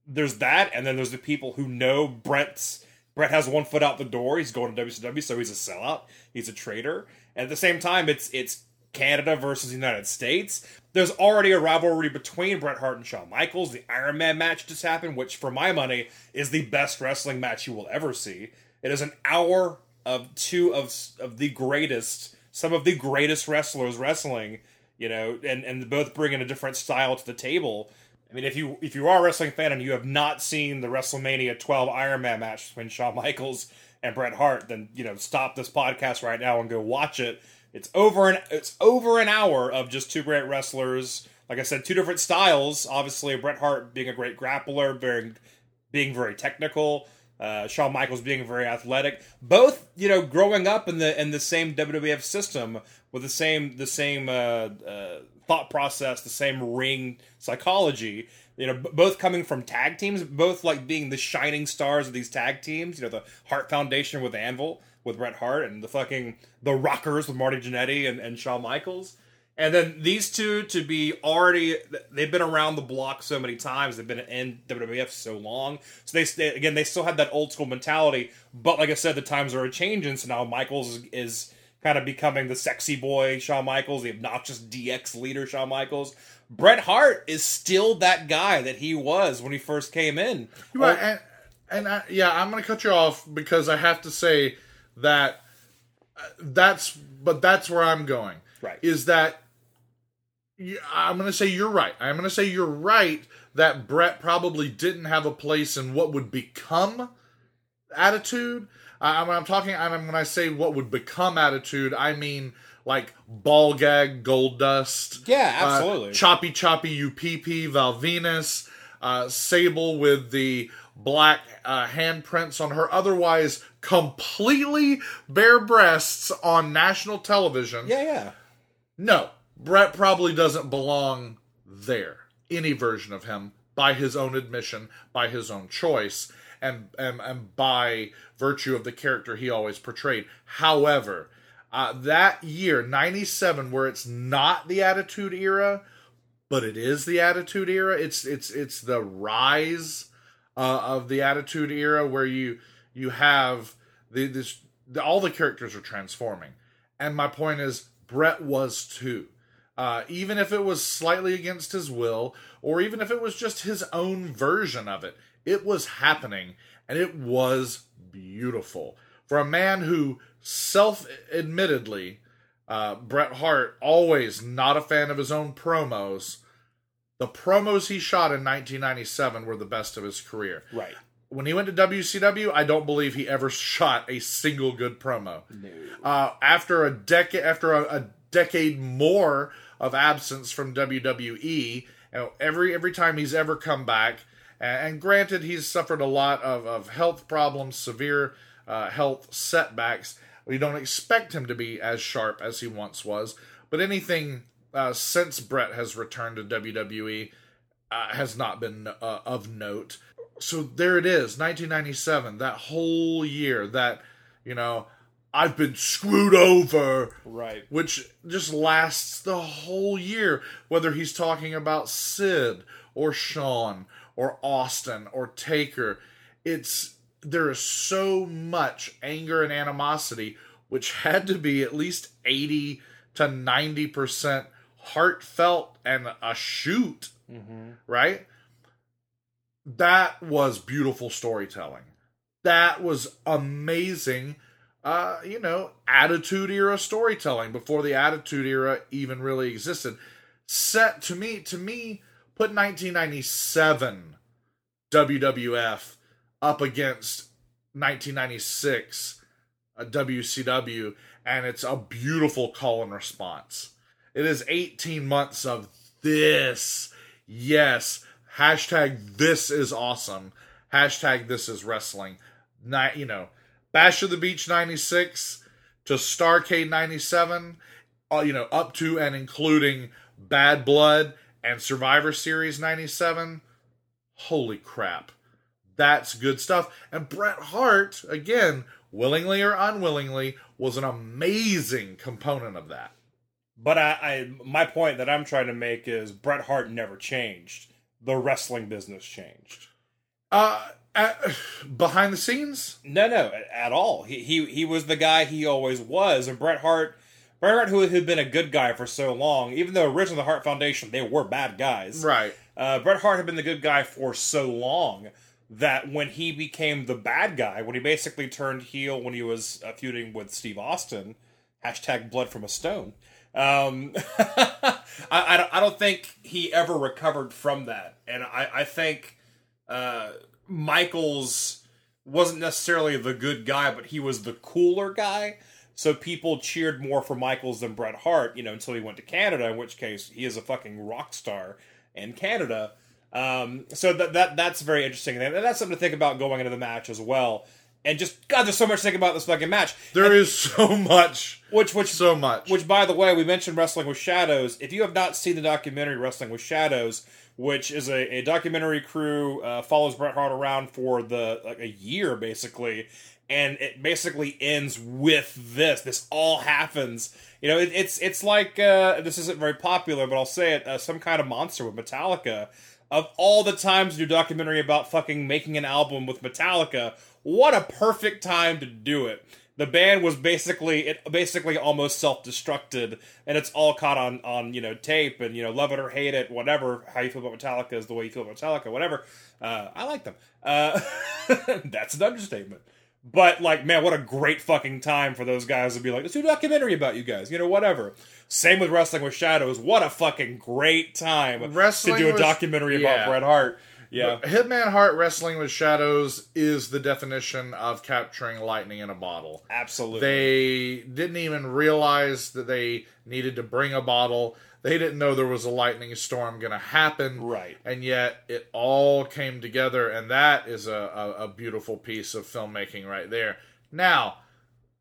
Speaker 8: there's that, and then there's the people who know Bret's Bret has one foot out the door. He's going to WCW, so he's a sellout. He's a traitor. And at the same time, it's it's Canada versus the United States. There's already a rivalry between Bret Hart and Shawn Michaels. The Iron Man match just happened, which, for my money, is the best wrestling match you will ever see. It is an hour of two of of the greatest, some of the greatest wrestlers wrestling. You know, and and both bringing a different style to the table. I mean, if you if you are a wrestling fan and you have not seen the WrestleMania 12 Iron Man match between Shawn Michaels and Bret Hart, then you know stop this podcast right now and go watch it. It's over an it's over an hour of just two great wrestlers. Like I said, two different styles. Obviously, Bret Hart being a great grappler, very being very technical. Uh, Shawn Michaels being very athletic. Both, you know, growing up in the in the same WWF system with the same the same uh, uh, thought process, the same ring psychology. You know, b- both coming from tag teams, both like being the shining stars of these tag teams. You know, the Hart Foundation with Anvil with Bret Hart, and the fucking the Rockers with Marty Jannetty and, and Shawn Michaels. And then these two to be already, they've been around the block so many times. They've been in WWF so long. So they, stay again, they still have that old school mentality. But like I said, the times are a changing. So now Michaels is, is kind of becoming the sexy boy Shawn Michaels, the obnoxious DX leader Shawn Michaels. Bret Hart is still that guy that he was when he first came in.
Speaker 7: Right, oh. and, and I, yeah, I'm going to cut you off because I have to say that uh, that's, but that's where I'm going.
Speaker 8: Right.
Speaker 7: Is that I'm going to say you're right. I'm going to say you're right that Bret probably didn't have a place in what would become attitude. I, I'm, I'm talking. I'm, when I say what would become attitude, I mean like ball gag, Goldust.
Speaker 8: Yeah,
Speaker 7: uh,
Speaker 8: absolutely.
Speaker 7: choppy, choppy, UPP, Val Venis, uh, Sable with the black uh, handprints on her otherwise completely bare breasts on national television.
Speaker 8: yeah, yeah.
Speaker 7: No, Bret probably doesn't belong there. Any version of him, by his own admission, by his own choice, and and, and by virtue of the character he always portrayed. However, uh, that year, 97, where it's not the Attitude Era, but it is the Attitude Era. It's it's it's the rise uh, of the Attitude Era where you you have the this the, all the characters are transforming, and my point is Bret was too. Uh, even if it was slightly against his will, or even if it was just his own version of it, it was happening, and it was beautiful for a man who self-admittedly, uh, Bret Hart always not a fan of his own promos. The promos he shot in 1997 were the best of his career.
Speaker 8: Right.
Speaker 7: When he went to WCW, I don't believe he ever shot a single good promo. Uh, after a decade, after a, a decade more of absence from WWE, you know, every every time he's ever come back, and, and granted, he's suffered a lot of, of health problems, severe uh, health setbacks. We don't expect him to be as sharp as he once was, but anything uh, since Bret has returned to WWE uh, has not been uh, of note. So there it is, 1997. That whole year, that you know, I've been screwed over,
Speaker 8: Right.
Speaker 7: which just lasts the whole year. Whether he's talking about Sid or Shawn or Austin or Taker, it's there is so much anger and animosity, which had to be at least 80 to 90 percent heartfelt and a shoot, mm-hmm. right? That was beautiful storytelling. That was amazing, uh, you know, attitude era storytelling before the attitude era even really existed. Set to me, to me, put 1997 WWF up against 1996 uh, WCW, and it's a beautiful call and response. It is 18 months of this. Yes. Hashtag this is awesome. Hashtag this is wrestling. Not, you know, Bash of the Beach 96 to Starcade 97, uh, you know, up to and including Bad Blood and Survivor Series 97. Holy crap. That's good stuff. And Bret Hart, again, willingly or unwillingly, was an amazing component of that.
Speaker 8: But I, I, my point that I'm trying to make is Bret Hart never changed. The wrestling business changed.
Speaker 7: Uh, uh behind the scenes,
Speaker 8: No, no, at all. He he he was the guy he always was, and Bret Hart, Bret Hart, who had been a good guy for so long, even though originally the Hart Foundation they were bad guys.
Speaker 7: right?
Speaker 8: Uh, Bret Hart had been the good guy for so long that when he became the bad guy, when he basically turned heel when he was uh, feuding with Steve Austin, hashtag blood from a stone. Um, I, I, don't, I don't think he ever recovered from that, and I, I think uh, Michaels wasn't necessarily the good guy, but he was the cooler guy. So people cheered more for Michaels than Bret Hart, you know, until he went to Canada, in which case he is a fucking rock star in Canada. Um, so that that that's very interesting, and that's something to think about going into the match as well. And just God, there's so much to think about this fucking match.
Speaker 7: There is so much,
Speaker 8: Which which
Speaker 7: so much.
Speaker 8: which, by the way, we mentioned Wrestling with Shadows. If you have not seen the documentary Wrestling with Shadows, which is a, a documentary crew uh, follows Bret Hart around for the like a year basically, and it basically ends with this. This all happens. You know, it, it's it's like uh, this isn't very popular, but I'll say it. Uh, some kind of monster with Metallica. Of all the times to do documentary about fucking making an album with Metallica, what a perfect time to do it. The band was basically it basically almost self-destructed, and it's all caught on on you know tape and you know love it or hate it, whatever. How you feel about Metallica is the way you feel about Metallica, whatever. Uh, I like them. Uh, that's an understatement. But like, man, what a great fucking time for those guys to be like, let's do a documentary about you guys, you know, whatever. Same with Wrestling with Shadows. What a fucking great time
Speaker 7: Wrestling
Speaker 8: to do a
Speaker 7: with-
Speaker 8: documentary
Speaker 7: yeah.
Speaker 8: about Bret Hart. Yeah,
Speaker 7: Hitman Hart Wrestling with Shadows is the definition of capturing lightning in a bottle.
Speaker 8: absolutely.
Speaker 7: They didn't even realize that they needed to bring a bottle. They didn't know there was a lightning storm going to happen.
Speaker 8: Right.
Speaker 7: And yet it all came together, and that is a, a, a beautiful piece of filmmaking right there. Now,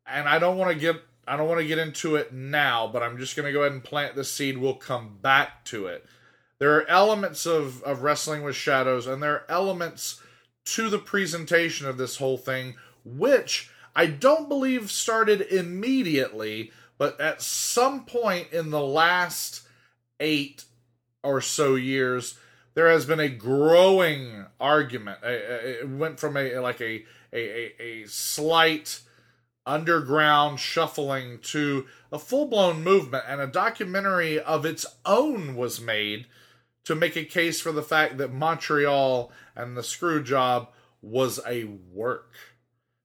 Speaker 7: and I don't want to get I don't want to get into it now, but I'm just going to go ahead and plant the seed. We'll come back to it. There are elements of, of wrestling with shadows, and there are elements to the presentation of this whole thing, which I don't believe started immediately, but at some point in the last eight or so years, there has been a growing argument. It went from a like a a, a, a slight underground shuffling to a full blown movement, and a documentary of its own was made to make a case for the fact that Montreal and the screw job was a work.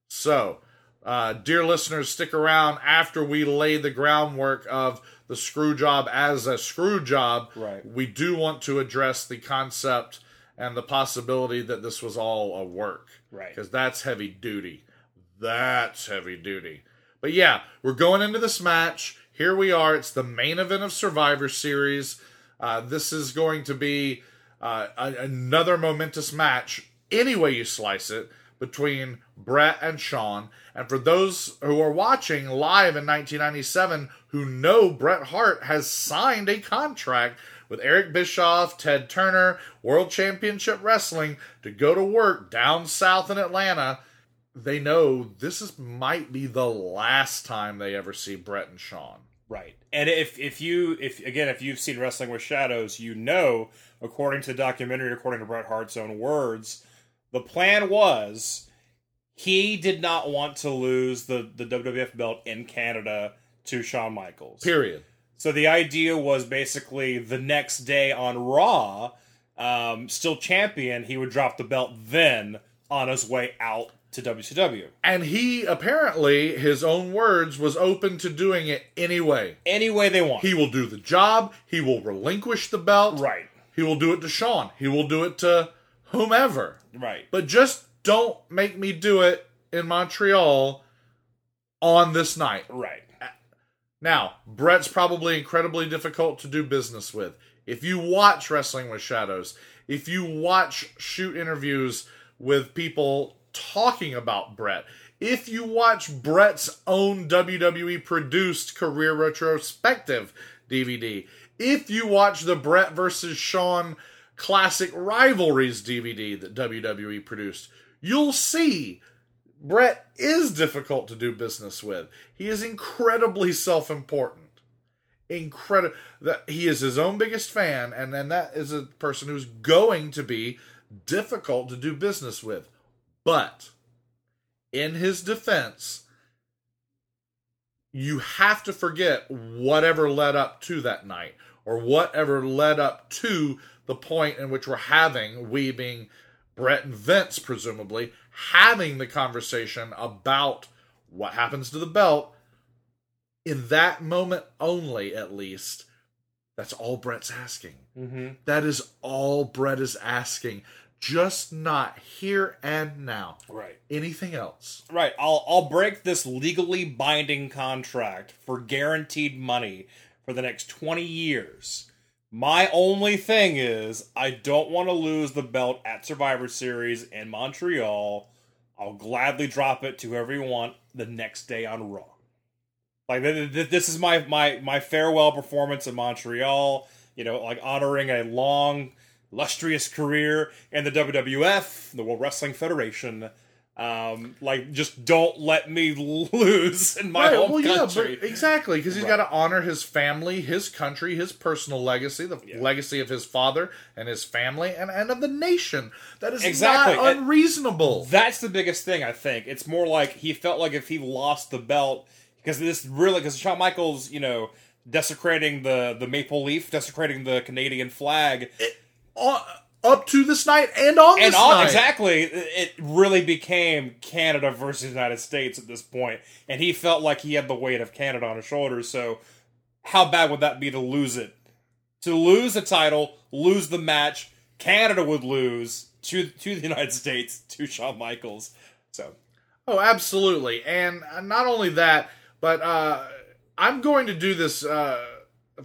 Speaker 7: So, uh, dear listeners, stick around after we lay the groundwork of the screw job as a screw job.
Speaker 8: Right.
Speaker 7: We do want to address the concept and the possibility that this was all a work.
Speaker 8: Right.
Speaker 7: Because that's heavy duty. That's heavy duty. But yeah, we're going into this match. Here we are. It's the main event of Survivor Series. Uh, this is going to be uh, a- another momentous match, any way you slice it, between Bret and Shawn. And for those who are watching live in 1997 who know Bret Hart has signed a contract with Eric Bischoff, Ted Turner, World Championship Wrestling to go to work down south in Atlanta, they know this is might be the last time they ever see Bret and Shawn.
Speaker 8: Right. And if if you if again if you've seen Wrestling with Shadows, you know, according to the documentary, according to Bret Hart's own words, the plan was he did not want to lose the the WWF belt in Canada to Shawn Michaels.
Speaker 7: Period.
Speaker 8: So the idea was basically the next day on Raw, um, still champion, he would drop the belt then on his way out to WCW.
Speaker 7: And he apparently, his own words, was open to doing it anyway.
Speaker 8: Any way they want.
Speaker 7: He will do the job. He will relinquish the belt.
Speaker 8: right.
Speaker 7: He will do it to Shawn. He will do it to whomever.
Speaker 8: Right.
Speaker 7: But just don't make me do it in Montreal on this night.
Speaker 8: Right.
Speaker 7: Now, Bret's probably incredibly difficult to do business with. If you watch Wrestling with Shadows, if you watch shoot interviews with people talking about Bret, if you watch Bret's own WWE produced career retrospective DVD, if you watch the Bret versus Shawn classic rivalries DVD that WWE produced, you'll see Bret is difficult to do business with. He is incredibly self-important. Incredible that he is his own biggest fan, and then that is a person who's going to be difficult to do business with. But in his defense, you have to forget whatever led up to that night, or whatever led up to the point in which we're having, we being Bret and Vince, presumably, having the conversation about what happens to the belt. In that moment only, at least, that's all Bret's asking.
Speaker 8: Mm-hmm.
Speaker 7: That is all Bret is asking. Just not here and now.
Speaker 8: Right.
Speaker 7: Anything else?
Speaker 8: Right. I'll I'll break this legally binding contract for guaranteed money for the next 20 years. My only thing is I don't want to lose the belt at Survivor Series in Montreal. I'll gladly drop it to whoever you want the next day on Raw. Like th- th- this is my my my farewell performance in Montreal, you know, like honoring a long illustrious career in the WWF, the World Wrestling Federation. Um, like, just don't let me lose in my
Speaker 7: Right,
Speaker 8: home
Speaker 7: well,
Speaker 8: country.
Speaker 7: yeah, but exactly, because he's got to honor his family, his country, his personal legacy, the legacy of his father and his family, and, and of the nation. That is
Speaker 8: Exactly,
Speaker 7: not
Speaker 8: and-
Speaker 7: unreasonable.
Speaker 8: That's the biggest thing, I think. It's more like he felt like if he lost the belt, because this really, because Shawn Michaels, you know, desecrating the the maple leaf, desecrating the Canadian flag,
Speaker 7: Uh, up to this night and on
Speaker 8: and
Speaker 7: this
Speaker 8: all
Speaker 7: night.
Speaker 8: exactly, it really became Canada versus United States at this point, and he felt like he had the weight of Canada on his shoulders. So, how bad would that be to lose it? To lose the title, lose the match, Canada would lose to to the United States to Shawn Michaels. So
Speaker 7: Oh, absolutely. And uh, not only that, but uh, I'm going to do this uh,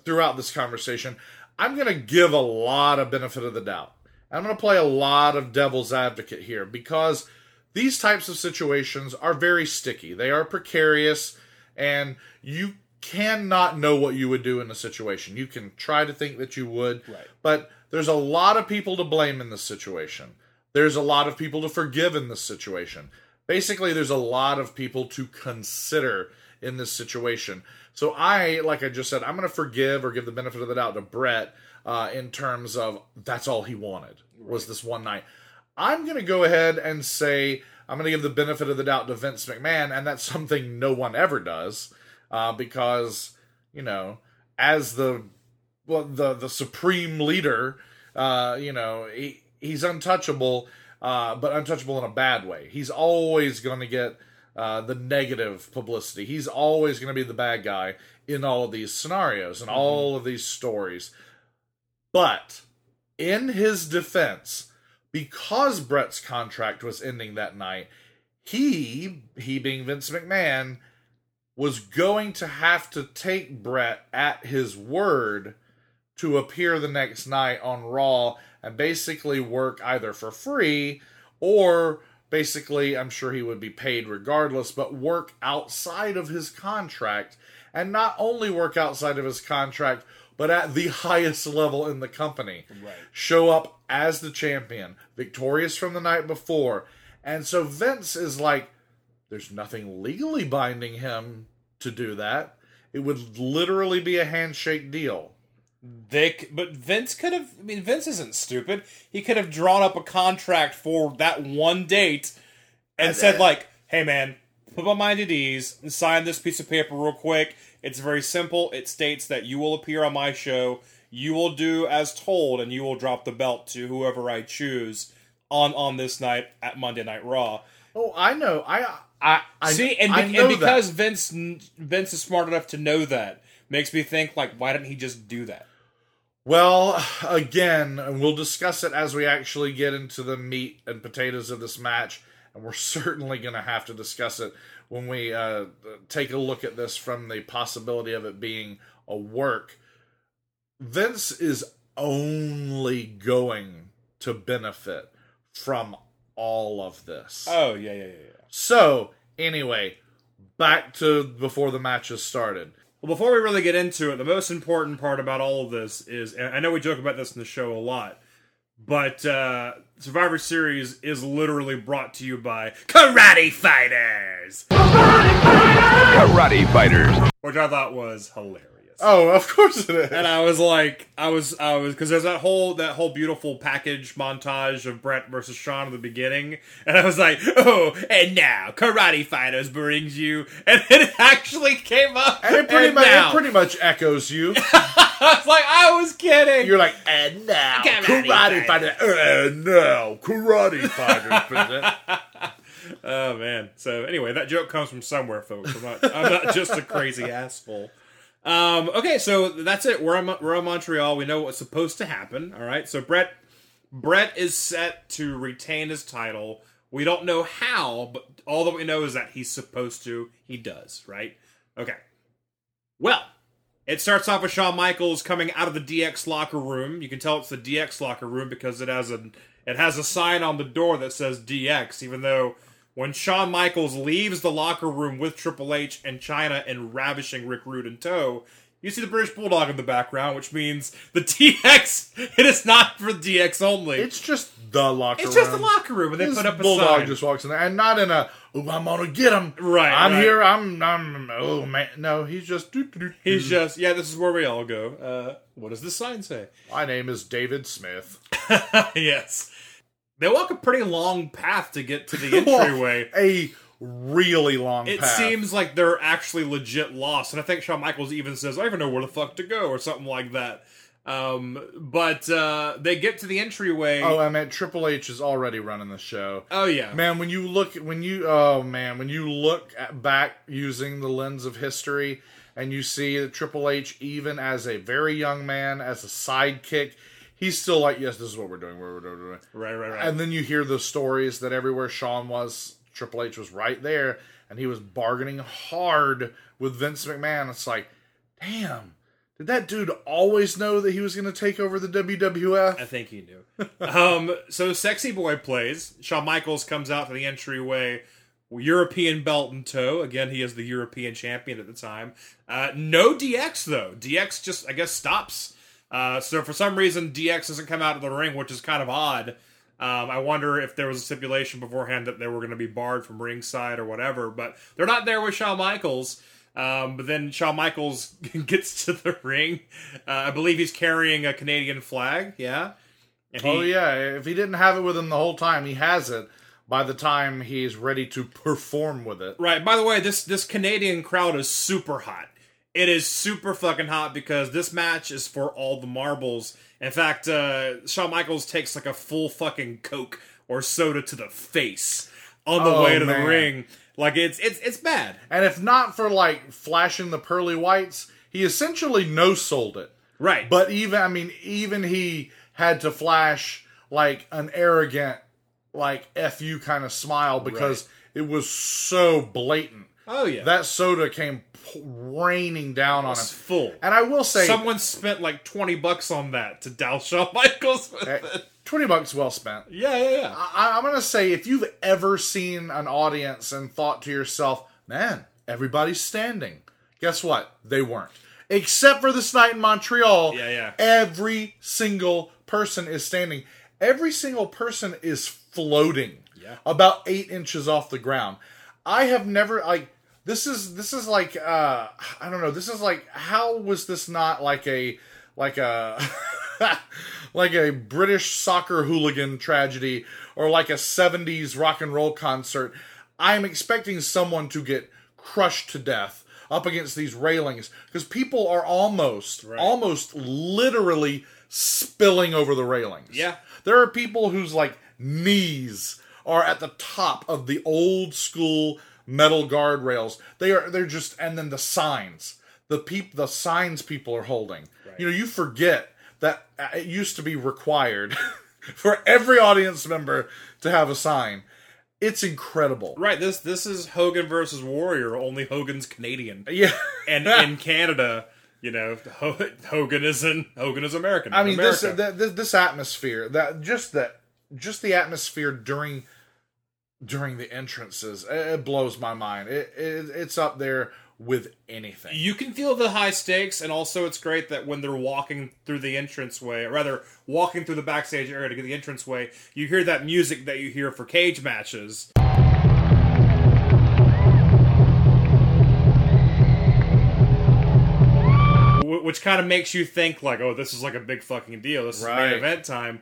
Speaker 7: throughout this conversation. I'm going to give a lot of benefit of the doubt. I'm going to play a lot of devil's advocate here because these types of situations are very sticky. They are precarious, and you cannot know what you would do in a situation. You can try to think that you would,
Speaker 8: Right.
Speaker 7: but there's a lot of people to blame in this situation. There's a lot of people to forgive in this situation. Basically, there's a lot of people to consider in this situation. So I, like I just said, I'm going to forgive or give the benefit of the doubt to Bret uh, in terms of that's all he wanted was this one night. I'm going to go ahead and say I'm going to give the benefit of the doubt to Vince McMahon, and that's something no one ever does uh, because you know, as the well, the the supreme leader, uh, you know, he, he's untouchable, uh, but untouchable in a bad way. He's always going to get uh, the negative publicity. He's always going to be the bad guy in all of these scenarios and all of these stories. But in his defense, because Bret's contract was ending that night, he, he being Vince McMahon, was going to have to take Bret at his word to appear the next night on Raw and basically work either for free or basically, I'm sure he would be paid regardless, but work outside of his contract. And not only work outside of his contract, but at the highest level in the company.
Speaker 8: Right.
Speaker 7: Show up as the champion, victorious from the night before. And so Vince is like, there's nothing legally binding him to do that. It would literally be a handshake deal.
Speaker 8: They, but Vince could have. I mean, Vince isn't stupid. He could have drawn up a contract for that one date and said, like, "Hey, man, put my mind at ease and sign this piece of paper real quick. It's very simple. It states that you will appear on my show. You will do as told, and you will drop the belt to whoever I choose on on this night at Monday Night Raw."
Speaker 7: Oh, I know. I I, I
Speaker 8: See, and,
Speaker 7: I
Speaker 8: and because
Speaker 7: that.
Speaker 8: Vince Vince is smart enough to know that, makes me think like, why didn't he just do that?
Speaker 7: Well, again, and we'll discuss it as we actually get into the meat and potatoes of this match, and we're certainly going to have to discuss it when we uh, take a look at this from the possibility of it being a work. Vince is only going to benefit from all of this.
Speaker 8: Oh yeah, yeah, yeah, yeah.
Speaker 7: So, anyway, back to before the matches started.
Speaker 8: Well, before we really get into it, the most important part about all of this is, and I know we joke about this in the show a lot, but uh, Survivor Series is literally brought to you by Karate Fighters,
Speaker 9: Karate Fighters.
Speaker 8: which I thought was hilarious.
Speaker 7: Oh, of course it is.
Speaker 8: And I was like, I was, I was, because there's that whole that whole beautiful package montage of Bret versus Shawn at the beginning, and I was like, oh, and now Karate Fighters brings you, and it actually came up,
Speaker 7: And it pretty
Speaker 8: and
Speaker 7: much
Speaker 8: now.
Speaker 7: it pretty much echoes you.
Speaker 8: I was like, I was kidding.
Speaker 7: You're like, and now
Speaker 8: Karate
Speaker 7: karate,
Speaker 8: fighter."
Speaker 7: fighter, and now karate fighter. present."
Speaker 8: Oh man. So anyway, that joke comes from somewhere, folks. I'm not, I'm not just a crazy asshole. Um, okay, so that's it. We're Mon- we're in Montreal. We know what's supposed to happen. All right. So Bret Bret is set to retain his title. We don't know how, but all that we know is that he's supposed to. He does. Right. Okay. Well, it starts off with Shawn Michaels coming out of the DX locker room. You can tell it's the DX locker room because it has a it has a sign on the door that says DX, even though when Shawn Michaels leaves the locker room with Triple H and Chyna and ravishing Rick Rude in tow, You see the British Bulldog in the background, which means the DX. It is not for DX only.
Speaker 7: It's just the locker room.
Speaker 8: It's
Speaker 7: room.
Speaker 8: just the locker room, and they
Speaker 7: This
Speaker 8: put up a
Speaker 7: bulldog
Speaker 8: sign.
Speaker 7: just walks in there, and not in a "Oh, I'm gonna get him."
Speaker 8: Right,
Speaker 7: I'm
Speaker 8: right.
Speaker 7: here. I'm. I'm. Oh man, no. He's just.
Speaker 8: He's just, yeah, this is where we all go. Uh, what does this sign say?
Speaker 7: My name is David Smith.
Speaker 8: yes. They walk a pretty long path to get to the entryway.
Speaker 7: a really long.
Speaker 8: It
Speaker 7: path.
Speaker 8: seems like they're actually legit lost, and I think Shawn Michaels even says, "I don't even know where the fuck to go" or something like that. Um, but uh, they get to the entryway.
Speaker 7: Oh, I meant Triple H is already running the show.
Speaker 8: Oh, yeah,
Speaker 7: Man, when you look, when you, oh man, when you look at, back using the lens of history, and you see that Triple H, even as a very young man, as a sidekick, he's still like, yes, this is what we're doing. We're, we're we're
Speaker 8: right, right, right.
Speaker 7: And then you hear the stories that everywhere Shawn was, Triple H was right there, and he was bargaining hard with Vince McMahon. It's like, damn, did that dude always know that he was going to take over the WWF?
Speaker 8: I think he knew. um, so Sexy Boy plays. Shawn Michaels comes out to the entryway, European belt in tow. Again, he is the European champion at the time. Uh, no DX though. DX just, I guess, stops. Uh, so for some reason, DX doesn't come out of the ring, which is kind of odd. Um, I wonder if there was a stipulation beforehand that they were going to be barred from ringside or whatever. But they're not there with Shawn Michaels. Um, but then Shawn Michaels gets to the ring. Uh, I believe he's carrying a Canadian flag. Yeah. And
Speaker 7: Oh yeah, if he didn't have it with him the whole time, he has it by the time he's ready to perform with it.
Speaker 8: Right. By the way, this this Canadian crowd is super hot. It is super fucking hot because this match is for all the marbles. In fact, uh, Shawn Michaels takes like a full fucking Coke or soda to the face on the
Speaker 7: Oh,
Speaker 8: way to
Speaker 7: man.
Speaker 8: the ring. Like it's it's it's bad.
Speaker 7: And if not for like flashing the pearly whites, he essentially no sold it.
Speaker 8: Right.
Speaker 7: But even I mean, even he had to flash like an arrogant, like "fu" kind of smile because it was so blatant.
Speaker 8: oh yeah.
Speaker 7: That soda came raining down on him.
Speaker 8: Full.
Speaker 7: And I will say,
Speaker 8: Someone spent like twenty bucks on that to douse Shawn Michaels with
Speaker 7: eh,
Speaker 8: it.
Speaker 7: twenty bucks well spent.
Speaker 8: Yeah, yeah, yeah.
Speaker 7: I, I'm gonna say if you've ever seen an audience and thought to yourself, "Man, everybody's standing," guess what? They weren't. Except for this night in Montreal,
Speaker 8: Yeah, yeah.
Speaker 7: every single person is standing. Every single person is floating,
Speaker 8: Yeah.
Speaker 7: about eight inches off the ground. I have never like this is this is like uh I don't know. This is like how was this not like a like a like a British soccer hooligan tragedy or like a 70s rock and roll concert. I'm expecting someone to get crushed to death up against these railings because people are almost almost literally spilling over the railings.
Speaker 8: Yeah.
Speaker 7: There are people whose like knees are at the top of the old school metal guardrails. They are they're just and then the signs. The peep the signs people are holding. You know, you forget that uh, it used to be required for every audience member to have a sign. It's incredible.
Speaker 8: Right. This this is Hogan versus Warrior. Only Hogan's Canadian.
Speaker 7: Yeah.
Speaker 8: and in Canada, you know, Hogan is in Hogan is American.
Speaker 7: I mean, this,
Speaker 8: America.
Speaker 7: th- th- this atmosphere, that just that, just the atmosphere during during the entrances, it, blows my mind. It, it it's up there with anything.
Speaker 8: you can feel the high stakes, and also it's great that when they're walking through the entranceway, or rather walking through the backstage area to get the entranceway, you hear that music that you hear for cage matches. Which kind of makes you think like, oh, this is like a big fucking deal. This is
Speaker 7: Right.
Speaker 8: main event time.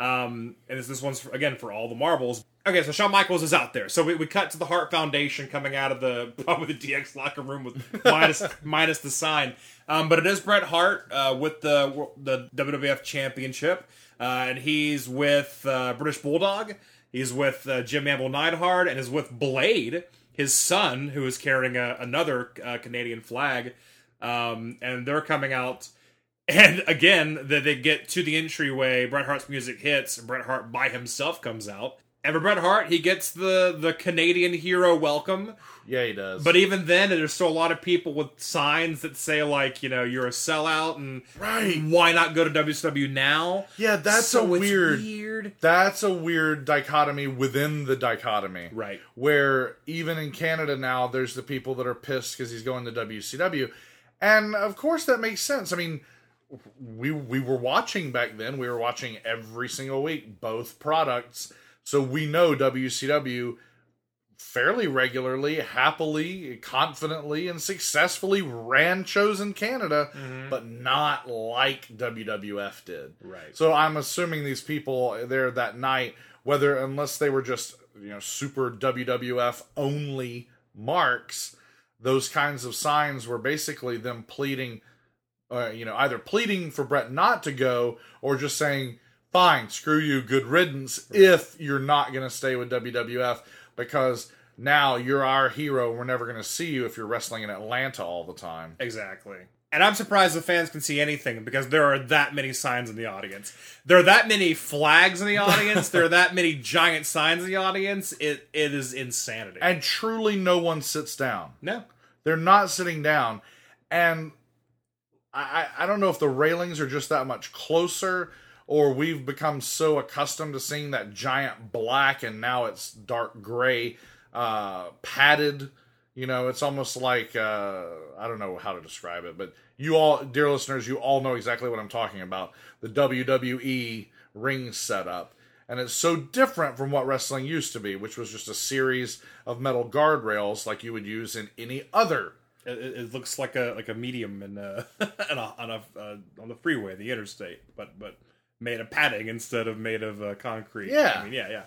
Speaker 8: Um, and this, this one's for, again for all the marbles. Okay, so Shawn Michaels is out there. So we, we cut to the Hart Foundation coming out of the probably the DX locker room with minus minus the sign. Um, but it is Bret Hart uh, with the the WWF Championship, uh, and he's with uh, British Bulldog. He's with uh, Jim Anvil Neidhart, and is with Blade, his son, who is carrying a, another uh, Canadian flag. Um, and they're coming out. And again, that they get to the entryway, Bret Hart's music hits, and Bret Hart by himself comes out. And for Bret Hart, he gets the the Canadian hero welcome.
Speaker 7: Yeah, he does.
Speaker 8: But even then, there's still a lot of people with signs that say like, you know, you're a sellout, and
Speaker 7: Right.
Speaker 8: why not go to WCW now?
Speaker 7: yeah, that's
Speaker 8: So
Speaker 7: a weird.
Speaker 8: weird.
Speaker 7: That's a weird dichotomy within the dichotomy.
Speaker 8: Right.
Speaker 7: Where even in Canada now, there's the people that are pissed because he's going to WCW. And of course that makes sense. I mean, we we were watching back then. We were watching every single week both products, so we know WCW fairly regularly, happily, confidently, and successfully ran shows in Canada, mm-hmm. but not like WWF did.
Speaker 8: Right.
Speaker 7: So I'm assuming these people there that night, whether unless they were just you know super WWF only marks, those kinds of signs were basically them pleading, uh, you know, either pleading for Bret not to go or just saying, "Fine, screw you, good riddance." If you're not going to stay with WWF, because now you're our hero, we're never going to see you if you're wrestling in Atlanta all the time.
Speaker 8: Exactly. And I'm surprised the fans can see anything because there are that many signs in the audience. There are that many flags in the audience. there are that many giant signs in the audience. It it is insanity.
Speaker 7: And truly, no one sits down.
Speaker 8: no.
Speaker 7: They're not sitting down, and I, I don't know if the railings are just that much closer, or we've become so accustomed to seeing that giant black, and now it's dark gray, uh, padded. You know, it's almost like uh, I don't know how to describe it, but you all, dear listeners, you all know exactly what I'm talking about. The WWE ring setup. And it's so different from what wrestling used to be, which was just a series of metal guardrails like you would use in any other
Speaker 8: It, it looks like a like a medium in uh, on a, on, a uh, on the freeway, the interstate, but but made of padding instead of made of uh, concrete.
Speaker 7: Yeah.
Speaker 8: I mean, yeah, yeah.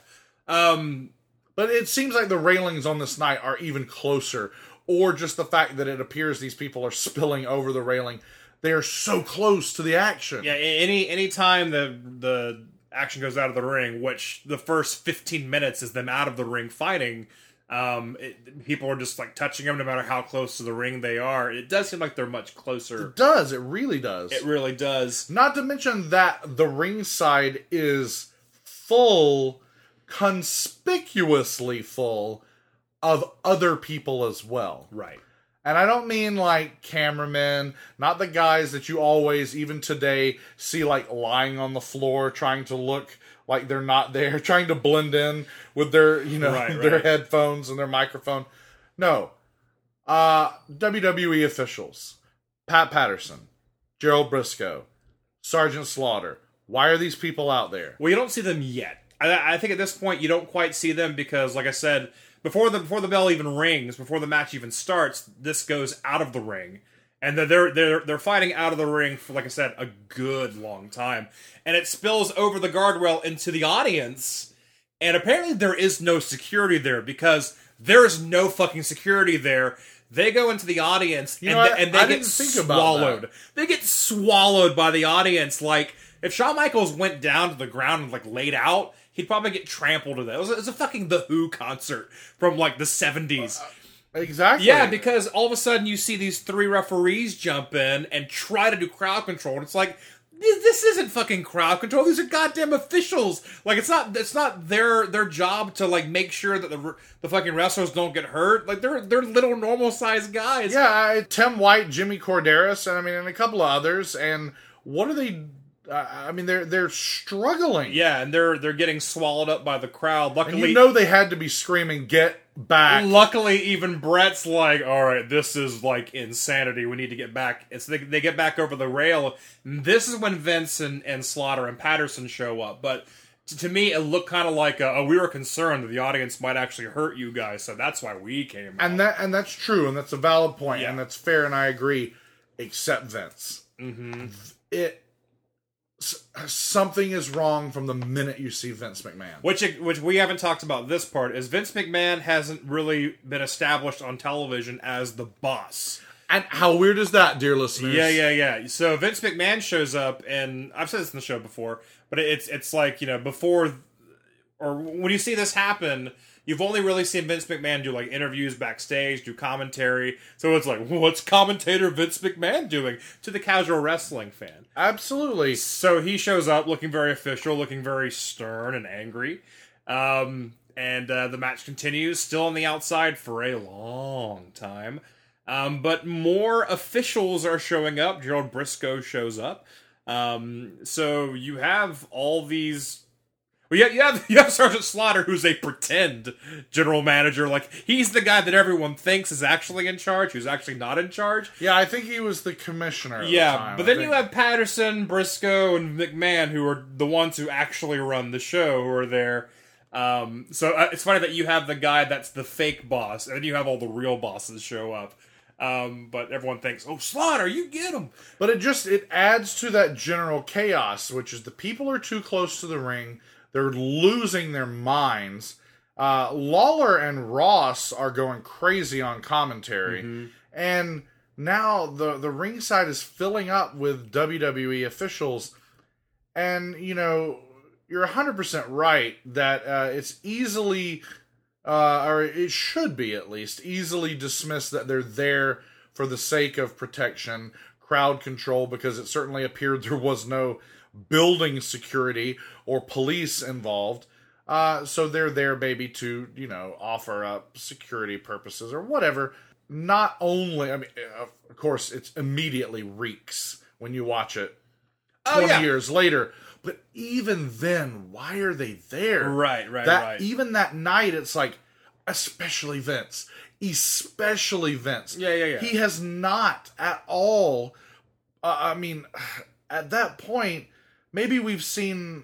Speaker 8: Um,
Speaker 7: But it seems like the railings on this night are even closer, or just the fact that it appears these people are spilling over the railing. They are so close to the action.
Speaker 8: Yeah, any any time the the action goes out of the ring, which the first fifteen minutes is them out of the ring fighting. Um, it, people are just like touching them, no matter how close to the ring they are. It does seem like they're much closer.
Speaker 7: It does. It really does.
Speaker 8: It really does.
Speaker 7: Not to mention that the ringside is full, conspicuously full of other people as well.
Speaker 8: Right.
Speaker 7: And I don't mean like cameramen, not the guys that you always, even today, see like lying on the floor trying to look like they're not there, trying to blend in with their, you know,
Speaker 8: Right,
Speaker 7: their
Speaker 8: right.
Speaker 7: headphones and their microphone. No. Uh WWE officials. Pat Patterson, Gerald Brisco, Sergeant Slaughter. Why are these people out there?
Speaker 8: Well, you don't see them yet. I, I think at this point you don't quite see them because, like I said, before the before the bell even rings, before the match even starts, this goes out of the ring, and they're they're they're fighting out of the ring for, like I said, a good long time, and it spills over the guardrail into the audience, and apparently there is no security there because there is no fucking security there. They go into the audience
Speaker 7: You
Speaker 8: and,
Speaker 7: know,
Speaker 8: they,
Speaker 7: I-
Speaker 8: and they
Speaker 7: I
Speaker 8: get
Speaker 7: think
Speaker 8: swallowed.
Speaker 7: that.
Speaker 8: They get swallowed by the audience. Like if Shawn Michaels went down to the ground and like laid out, he'd probably get trampled to death. It was, it was a fucking The Who concert from like the seventies.
Speaker 7: Uh, Exactly.
Speaker 8: Yeah, because all of a sudden you see these three referees jump in and try to do crowd control, and it's like this isn't fucking crowd control. These are goddamn officials. Like it's not it's not their their job to like make sure that the the fucking wrestlers don't get hurt. Like they're they're little normal sized guys.
Speaker 7: Yeah, I, Tim White, Jimmy Korderas, and I mean, and a couple of others. And what are they? Uh, I mean, they're they're struggling.
Speaker 8: Yeah, and they're they're getting swallowed up by the crowd.
Speaker 7: and
Speaker 8: Luckily,
Speaker 7: you know they had to be screaming, "Get back!"
Speaker 8: Luckily, even Bret's like, "All right, this is like insanity. We need to get back." It's they, they get back over the rail. This is when Vince and, and Slaughter and Patterson show up. But t- to me, it looked kind of like, uh, oh, we were concerned that the audience might actually hurt you guys, so that's why we came.
Speaker 7: And
Speaker 8: out.
Speaker 7: that and that's true, and that's a valid point,
Speaker 8: Yeah.
Speaker 7: and that's fair, and I agree. Except Vince,
Speaker 8: mm-hmm.
Speaker 7: it something is wrong from the minute you see Vince McMahon.
Speaker 8: which which we haven't talked about this part is Vince McMahon hasn't really been established on television as the boss.
Speaker 7: And how weird is that, dear listeners?
Speaker 8: Yeah, yeah, yeah. So Vince McMahon shows up, and I've said this in the show before, but it's it's like you know before or when you see this happen, you've only really seen Vince McMahon do like interviews backstage, do commentary. So it's like, what's commentator Vince McMahon doing to the casual wrestling fan?
Speaker 7: Absolutely.
Speaker 8: So he shows up looking very official, looking very stern and angry. Um, and uh, the match continues, still on the outside for a long time. Um, but more officials are showing up. Gerald Brisco shows up. Um, so you have all these. Well, you have, you have you have Sergeant Slaughter, who's a pretend general manager. Like he's the guy that everyone thinks is actually in charge, who's actually not in charge.
Speaker 7: Yeah, I think he was the commissioner. At
Speaker 8: Yeah,
Speaker 7: the time.
Speaker 8: but
Speaker 7: I
Speaker 8: then
Speaker 7: think-
Speaker 8: you have Patterson, Brisco, and McMahon, who are the ones who actually run the show, who are there. Um, so uh, it's funny that you have the guy that's the fake boss, and then you have all the real bosses show up. Um, but everyone thinks, "Oh, Slaughter, you get him."
Speaker 7: But it just it adds to that general chaos, which is the people are too close to the ring. They're losing their minds. Uh, Lawler and Ross are going crazy on commentary, and now the the ringside is filling up with WWE officials. And you know, you're 100% right that uh, it's easily uh, or it should be at least easily dismissed that they're there for the sake of protection, crowd control, because it certainly appeared there was no building security or police involved. Uh, so they're there, maybe, to you know offer up security purposes or whatever. Not only, I mean, uh, of course, it's immediately reeks when you watch it
Speaker 8: Oh,
Speaker 7: 20
Speaker 8: yeah.
Speaker 7: years later. But even then, why are they there?
Speaker 8: Right, right,
Speaker 7: that,
Speaker 8: right.
Speaker 7: Even that night, it's like, especially Vince. Especially Vince.
Speaker 8: Yeah, yeah, yeah.
Speaker 7: He has not at all. Uh, I mean, at that point, maybe we've seen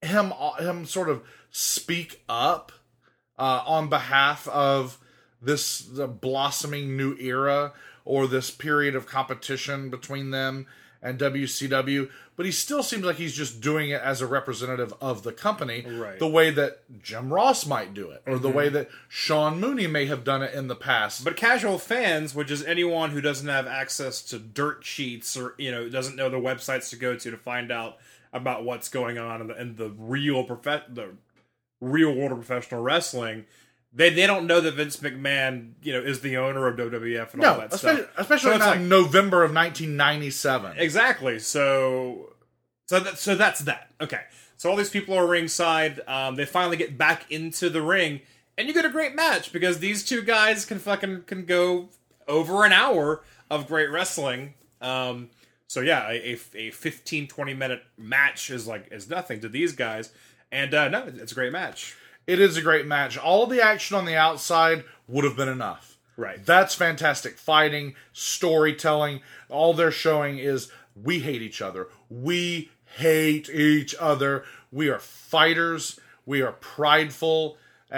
Speaker 7: him him sort of speak up uh, on behalf of this blossoming new era or this period of competition between them and WCW, but he still seems like he's just doing it as a representative of the company,
Speaker 8: Right.
Speaker 7: the way that Jim Ross might do it, or the mm-hmm. way that Sean Mooney may have done it in the past.
Speaker 8: But casual fans, which is anyone who doesn't have access to dirt sheets or you know doesn't know the websites to go to to find out about what's going on in the, in the real prof- the real world of professional wrestling, they they don't know that Vince McMahon you know is the owner of WWF and all that
Speaker 7: especially,
Speaker 8: stuff.
Speaker 7: especially
Speaker 8: So
Speaker 7: not
Speaker 8: like-
Speaker 7: in November of 1997.
Speaker 8: Exactly. So, so that so that's that. Okay. So all these people are ringside. Um, they finally get back into the ring, and you get a great match because these two guys can fucking can go over an hour of great wrestling. Um, so yeah, a, a, a 15, 20 minute match is like is nothing to these guys, and uh, no, it's a great match.
Speaker 7: It is a great match. All the action on the outside would have been enough.
Speaker 8: Right.
Speaker 7: That's fantastic. Fighting, storytelling, all they're showing is we hate each other. We hate each other. We are fighters. We are prideful. Uh,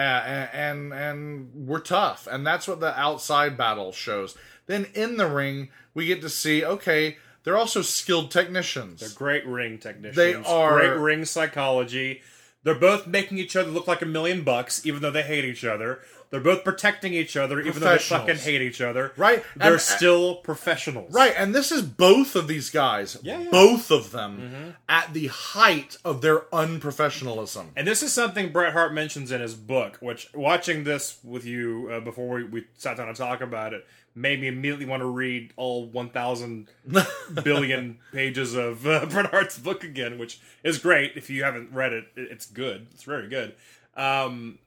Speaker 7: and and we're tough, and that's what the outside battle shows. Then in the ring, we get to see okay, they're also skilled technicians.
Speaker 8: They're great ring technicians.
Speaker 7: They are-
Speaker 8: great ring psychology. They're both making each other look like a million bucks, even though they hate each other. They're both protecting each other, even though they fucking hate each other.
Speaker 7: Right.
Speaker 8: They're
Speaker 7: And-
Speaker 8: still professionals.
Speaker 7: Right, and this is both of these guys,
Speaker 8: Yeah, yeah.
Speaker 7: both of them, at the height of their unprofessionalism.
Speaker 8: And this is something Bret Hart mentions in his book, which watching this with you uh, before we, we sat down to talk about it made me immediately want to read all 1,000 billion pages of uh, Bret Hart's book again, which is great. If you haven't read it, it- it's good. It's very good. Um,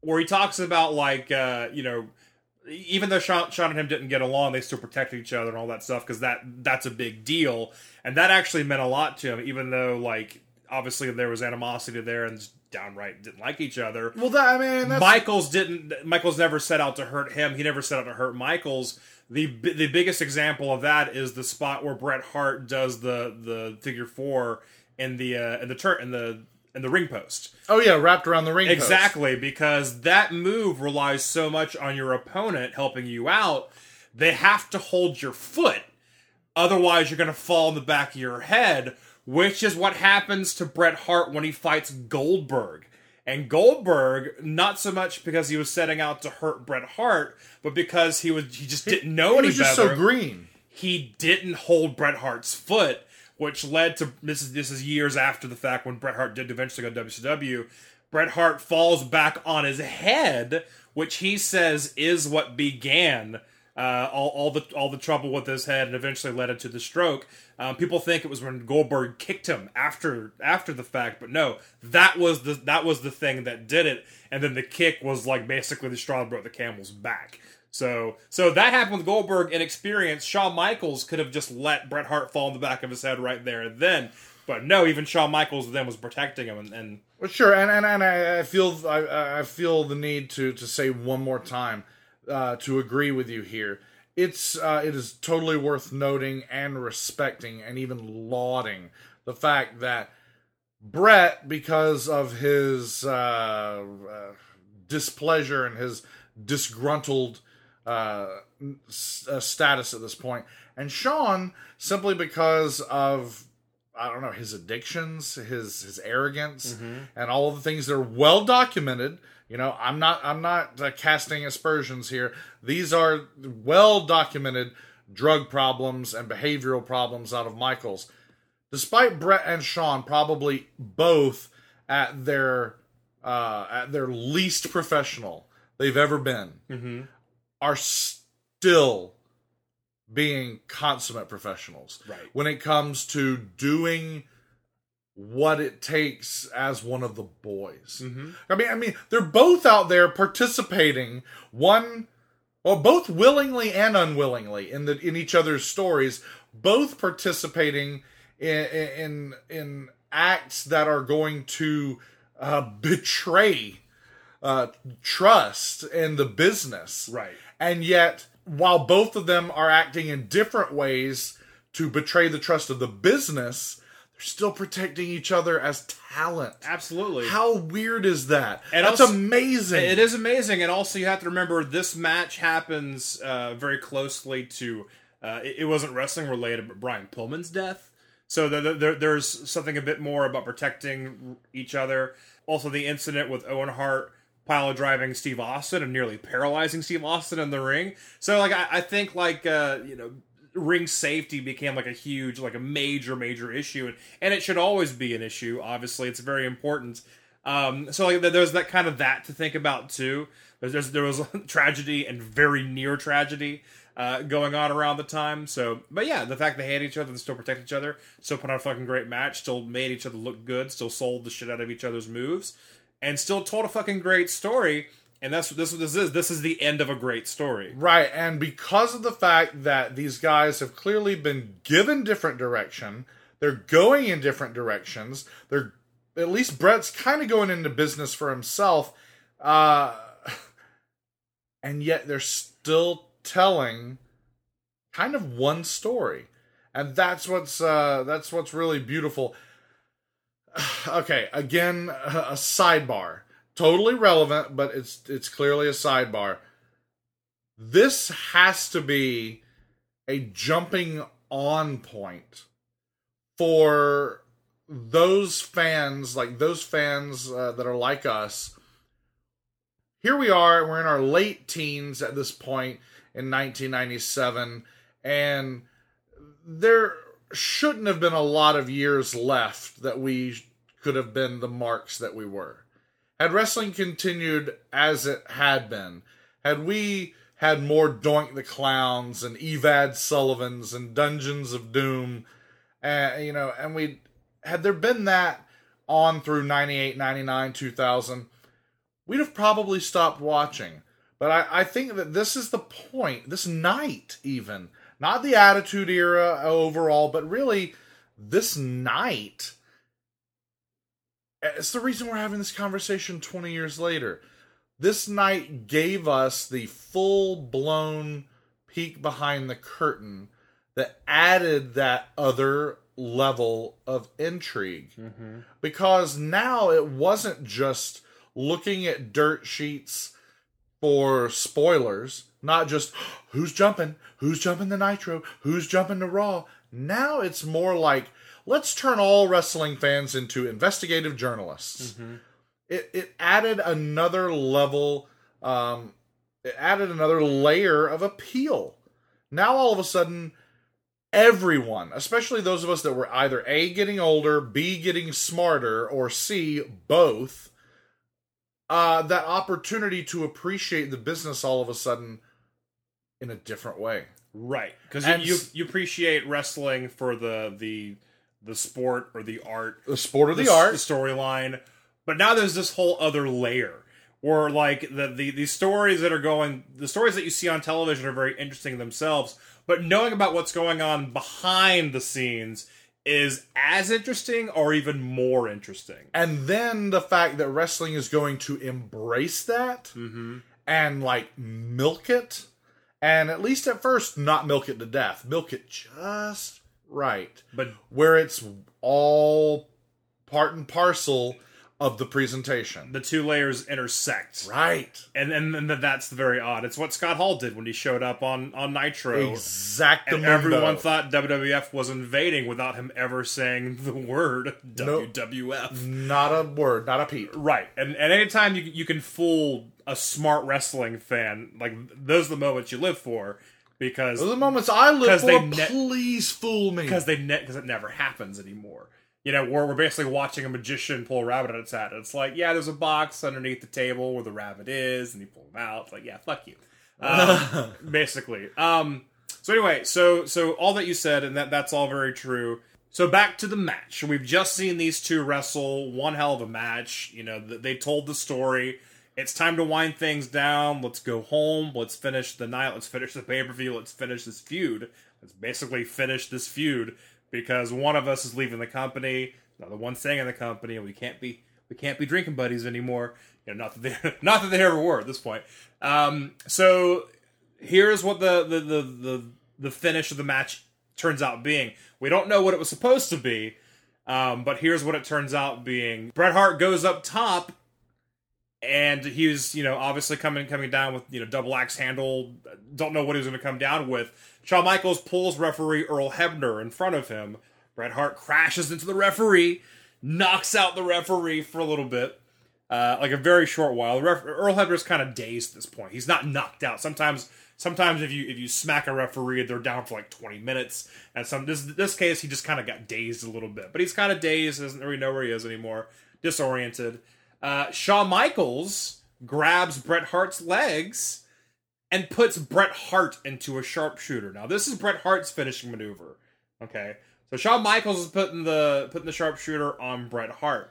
Speaker 8: where he talks about, like, uh, you know, even though Shawn, Shawn and him didn't get along, they still protected each other and all that stuff because that that's a big deal, and that actually meant a lot to him. Even though, like, obviously there was animosity there and downright didn't like each other.
Speaker 7: Well, that I mean, that's,
Speaker 8: Michaels didn't. Michaels never set out to hurt him. He never set out to hurt Michaels. The the biggest example of that is the spot where Bret Hart does the the figure four in the uh, in the turn in the in the ring post.
Speaker 7: oh yeah, wrapped around the ring. post.
Speaker 8: Exactly, because that move relies so much on your opponent helping you out. They have to hold your foot. Otherwise, you're going to fall in the back of your head, which is what happens to Bret Hart when he fights Goldberg. And Goldberg, not so much because he was setting out to hurt Bret Hart, but because he was he just didn't know
Speaker 7: He
Speaker 8: any
Speaker 7: was just so green.
Speaker 8: he didn't hold Bret Hart's foot, which led to this is this is years after the fact when Bret Hart did eventually go to WCW. Bret Hart falls back on his head, which he says is what began uh, all, all the all the trouble with his head and eventually led into the stroke. Um, people think it was when Goldberg kicked him after after the fact, but no, that was the that was the thing that did it. And then the kick was like basically the straw that broke the camel's back. So, so that happened with Goldberg. In experience, Shawn Michaels could have just let Bret Hart fall in the back of his head right there and then. But no, even Shawn Michaels then was protecting him, and, and
Speaker 7: Well, sure, and and, and I, I feel I, I feel the need to to say one more time uh, to agree with you here. It's uh, it is totally worth noting and respecting and even lauding the fact that Bret, because of his uh, uh, displeasure and his disgruntled uh, s- uh, status at this point, and Shawn simply because of I don't know his addictions, his his arrogance, and all of the things that are well documented. You know, I'm not I'm not uh, casting aspersions here. These are well documented drug problems and behavioral problems out of Michaels. Despite Bret and Shawn probably both at their uh, at their least professional they've ever been, are still being consummate professionals
Speaker 8: Right.
Speaker 7: when it comes to doing what it takes as one of the boys. I mean, I mean, they're both out there participating. One, well, both willingly and unwillingly in the in each other's stories. Both participating in in in acts that are going to uh, betray uh, trust in the business.
Speaker 8: Right.
Speaker 7: And yet, while both of them are acting in different ways to betray the trust of the business, they're still protecting each other as talent.
Speaker 8: absolutely,
Speaker 7: How weird is that?
Speaker 8: And
Speaker 7: That's
Speaker 8: also-
Speaker 7: amazing.
Speaker 8: It is amazing, and also you have to remember this match happens uh, very closely to. Uh, it, it wasn't wrestling related, but Brian Pillman's death. So there, there, there's something a bit more about protecting each other. Also, the incident with Owen Hart pile driving Steve Austin and nearly paralyzing Steve Austin in the ring. So, like, I, I think like uh, you know, ring safety became like a huge, like a major, major issue, and and it should always be an issue. Obviously, it's very important. Um, so like there's that kind of that to think about too. There's, there was tragedy and very near tragedy uh, going on around the time. So, but yeah, the fact they hate each other and still protect each other, still put on a fucking great match, still made each other look good, still sold the shit out of each other's moves, and still told a fucking great story. And that's this this is. This is the end of a great story.
Speaker 7: Right, and because of the fact that these guys have clearly been given different direction, they're going in different directions. They're at least Bret's kind of going into business for himself, uh, and yet they're still telling kind of one story, and that's what's uh, that's what's really beautiful. okay, again, a sidebar, totally relevant, but it's it's clearly a sidebar. This has to be a jumping on point for those fans like those fans uh, that are like us. Here we are we're in our late teens at this point in 1997 and there shouldn't have been a lot of years left that we could have been the marks that we were had wrestling continued as it had been had we had more Doink the Clowns and Evad Sullivans and Dungeons of Doom, uh, you know, and we had there been that on through 98, 99, 2000, we'd have probably stopped watching. But I, I think that this is the point, this night even, not the Attitude Era overall, but really this night. It's the reason we're having this conversation 20 years later this night gave us the full blown peek behind the curtain that added that other level of intrigue. Mm-hmm. Because now it wasn't just looking at dirt sheets for spoilers, not just who's jumping, who's jumping the Nitro, who's jumping the Raw. Now it's more like let's turn all wrestling fans into investigative journalists. It, it added another level um it added another layer of appeal. Now all of a sudden everyone especially those of us that were either a getting older b getting smarter or c both uh that opportunity to appreciate the business all of a sudden in a different way.
Speaker 8: Right, because you, you appreciate wrestling for the the the sport or the art,
Speaker 7: the sport or the,
Speaker 8: s-
Speaker 7: art
Speaker 8: the storyline. But now there's this whole other layer where like the, the the stories that are going, the stories that you see on television are very interesting themselves. But knowing about what's going on behind the scenes is as interesting or even more interesting.
Speaker 7: And then the fact that wrestling is going to embrace that mm-hmm. and like milk it, and at least at first, not milk it to death, milk it just right,
Speaker 8: But
Speaker 7: where it's all part and parcel of the presentation.
Speaker 8: the two layers intersect.
Speaker 7: Right.
Speaker 8: And and, and that's very odd. It's what Scott Hall did when he showed up on on Nitro.
Speaker 7: Exactly.
Speaker 8: And everyone thought WWF was invading without him ever saying the word
Speaker 7: Nope.
Speaker 8: WWF.
Speaker 7: Not a word, not a peep.
Speaker 8: Right, and and anytime you you can fool a smart wrestling fan, like those are the moments you live for, because
Speaker 7: Those are the moments I live for.
Speaker 8: ne-
Speaker 7: Please fool me.
Speaker 8: because they because it never happens anymore. You know, where we're basically watching a magician pull a rabbit out of its hat. It's like, yeah, there's a box underneath the table where the rabbit is, and you pull him out. It's like, yeah, fuck you. Um, basically. Um, so anyway, so so all that you said, and that that's all very true. So back to the match. We've just seen these two wrestle one hell of a match. You know, they told the story. It's time to wind things down. Let's go home. Let's finish the night. Let's finish the pay per view. Let's finish this feud. Let's basically finish this feud because one of us is leaving the company. Another one's staying in the company, and we can't be we can't be drinking buddies anymore. You know, not that they not that they ever were at this point. Um, so here's what the the, the the the finish of the match turns out being. We don't know what it was supposed to be, um, but here's what it turns out being. Bret Hart goes up top, and he was you know obviously coming coming down with you know double axe handle. Don't know what he was going to come down with. Shawn Michaels pulls referee Earl Hebner in front of him. Bret Hart crashes into the referee, knocks out the referee for a little bit uh, like a very short while. Ref- Earl Hebner's kind of dazed at this point. He's not knocked out. Sometimes, sometimes if you if you smack a referee, they're down for like twenty minutes. And some this this case, he just kind of got dazed a little bit. But he's kind of dazed, doesn't really know where he is anymore, disoriented. Uh, Shawn Michaels grabs Bret Hart's legs and puts Bret Hart into a sharpshooter. Now this is Bret Hart's finishing maneuver. Okay, so Shawn Michaels is putting the putting the sharpshooter on Bret Hart.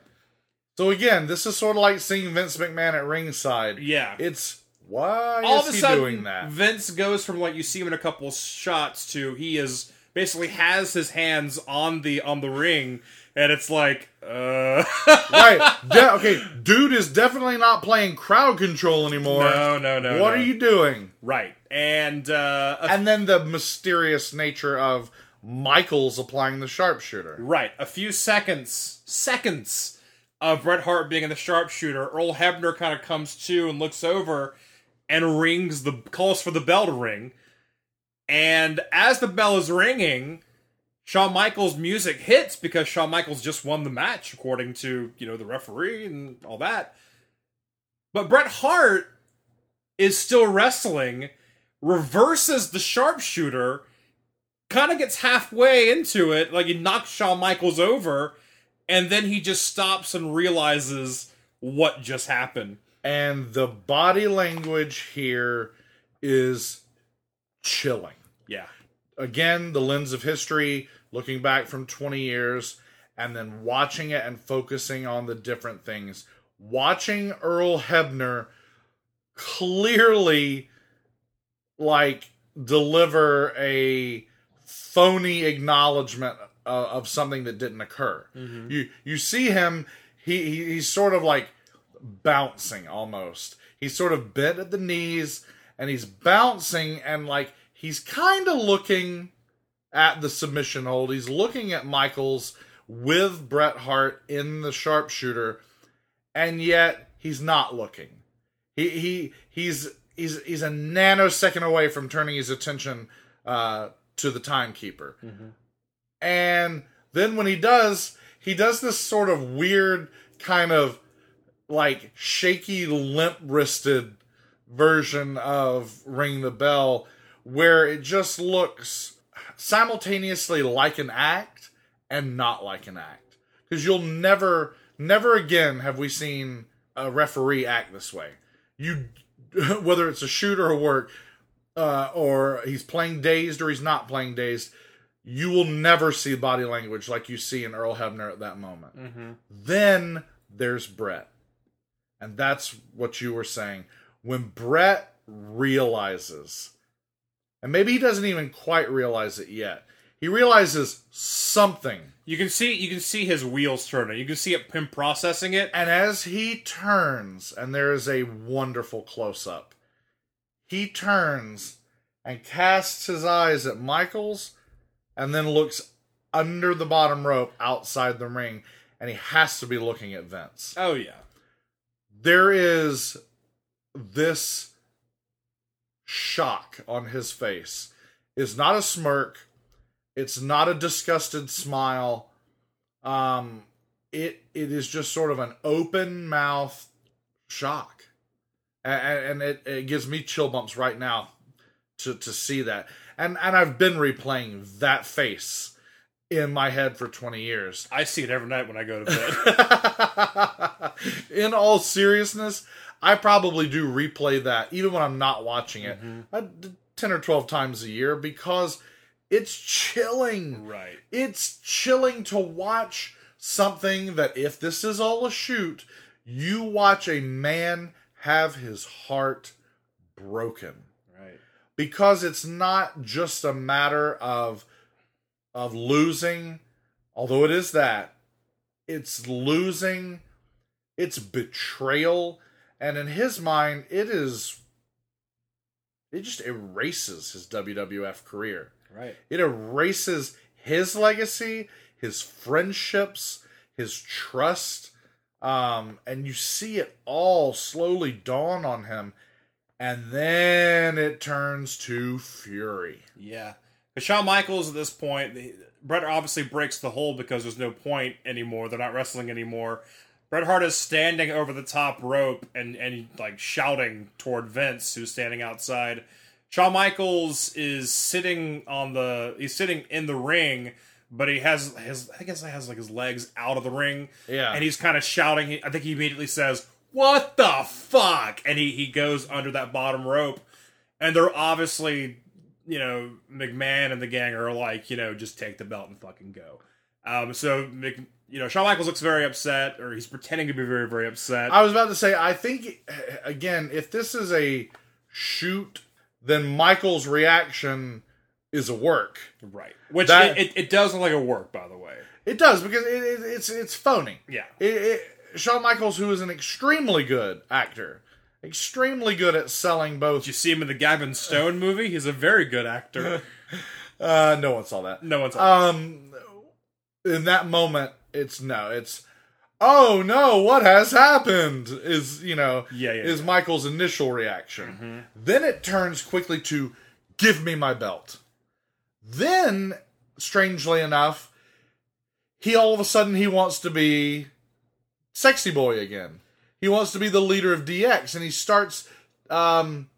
Speaker 7: So again, this is sort of like seeing Vince McMahon at ringside.
Speaker 8: Yeah.
Speaker 7: It's why
Speaker 8: all
Speaker 7: is
Speaker 8: of a
Speaker 7: he
Speaker 8: sudden
Speaker 7: doing that?
Speaker 8: Vince goes from like you see him in a couple shots to he is basically has his hands on the on the ring and it's like uh
Speaker 7: right. De- okay, dude is definitely not playing crowd control anymore.
Speaker 8: no no no
Speaker 7: What
Speaker 8: no.
Speaker 7: are you doing?
Speaker 8: right and uh a,
Speaker 7: And then the mysterious nature of Michaels applying the sharpshooter.
Speaker 8: right a few seconds seconds of Bret Hart being in the sharpshooter Earl Hebner kind of comes to and looks over and rings the calls for the bell to ring and as the bell is ringing Shawn Michaels' music hits because Shawn Michaels just won the match, according to you know the referee and all that. But Bret Hart is still wrestling, reverses the sharpshooter, kind of gets halfway into it, like he knocks Shawn Michaels over, and then he just stops and realizes what just happened.
Speaker 7: And the body language here is chilling.
Speaker 8: Yeah,
Speaker 7: Again, the lens of history, looking back from 20 years, and then watching it and focusing on the different things. Watching Earl Hebner clearly like deliver a phony acknowledgement of, of something that didn't occur. Mm-hmm. You you see him he, he he's sort of like bouncing almost. He's sort of bent at the knees and he's bouncing and like he's kind of looking at the submission hold. He's looking at Michaels with Bret Hart in the sharpshooter and yet he's not looking. He he he's he's he's a nanosecond away from turning his attention uh, to the timekeeper. And then when he does, he does this sort of weird kind of like shaky, limp wristed version of Ring the Bell where it just looks simultaneously like an act and not like an act. Because you'll never, never again have we seen a referee act this way. You, whether it's a shoot or a work, uh, or he's playing dazed or he's not playing dazed, you will never see body language like you see in Earl Hebner at that moment. Then there's Bret. And that's what you were saying. When Bret realizes, and maybe he doesn't even quite realize it yet, He realizes something.
Speaker 8: You can see you can see his wheels turning. You can see it, him processing it.
Speaker 7: And as he turns, and there is a wonderful close up, he turns and casts his eyes at Michaels and then looks under the bottom rope outside the ring, and he has to be looking at Vince.
Speaker 8: Oh yeah.
Speaker 7: There is this shock on his face. is not a smirk. It's not a disgusted smile. Um, it it is just sort of an open mouth shock, and, and it, it gives me chill bumps right now to to see that. And and I've been replaying that face in my head for twenty years.
Speaker 8: I see it every night when I go to bed.
Speaker 7: in all seriousness, I probably do replay that even when I'm not watching it, I d 10 or 12 times a year because it's chilling.
Speaker 8: right.
Speaker 7: It's chilling to watch something that, if this is all a shoot, you watch a man have his heart broken
Speaker 8: Right.
Speaker 7: because it's not just a matter of of losing although it is that it's losing it's betrayal and in his mind it is it just erases his WWF career
Speaker 8: Right.
Speaker 7: it erases his legacy his friendships his trust um and you see it all slowly dawn on him and then it turns to fury
Speaker 8: Yeah. But Shawn Michaels at this point, the- Bret obviously breaks the hold because there's no point anymore. They're not wrestling anymore. Bret Hart is standing over the top rope and, and like shouting toward Vince, who's standing outside. Shawn Michaels is sitting on the he's sitting in the ring, but he has his I guess he has like his legs out of the ring.
Speaker 7: Yeah.
Speaker 8: And he's kind of shouting. I think he immediately says, What the fuck? And he, he goes under that bottom rope. And they're obviously, you know, McMahon and the gang are like, you know, just take the belt and fucking go. Um, so, Mc, you know, Shawn Michaels looks very upset, or he's pretending to be very, very upset.
Speaker 7: I was about to say, I think again, if this is a shoot, then Michael's reaction is a work.
Speaker 8: right. Which
Speaker 7: That-
Speaker 8: it, it, it does look like a work, by the way.
Speaker 7: It does because it, it, it's it's phony.
Speaker 8: Yeah.
Speaker 7: It, Shawn Michaels, who is an extremely good actor, extremely good at selling both.
Speaker 8: Did you see him in the Gavin Stone movie? He's a very good actor.
Speaker 7: Uh, no one saw that.
Speaker 8: No one's.
Speaker 7: Um, in that moment, it's no, it's oh no, what has happened? Is you know,
Speaker 8: Yeah, yeah,
Speaker 7: is
Speaker 8: yeah.
Speaker 7: Michael's initial reaction. Then it turns quickly to give me my belt. Then, strangely enough, he all of a sudden he wants to be sexy boy again. He wants to be the leader of DX, and he starts. Um,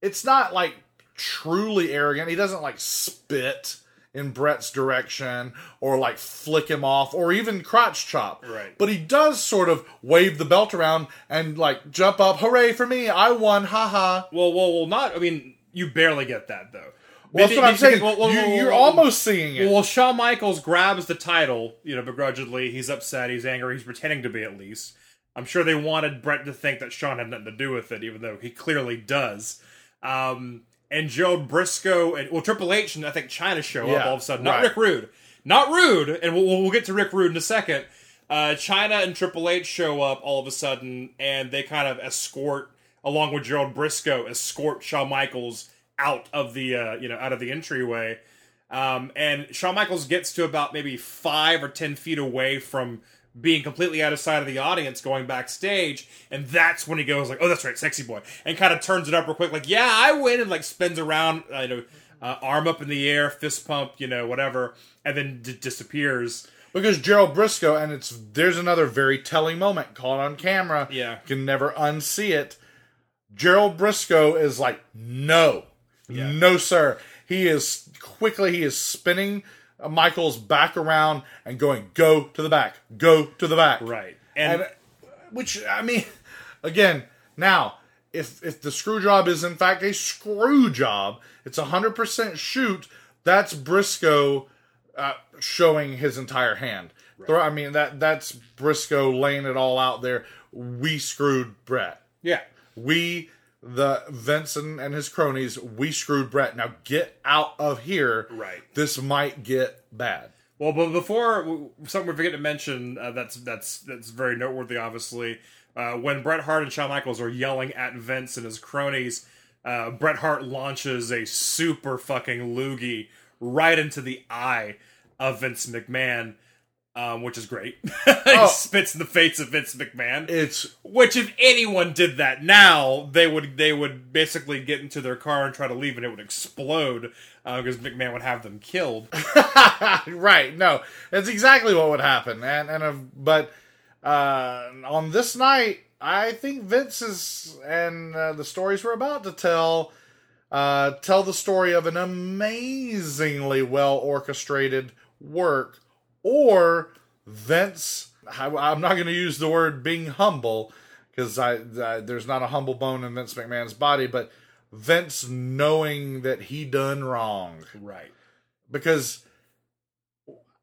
Speaker 7: it's not like truly arrogant. He doesn't like spit in Bret's direction or like flick him off or even crotch chop.
Speaker 8: Right.
Speaker 7: But he does sort of wave the belt around and like jump up, hooray for me, I won, haha.
Speaker 8: well, well, well, not. I mean, you barely get that though.
Speaker 7: Well, that's what I'm saying.
Speaker 8: well, well,
Speaker 7: you, you're
Speaker 8: well,
Speaker 7: almost seeing it.
Speaker 8: Well, Shawn Michaels grabs the title, you know, begrudgingly. He's upset. He's angry. He's pretending to be, at least. I'm sure they wanted Bret to think that Shawn had nothing to do with it, even though he clearly does. Um, and Joe Brisco and well, Triple H and I think Chyna show up all of a sudden. Not
Speaker 7: right.
Speaker 8: Rick Rude, not Rude, and we'll, we'll get to Rick Rude in a second. Uh, Chyna and Triple H show up all of a sudden, and they kind of escort, along with Gerald Brisco, escort Shawn Michaels out of the uh, you know out of the entryway. Um, and Shawn Michaels gets to about maybe five or ten feet away from being completely out of sight of the audience, going backstage, and that's when he goes like, "Oh, that's right, sexy boy," and kind of turns it up real quick, like, "Yeah, I win," and like spins around, uh, you know, uh, arm up in the air, fist pump, you know, whatever, and then d- disappears.
Speaker 7: because Gerald Brisco, and it's there's another very telling moment caught on camera.
Speaker 8: Yeah.
Speaker 7: can never unsee it. Gerald Brisco is like, no, no, sir. He is quickly. He is spinning Michael's back around and going, go to the back, go to the back.
Speaker 8: Right, and,
Speaker 7: And which I mean, again, now if if the screw job is in fact a screw job, it's a hundred percent shoot. That's Brisco uh, showing his entire hand. Throw- I mean that that's Brisco laying it all out there. We screwed Bret.
Speaker 8: yeah,
Speaker 7: We the Vincent and his cronies, we screwed Bret. Now get out of here.
Speaker 8: Right.
Speaker 7: This might get bad.
Speaker 8: Well, but before something we forget to mention uh, that's that's that's very noteworthy. Obviously, uh, when Bret Hart and Shawn Michaels are yelling at Vince and his cronies, uh, Bret Hart launches a super fucking loogie right into the eye of Vince McMahon, um, which is great.
Speaker 7: Oh.
Speaker 8: spits in the face of Vince McMahon.
Speaker 7: It's
Speaker 8: Which, if anyone did that now, they would they would basically get into their car and try to leave, and it would explode because McMahon would have them killed.
Speaker 7: right. No, that's exactly what would happen. And and uh, but uh, on this night, I think Vince is and uh, the stories we're about to tell uh, tell the story of an amazingly well orchestrated work, or Vince. I, I'm not going to use the word being humble because I, I there's not a humble bone in Vince McMahon's body, but Vince knowing that he done wrong
Speaker 8: right.
Speaker 7: because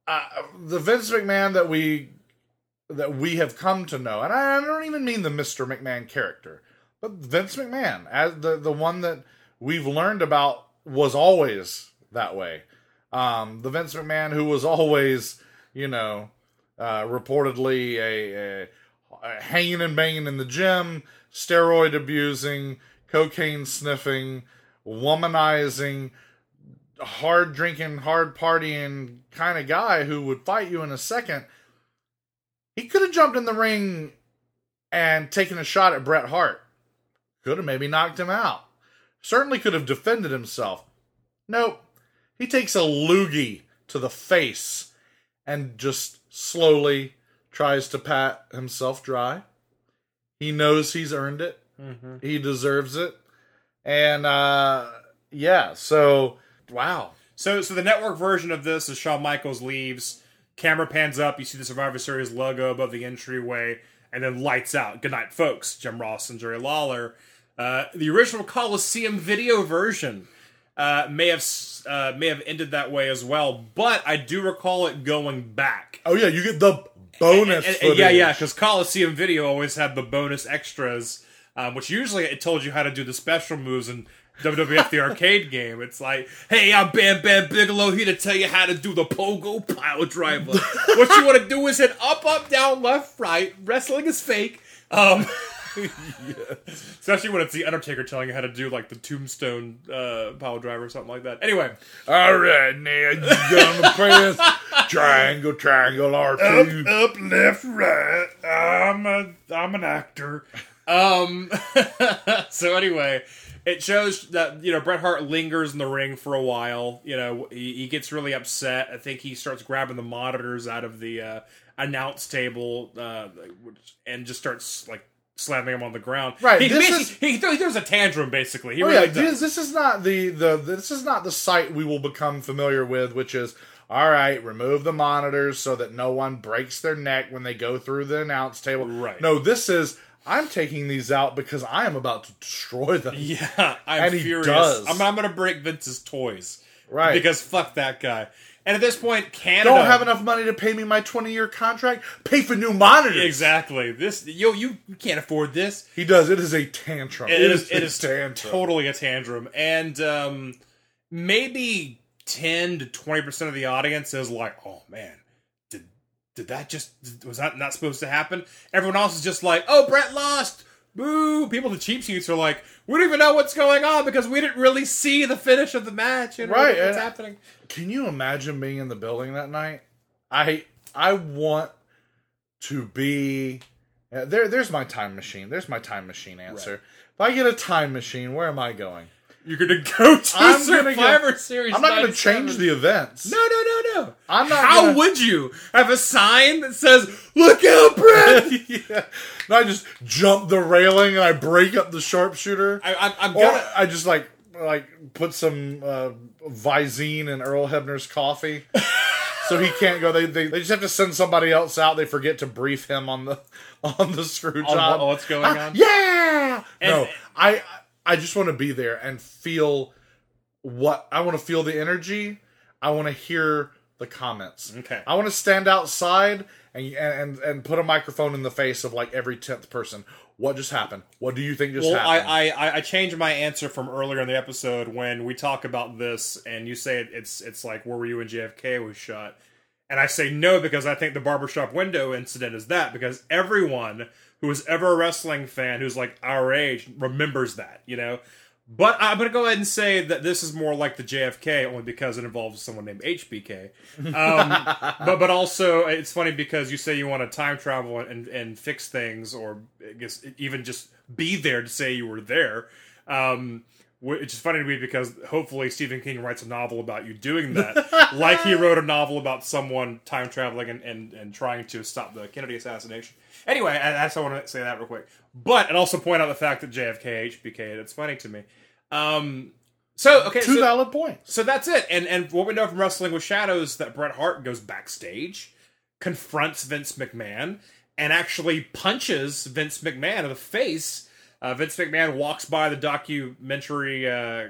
Speaker 7: uh, the Vince McMahon that we that we have come to know, and I don't even mean the Mister McMahon character, but Vince McMahon as the the one that we've learned about was always that way. Um, the Vince McMahon who was always, you know, uh, reportedly a, a, a hanging and banging in the gym, steroid abusing, cocaine sniffing, womanizing, hard drinking, hard partying kind of guy who would fight you in a second. He could have jumped in the ring and taken a shot at Bret Hart. Could have maybe knocked him out. Certainly could have defended himself. Nope. He takes a loogie to the face and just slowly tries to pat himself dry. He knows he's earned it. He deserves it. And uh yeah, so wow.
Speaker 8: So, so the network version of this is Shawn Michaels leaves, camera pans up, you see the Survivor Series logo above the entryway, and then lights out. Good night, folks. Jim Ross and Jerry Lawler. Uh, the original Coliseum video version uh, may have uh, may have ended that way as well, but I do recall it going back.
Speaker 7: Oh yeah, you get the bonus
Speaker 8: And- and-
Speaker 7: footage.
Speaker 8: yeah, yeah, because Coliseum Video always had the bonus extras, um, which usually it told you how to do the special moves in WWF the arcade game. It's like, hey, I'm Bam Bam Bigelow here to tell you how to do the pogo pile driver. what you want to do is hit up, up, down, left, right. Wrestling is fake. Um, Especially when it's the Undertaker telling you how to do like the tombstone uh, pile driver or something like that. Anyway,
Speaker 7: All right, now you gonna press triangle, triangle, R two.
Speaker 8: up, left, right. I'm a I'm an actor. Um. so anyway, it shows that you know Bret Hart lingers in the ring for a while. You know he, he gets really upset. I think he starts grabbing the monitors out of the uh, announce table uh, and just starts like slamming him on the ground.
Speaker 7: Right,
Speaker 8: He,
Speaker 7: this is-
Speaker 8: he, throws- he throws a tantrum basically. He
Speaker 7: Oh
Speaker 8: really
Speaker 7: yeah, this, this is not the, the this is not the site we will become familiar with, which is all right. Remove the monitors so that no one breaks their neck when they go through the announce table.
Speaker 8: Right.
Speaker 7: No, this is I'm taking these out because I am about to destroy them.
Speaker 8: Yeah, I'm
Speaker 7: And he
Speaker 8: furious.
Speaker 7: does.
Speaker 8: I'm, I'm gonna break Vince's toys.
Speaker 7: Right.
Speaker 8: Because fuck that guy. And at this point, Canada
Speaker 7: Don't have enough money to pay me my 20 year contract. Pay for new monitors.
Speaker 8: Exactly. This yo, you, you can't afford this.
Speaker 7: He does. It is a tantrum.
Speaker 8: It is.
Speaker 7: a
Speaker 8: It is
Speaker 7: tantrum.
Speaker 8: totally a tantrum, and um, maybe ten to twenty percent of the audience is like, "Oh man, did did that just was that not supposed to happen?" Everyone else is just like, "Oh, Bret lost." Boo! People, the cheap seats are like, we don't even know what's going on because we didn't really see the finish of the match. You know,
Speaker 7: Right,
Speaker 8: What's happening?
Speaker 7: Can you imagine being in the building that night? I I want to be there. There's my time machine. There's my time machine answer. If I get a time machine, where am I going?
Speaker 8: You're gonna go to
Speaker 7: I'm gonna
Speaker 8: Survivor Series.
Speaker 7: I'm not going to change the events.
Speaker 8: No, no, no, no.
Speaker 7: I'm not
Speaker 8: How
Speaker 7: gonna-
Speaker 8: would you have a sign that says "Look out, Bret"?
Speaker 7: yeah. No, I just jump the railing and I break up the sharpshooter.
Speaker 8: I, I, I'm gonna.
Speaker 7: I just like like put some uh, Visine and Earl Hebner's coffee, so he can't go. They, they they just have to send somebody else out. They forget to brief him on the on the screw job.
Speaker 8: what- what's going
Speaker 7: Ah,
Speaker 8: on?
Speaker 7: Yeah.
Speaker 8: And-
Speaker 7: no, I I just want to be there and feel what I want to feel the energy. I want to hear the comments.
Speaker 8: Okay.
Speaker 7: I want to stand outside and and and put a microphone in the face of like every tenth person. What just happened? What do you think just
Speaker 8: Well,
Speaker 7: happened?
Speaker 8: I, I I changed my answer from earlier in the episode when we talk about this, and you say it, it's it's like where were you when JFK was shot, and I say no because I think the barbershop window incident is that because everyone who is ever a wrestling fan who's like our age remembers that, you know. But I'm gonna go ahead and say that this is more like the JFK only because it involves someone named HBK. Um, but but also it's funny because you say you want to time travel and and fix things, or I guess even just be there to say you were there. Um, wh- is funny to me because hopefully Stephen King writes a novel about you doing that, like he wrote a novel about someone time traveling and, and, and trying to stop the Kennedy assassination. Anyway, I, I want to say that real quick. But and also point out the fact that JFK HBK. It's funny to me. Um, so okay,
Speaker 7: Two
Speaker 8: so,
Speaker 7: valid points.
Speaker 8: so that's it. And and what we know from Wrestling with Shadows that Bret Hart goes backstage, confronts Vince McMahon, and actually punches Vince McMahon in the face. Uh, Vince McMahon walks by the documentary uh,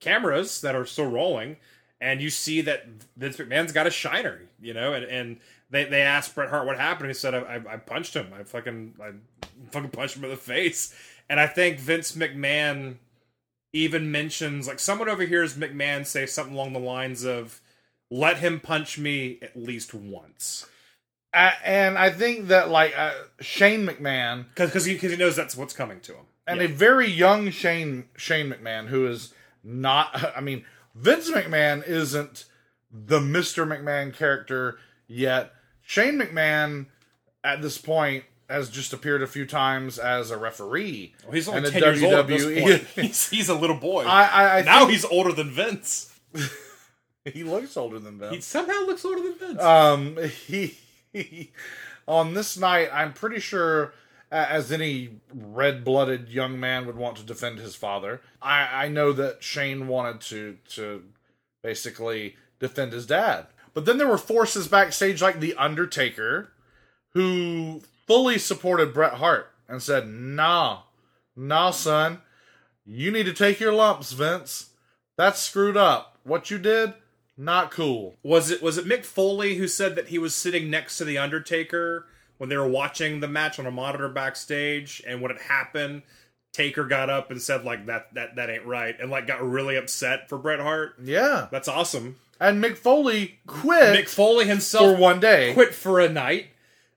Speaker 8: cameras that are still rolling, and you see that Vince McMahon's got a shiner, you know, and and they, they asked Bret Hart what happened. He said, I, I, I punched him. I fucking I fucking punched him in the face. And I think Vince McMahon even mentions like someone overhears McMahon say something along the lines of "Let him punch me at least once,"
Speaker 7: And I think that like uh, Shane McMahon
Speaker 8: because he because he knows that's what's coming to him.
Speaker 7: and
Speaker 8: Yeah.
Speaker 7: a very young Shane Shane McMahon who is not. I mean, Vince McMahon isn't the Mister McMahon character yet. Shane McMahon at this point has just appeared a few times as a referee.
Speaker 8: Well, he's only ten years old at this point. He's, he's a little boy.
Speaker 7: I, I, I
Speaker 8: now
Speaker 7: think
Speaker 8: he's older than Vince.
Speaker 7: he looks older than Vince.
Speaker 8: He somehow looks older than Vince.
Speaker 7: Um, he on this night, I'm pretty sure, as any red-blooded young man would want to defend his father. I, I know that Shane wanted to to basically defend his dad, but then there were forces backstage like the Undertaker, who fully supported Bret Hart and said, "Nah, nah, son, you need to take your lumps, Vince. That's screwed up. What you did." Not cool.
Speaker 8: Was it was it Mick Foley who said that he was sitting next to the Undertaker when they were watching the match on a monitor backstage, and when it happened, Taker got up and said like that that that ain't right, and like got really upset for Bret Hart.
Speaker 7: Yeah.
Speaker 8: That's awesome.
Speaker 7: And Mick Foley quit
Speaker 8: Mick Foley himself
Speaker 7: for one day.
Speaker 8: quit for a night.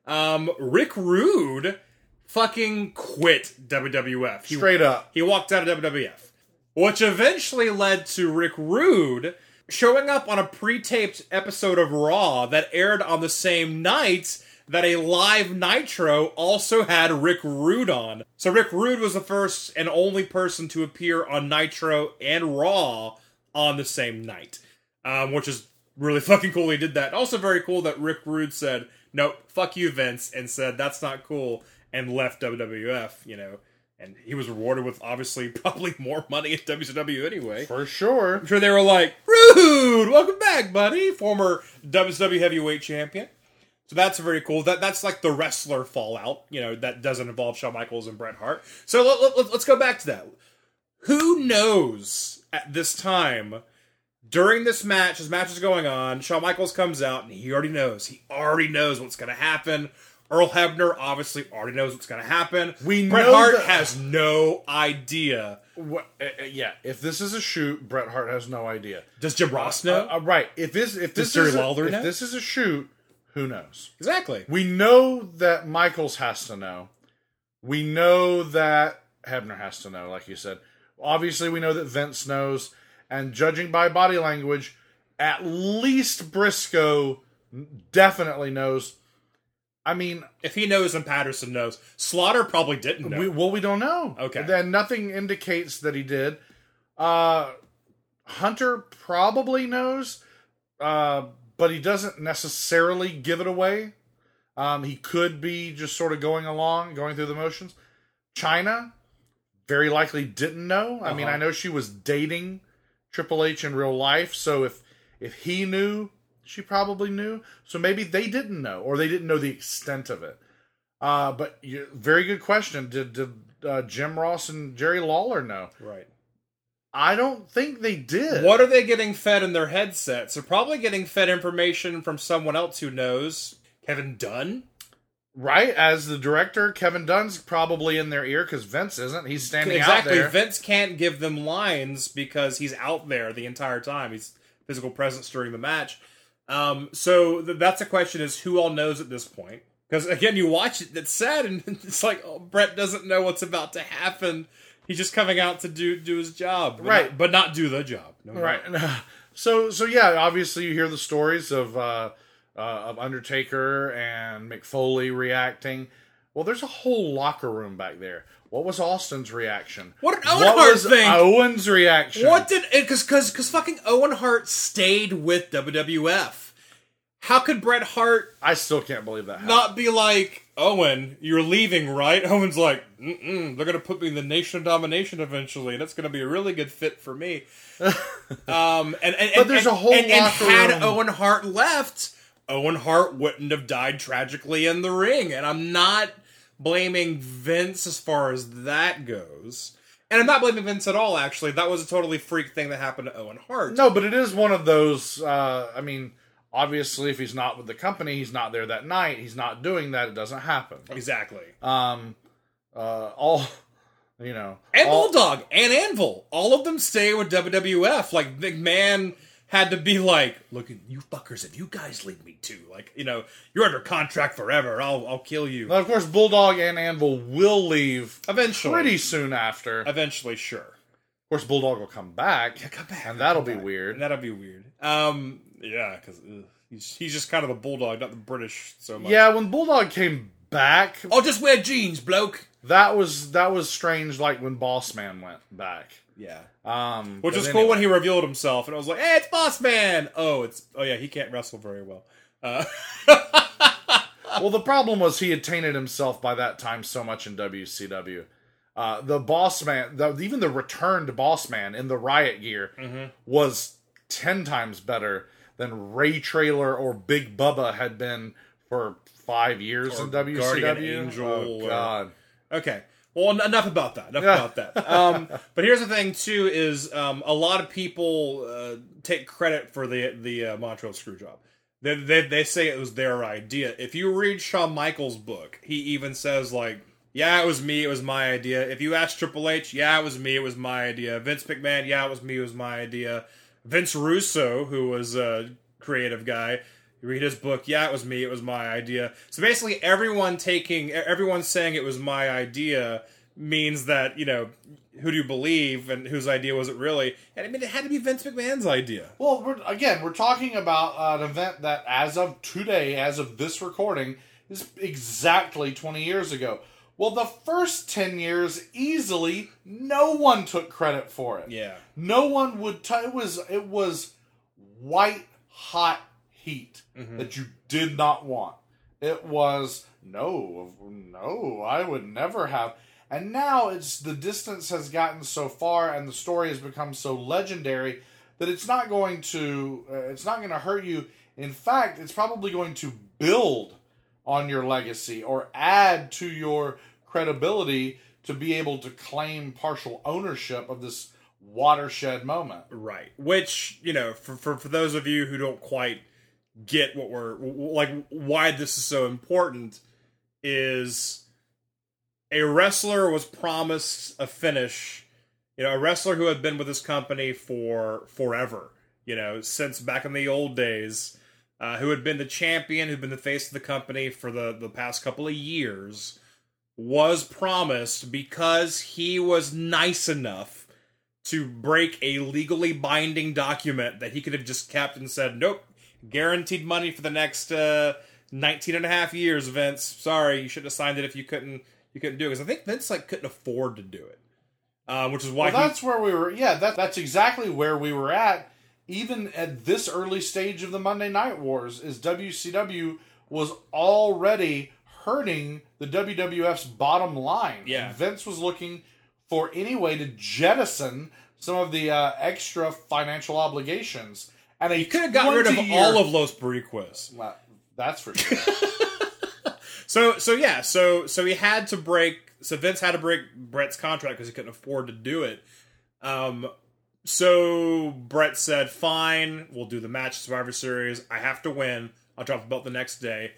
Speaker 8: Um, Rick Rude fucking quit WWF. He,
Speaker 7: Straight up.
Speaker 8: he walked out of WWF, which eventually led to Rick Rude showing up on a pre-taped episode of Raw that aired on the same night that a live Nitro also had Rick Rude on. So Rick Rude was the first and only person to appear on Nitro and Raw on the same night, um, which is really fucking cool. He did that. Also very cool that Rick Rude said, "Nope, fuck you, Vince," and said that's not cool and left WWF. You know. And he was rewarded with obviously probably more money at WCW anyway.
Speaker 7: For sure.
Speaker 8: I'm sure they were like, Rude, welcome back, buddy. Former WCW heavyweight champion. So that's very cool. That that's like the wrestler fallout, you know, that doesn't involve Shawn Michaels and Bret Hart. So let, let, let's go back to that. Who knows at this time during this match, this match is going on, Shawn Michaels comes out and he already knows. He already knows what's going to happen. Earl Hebner obviously already knows what's going to happen.
Speaker 7: We
Speaker 8: Bret Hart
Speaker 7: that-
Speaker 8: has no idea.
Speaker 7: What, uh, uh, yeah, if this is a shoot, Bret Hart has no idea.
Speaker 8: Does Jim Ross know?
Speaker 7: Uh, uh, right. If this if this
Speaker 8: Jerry
Speaker 7: is a, if
Speaker 8: know?
Speaker 7: this is a shoot, who knows?
Speaker 8: exactly.
Speaker 7: We know that Michaels has to know. We know that Hebner has to know, like you said. Obviously, we know that Vince knows, and judging by body language, at least Brisco definitely knows. I mean,
Speaker 8: If he knows and Patterson knows, Slaughter probably didn't know.
Speaker 7: We, well, we don't know.
Speaker 8: Okay.
Speaker 7: Then nothing indicates that he did. Uh, Hunter probably knows, uh, but he doesn't necessarily give it away. Um, he could be just sort of going along, going through the motions. Chyna very likely didn't know. I mean,
Speaker 8: Uh-huh.
Speaker 7: I know she was dating Triple H in real life, so if if he knew, she probably knew. So maybe they didn't know, or they didn't know the extent of it. Uh, but you, very good question. Did, did uh, Jim Ross and Jerry Lawler know?
Speaker 8: right.
Speaker 7: I don't think they did.
Speaker 8: What are they getting fed in their headsets? They're probably getting fed information from someone else who knows. Kevin Dunn.
Speaker 7: Right, as the director, Kevin Dunn's probably in their ear because Vince isn't. He's standing
Speaker 8: exactly.
Speaker 7: out there.
Speaker 8: Vince can't give them lines because he's out there the entire time. He's physical presence during the match. Um, so th- that's a question: is who all knows at this point? Because again, you watch it, it's sad, and it's like oh, Bret doesn't know what's about to happen. He's just coming out to do do his job, but
Speaker 7: Right.
Speaker 8: Not, but not do the job. No.
Speaker 7: Right. So so yeah, obviously you hear the stories of uh, uh, of Undertaker and Mick Foley reacting. Well, there's a whole locker room back there. What was Austin's reaction?
Speaker 8: What did Owen
Speaker 7: what
Speaker 8: Hart
Speaker 7: was
Speaker 8: think?
Speaker 7: Owen's reaction.
Speaker 8: What did because because because fucking Owen Hart stayed with WWF? How could Bret Hart
Speaker 7: I still can't believe that. happened.
Speaker 8: not be like Owen? You're leaving, right? Owen's like, Mm-mm, they're gonna put me in the Nation of Domination eventually, and it's gonna be a really good fit for me. um, and, and
Speaker 7: But there's
Speaker 8: and-
Speaker 7: a whole
Speaker 8: and, and had
Speaker 7: room.
Speaker 8: Owen Hart left, Owen Hart wouldn't have died tragically in the ring, and I'm not blaming Vince as far as that goes. And I'm not blaming Vince at all, actually. That was a totally freak thing that happened to Owen Hart.
Speaker 7: No, but it is one of those. Uh, I mean, obviously, if he's not with the company, he's not there that night. He's not doing that. It doesn't happen.
Speaker 8: Exactly.
Speaker 7: Um, uh, all you know,
Speaker 8: And
Speaker 7: all-
Speaker 8: Bulldog and Anvil. All of them stay with WWF. Like, McMahon had to be like, look, you fuckers, if you guys leave me too, like, you know, you're under contract forever. I'll, I'll kill you.
Speaker 7: Now, of course, Bulldog and Anvil will leave
Speaker 8: Eventually.
Speaker 7: pretty soon after.
Speaker 8: Eventually, sure.
Speaker 7: Of course, Bulldog will come back.
Speaker 8: Yeah, come back.
Speaker 7: and that'll be
Speaker 8: back.
Speaker 7: weird.
Speaker 8: And that'll be weird. Um, yeah, because he's, he's just kind of the Bulldog, not the British so much.
Speaker 7: Yeah, when Bulldog came back,
Speaker 8: I'll just wear jeans, bloke.
Speaker 7: that was that was strange. Like when Boss Man went back.
Speaker 8: Yeah.
Speaker 7: Um,
Speaker 8: Which was cool
Speaker 7: anyway.
Speaker 8: when he revealed himself, and I was like, "Hey, it's Boss Man." Oh, it's oh yeah, he can't wrestle very well. Uh,
Speaker 7: well, the problem was he had tainted himself by that time so much in WCW. Uh, the boss man, the, even the returned boss man in the riot gear
Speaker 8: Mm-hmm.
Speaker 7: was 10 times better than Ray Traylor or Big Bubba had been for five years
Speaker 8: Or
Speaker 7: in WCW.
Speaker 8: Guardian Angel
Speaker 7: oh,
Speaker 8: or-
Speaker 7: God.
Speaker 8: Okay. Well, enough about that. Enough about that. Um, but here's the thing, too: is um, a lot of people uh, take credit for the the uh, Montreal Screwjob. They, they they say it was their idea. If you read Shawn Michaels' book, he even says like, "Yeah, it was me. It was my idea." If you ask Triple H, "Yeah, it was me. It was my idea." Vince McMahon, "Yeah, it was me. It was my idea." Vince Russo, who was a creative guy, you read his book. Yeah, it was me. It was my idea. So basically, everyone taking, everyone saying it was my idea means that you know who do you believe and whose idea was it really? And I mean, it had to be Vince McMahon's idea.
Speaker 7: Well, we're, again, we're talking about an event that, as of today, as of this recording, is exactly 20 years ago. Well, the first 10 years, easily, no one took credit for it.
Speaker 8: Yeah.
Speaker 7: No one would. T- it was it was white hot heat that you did not want. It was no, no, I would never have. And now it's the distance has gotten so far, and the story has become so legendary that it's not going to uh, it's not going to hurt you. In fact, it's probably going to build on your legacy or add to your credibility to be able to claim partial ownership of this watershed moment.
Speaker 8: Right. Which you know, for for, for those of you who don't quite get what we're like, why this is so important is a wrestler was promised a finish. You know, a wrestler who had been with this company for forever. You know, since back in the old days, uh, who had been the champion, who'd been the face of the company for the the past couple of years, was promised because he was nice enough to break a legally binding document that he could have just kept and said, nope, guaranteed money for the next uh, 19 and a half years, Vince. Sorry, you shouldn't have signed it if you couldn't you couldn't do it. Because I think Vince like couldn't afford to do it. Uh, which is why
Speaker 7: Well,
Speaker 8: he,
Speaker 7: that's where we were. Yeah, that, that's exactly where we were at. Even at this early stage of the Monday Night Wars, is WCW was already hurting the WWF's bottom line.
Speaker 8: Yeah.
Speaker 7: And Vince was looking for any way to jettison some of the uh, extra financial obligations. And you
Speaker 8: could have gotten rid of all of Los Boricuas.
Speaker 7: Well, that's for sure.
Speaker 8: So so yeah, so so he had to break. So Vince had to break Bret's contract because he couldn't afford to do it. Um, so Brett said, "Fine, we'll do the match Survivor Series. I have to win. I'll drop the belt the next day."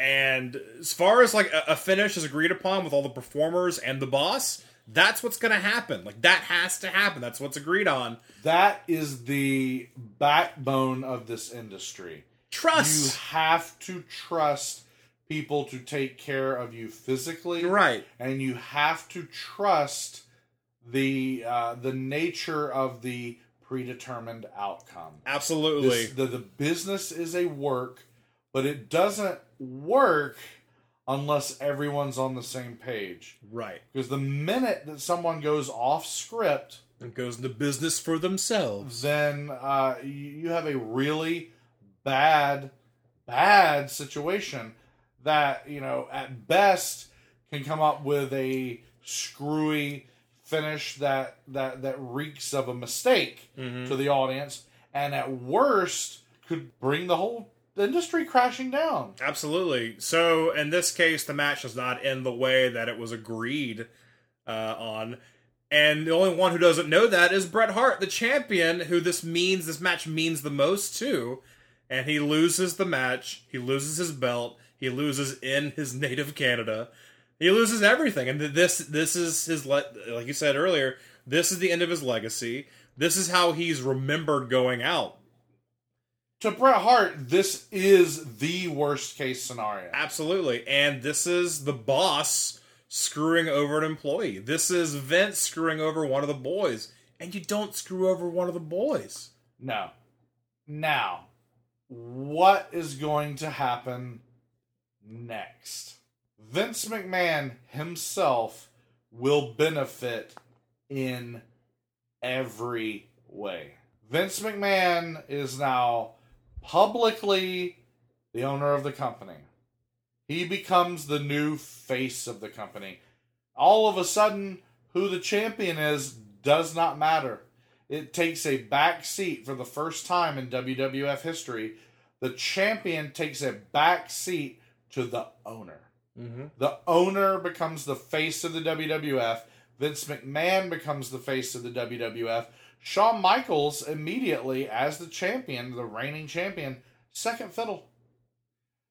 Speaker 8: And as far as like a, a finish is agreed upon with all the performers and the boss, that's what's going to happen. Like that has to happen. That's what's agreed on.
Speaker 7: That is the backbone of this industry.
Speaker 8: Trust.
Speaker 7: You have to trust people to take care of you physically,
Speaker 8: Right.
Speaker 7: And you have to trust the uh, the nature of the predetermined outcome.
Speaker 8: Absolutely.
Speaker 7: This- the the business is a work, but it doesn't work unless everyone's on the same page.
Speaker 8: right.
Speaker 7: Because the minute that someone goes off script,
Speaker 8: And goes into business for themselves.
Speaker 7: then uh, you have a really bad, bad situation that you know at best can come up with a screwy finish that that that reeks of a mistake to the audience, and at worst could bring the whole industry crashing down.
Speaker 8: Absolutely. So in this case, the match does not end the way that it was agreed uh, on. And the only one who doesn't know that is Bret Hart, the champion, who this means this match means the most to. And he loses the match. He loses his belt. He loses in his native Canada. He loses everything. And this this is his le- like you said earlier. This is the end of his legacy. This is how he's remembered going out.
Speaker 7: To Bret Hart, this is the worst case scenario.
Speaker 8: Absolutely. And this is the boss screwing over an employee. This is Vince screwing over one of the boys. And you don't screw over one of the boys.
Speaker 7: No. Now, what is going to happen next? Vince McMahon himself will benefit in every way. Vince McMahon is now publicly the owner of the company. He becomes the new face of the company. All of a sudden, who the champion is does not matter. It takes a back seat for the first time in WWF history. The champion takes a back seat to the owner. Mm-hmm. The owner becomes the face of the WWF. Vince McMahon becomes the face of the WWF. Shawn Michaels immediately, as the champion, the reigning champion, second fiddle.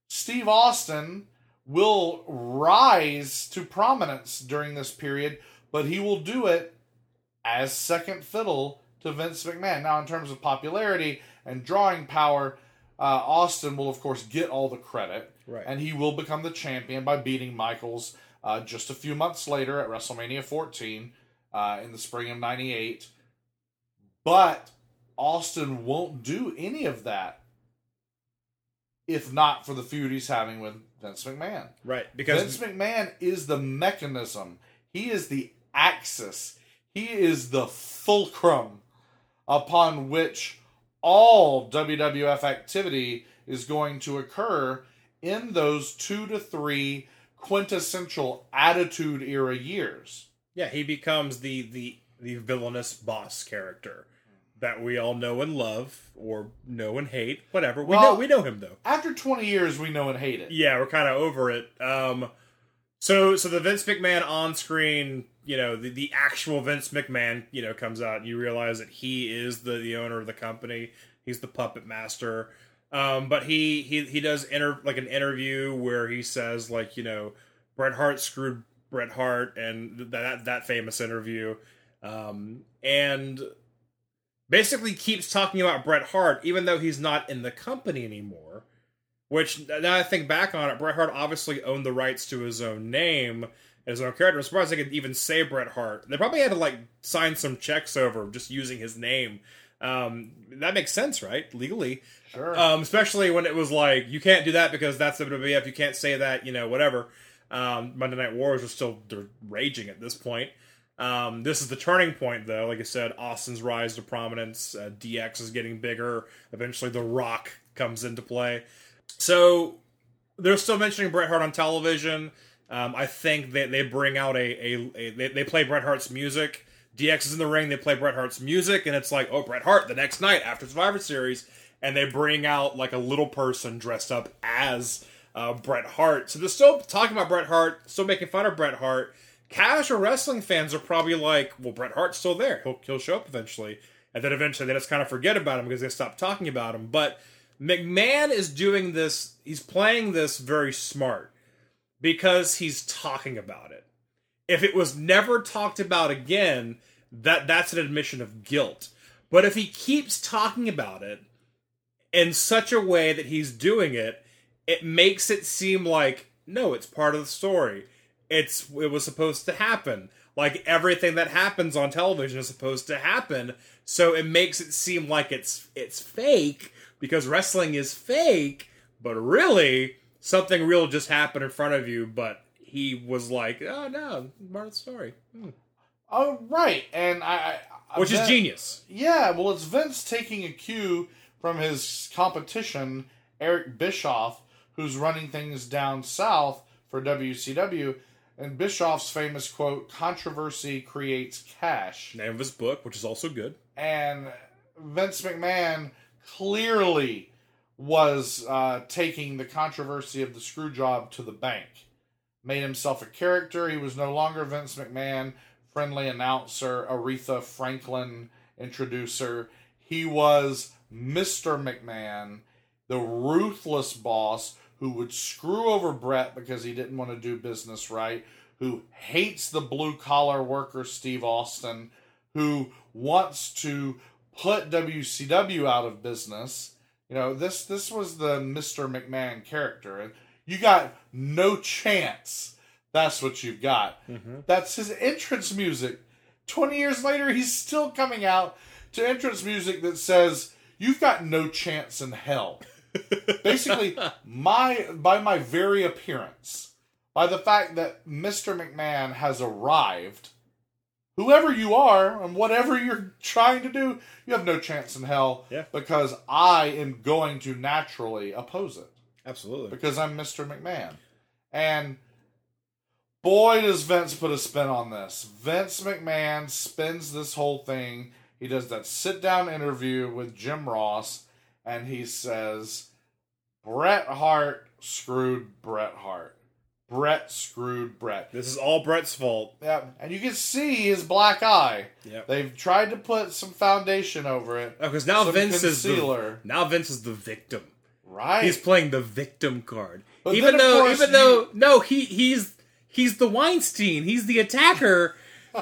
Speaker 7: Steve Austin will rise to prominence during this period, but he will do it as second fiddle to Vince McMahon. Now, in terms of popularity and drawing power, uh, Austin will, of course, get all the credit.
Speaker 8: Right.
Speaker 7: And he will become the champion by beating Michaels uh, just a few months later at WrestleMania 14 uh, in the spring of 98. But Austin won't do any of that if not for the feud he's having with Vince McMahon.
Speaker 8: Right. Because
Speaker 7: Vince McMahon is the mechanism. He is the axis. He is the fulcrum upon which all WWF activity is going to occur in those two to three quintessential attitude era years.
Speaker 8: yeah, he becomes the the the villainous boss character that we all know and love or know and hate. Whatever. We
Speaker 7: Well-
Speaker 8: know we know him though.
Speaker 7: After 20 years, we know and hate it.
Speaker 8: yeah, we're kind of over it. Um, so so the Vince McMahon on screen, you know, the, the actual Vince McMahon, you know, comes out and you realize that he is the, the owner of the company. He's the puppet master. Um, but he he he does inter like an interview where he says like you know Bret Hart screwed Bret Hart and that that famous interview, um, and basically keeps talking about Bret Hart even though he's not in the company anymore. Which now I think back on it, Bret Hart obviously owned the rights to his own name, and his own character. I'm surprised they could even say Bret Hart. They probably had to like sign some checks over just using his name. Um, that makes sense, right? Legally,
Speaker 7: Sure.
Speaker 8: um, especially when it was like you can't do that because that's the WWF. You can't say that, you know, whatever. Um, Monday Night Wars are still they're raging at this point. Um, this is the turning point, though. Like I said, Austin's rise to prominence. Uh, DX is getting bigger. Eventually, The Rock comes into play. So they're still mentioning Bret Hart on television. Um, I think they, they bring out a, a, a they, they play Bret Hart's music. DX is in the ring. They play Bret Hart's music, and it's like, oh, Bret Hart the next night after Survivor Series, and they bring out like a little person dressed up as uh, Bret Hart. So they're still talking about Bret Hart, still making fun of Bret Hart. Casual wrestling fans are probably like, well, Bret Hart's still there. He'll, he'll show up eventually. And then eventually they just kind of forget about him because they stop talking about him. But McMahon is doing this, he's playing this very smart because he's talking about it. If it was never talked about again, that that's an admission of guilt. But if he keeps talking about it in such a way that he's doing it, it makes it seem like no, it's part of the story. It's it was supposed to happen. Like everything that happens on television is supposed to happen. So it makes it seem like it's it's fake because wrestling is fake, but really something real just happened in front of you, but he was like, "Oh no, part of the story." Hmm.
Speaker 7: Oh, right. And I. I
Speaker 8: Which is
Speaker 7: Vin-
Speaker 8: genius.
Speaker 7: Yeah, well, it's Vince taking a cue from his competition, Eric Bischoff, who's running things down south for WCW. And Bischoff's famous quote, controversy creates cash.
Speaker 8: Name of his book, which is also good.
Speaker 7: And Vince McMahon clearly was uh, taking the controversy of the screw job to the bank. Made himself a character. He was no longer Vince McMahon, friendly announcer, Aretha Franklin introducer. He was Mr. McMahon, the ruthless boss who would screw over Bret because he didn't want to do business right, who hates the blue collar worker Steve Austin, who wants to put WCW out of business. You know, this this was the Mr. McMahon character. And you got no chance. That's what you've got. Mm-hmm. That's his entrance music. 20 years later, he's still coming out to entrance music that says, You've got no chance in hell. Basically, my by my very appearance, by the fact that Mr. McMahon has arrived, whoever you are and whatever you're trying to do, you have no chance in hell
Speaker 8: Yeah.
Speaker 7: because I am going to naturally oppose it
Speaker 8: Absolutely.
Speaker 7: because I'm Mr. McMahon. And boy, does Vince put a spin on this. Vince McMahon spins this whole thing. He does that sit down interview with Jim Ross, and he says, Bret Hart screwed Bret Hart. Bret screwed Bret.
Speaker 8: This is all Bret's fault.
Speaker 7: Yeah, and you can see his black eye.
Speaker 8: Yep.
Speaker 7: They've tried to put some foundation over it.
Speaker 8: Oh, because now
Speaker 7: Some
Speaker 8: Vince is the
Speaker 7: concealer.
Speaker 8: now Vince is the victim.
Speaker 7: Right.
Speaker 8: He's playing the victim card.
Speaker 7: But
Speaker 8: even though even
Speaker 7: you-
Speaker 8: though no, he he's he's the Weinstein. He's the attacker.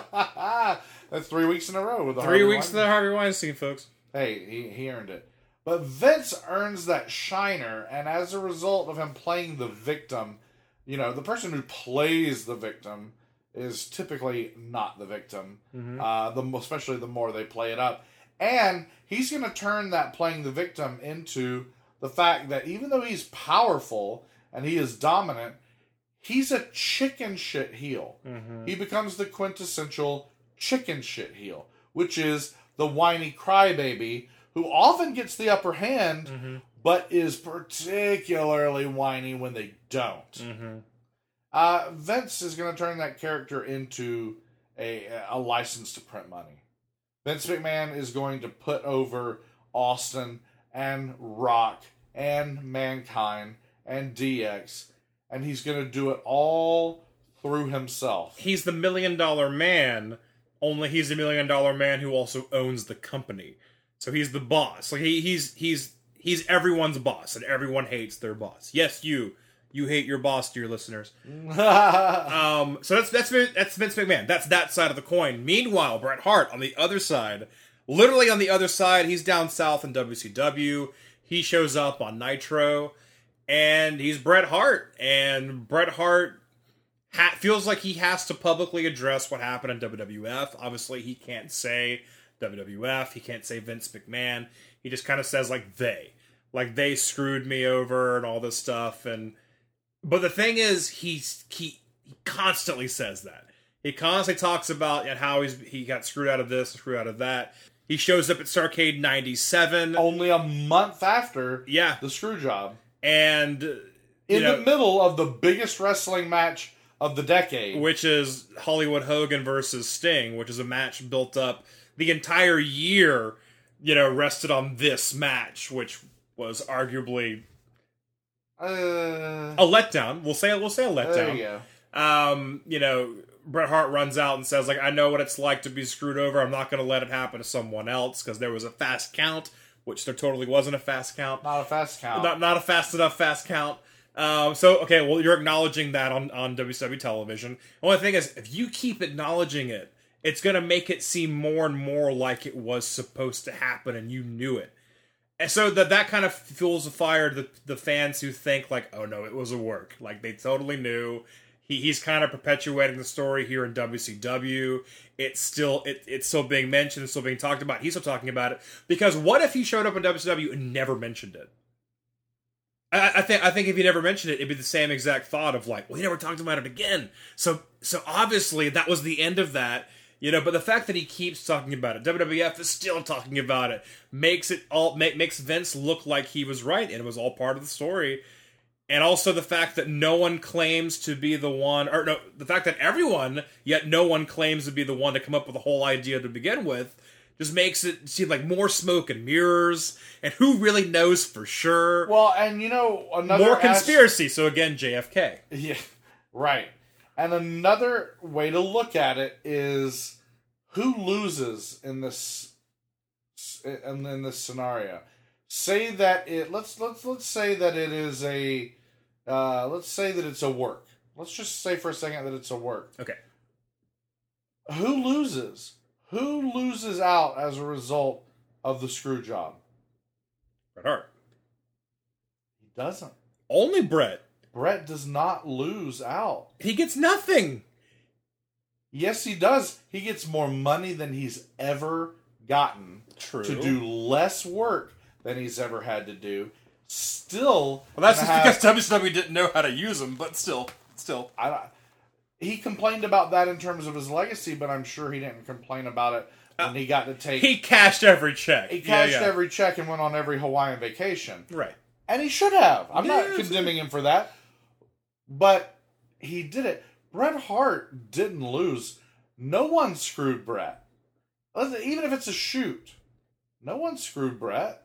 Speaker 7: That's three weeks in a row with the
Speaker 8: Three
Speaker 7: Harvey
Speaker 8: weeks to
Speaker 7: Weinstein.
Speaker 8: the Harvey Weinstein, folks.
Speaker 7: Hey, he, he earned it. But Vince earns that shiner, and as a result of him playing the victim, you know, the person who plays the victim is typically not the victim. Uh, the especially the more they play it up, and he's going to turn that playing the victim into the fact that even though he's powerful and he is dominant, he's a chicken shit heel. He becomes the quintessential chicken shit heel, which is the whiny crybaby who often gets the upper hand, but is particularly whiny when they don't. Uh, Vince is going to turn that character into a, a license to print money. Vince McMahon is going to put over Austin and Rock and Mankind and DX, and he's going to do it all through himself.
Speaker 8: He's the million dollar man. Only he's a million dollar man who also owns the company. So he's the boss. Like he, he's he's he's everyone's boss, and everyone hates their boss. Yes, you you hate your boss, dear listeners. Um, so that's that's that's Vince McMahon. That's that side of the coin. Meanwhile, Bret Hart on the other side, literally on the other side, he's down south in WCW. He shows up on Nitro, and he's Bret Hart. And Bret Hart ha- feels like he has to publicly address what happened in WWF. Obviously, he can't say WWF. He can't say Vince McMahon. He just kind of says like they, like they screwed me over and all this stuff. And but the thing is, he's he, he constantly says that. He constantly talks about how he's he got screwed out of this, screwed out of that. He shows up at Starcade '97,
Speaker 7: Only a month after
Speaker 8: yeah,
Speaker 7: the screw job.
Speaker 8: and uh,
Speaker 7: In
Speaker 8: know,
Speaker 7: the middle of the biggest wrestling match of the decade.
Speaker 8: which is Hollywood Hogan versus Sting, which is a match built up the entire year. You know, rested on this match, which was arguably
Speaker 7: Uh,
Speaker 8: a letdown. We'll say we'll say a letdown.
Speaker 7: there you go.
Speaker 8: um, you know, Bret Hart runs out and says, like, I know what it's like to be screwed over. I'm not going to let it happen to someone else because there was a fast count which there totally wasn't a fast count.
Speaker 7: Not a fast count.
Speaker 8: Not not a fast enough fast count. Um, so okay, well you're acknowledging that on on WCW television. The only thing is, if you keep acknowledging it, it's gonna make it seem more and more like it was supposed to happen, and you knew it. And so that that kind of fuels the fire to the, the fans who think like, oh no, it was a work. Like they totally knew. He, he's kind of perpetuating the story here in WCW. It's still it, it's still being mentioned, it's still being talked about. He's still talking about it because what if he showed up in WCW and never mentioned it? I, I think I think if he never mentioned it, it'd be the same exact thought of like, well, he never talked about it again. So so obviously that was the end of that. You know, but the fact that he keeps talking about it, WWF is still talking about it, makes it all make, makes Vince look like he was right and it was all part of the story. And also the fact that no one claims to be the one, or no, the fact that everyone, yet no one claims to be the one to come up with the whole idea to begin with, just makes it seem like more smoke and mirrors. And who really knows for sure?
Speaker 7: Well, and you know another
Speaker 8: more
Speaker 7: as-
Speaker 8: conspiracy. So again, JFK.
Speaker 7: Yeah, right. And another way to look at it is who loses in this in, in this scenario. Say that it let's let's let's say that it is a uh, let's say that it's a work. Let's just say for a second that it's a work.
Speaker 8: Okay.
Speaker 7: Who loses? Who loses out as a result of the screw job?
Speaker 8: Bret Hart.
Speaker 7: He doesn't.
Speaker 8: Only Bret.
Speaker 7: Bret does not lose out.
Speaker 8: He gets nothing.
Speaker 7: Yes, he does. He gets more money than he's ever gotten
Speaker 8: True.
Speaker 7: to do less work than he's ever had to do. Still,
Speaker 8: Well, that's just
Speaker 7: have-
Speaker 8: because WCW didn't know how to use him, but still, still.
Speaker 7: I, he complained about that in terms of his legacy, but I'm sure he didn't complain about it when he got to take.
Speaker 8: Uh, He cashed every check.
Speaker 7: he
Speaker 8: Yeah,
Speaker 7: cashed
Speaker 8: yeah.
Speaker 7: every check and went on every Hawaiian vacation.
Speaker 8: Right.
Speaker 7: And he should have. I'm
Speaker 8: Yeah,
Speaker 7: not condemning him for that. But he did it. Bret Hart didn't lose. No one screwed Bret. Even if it's a shoot, no one screwed Bret.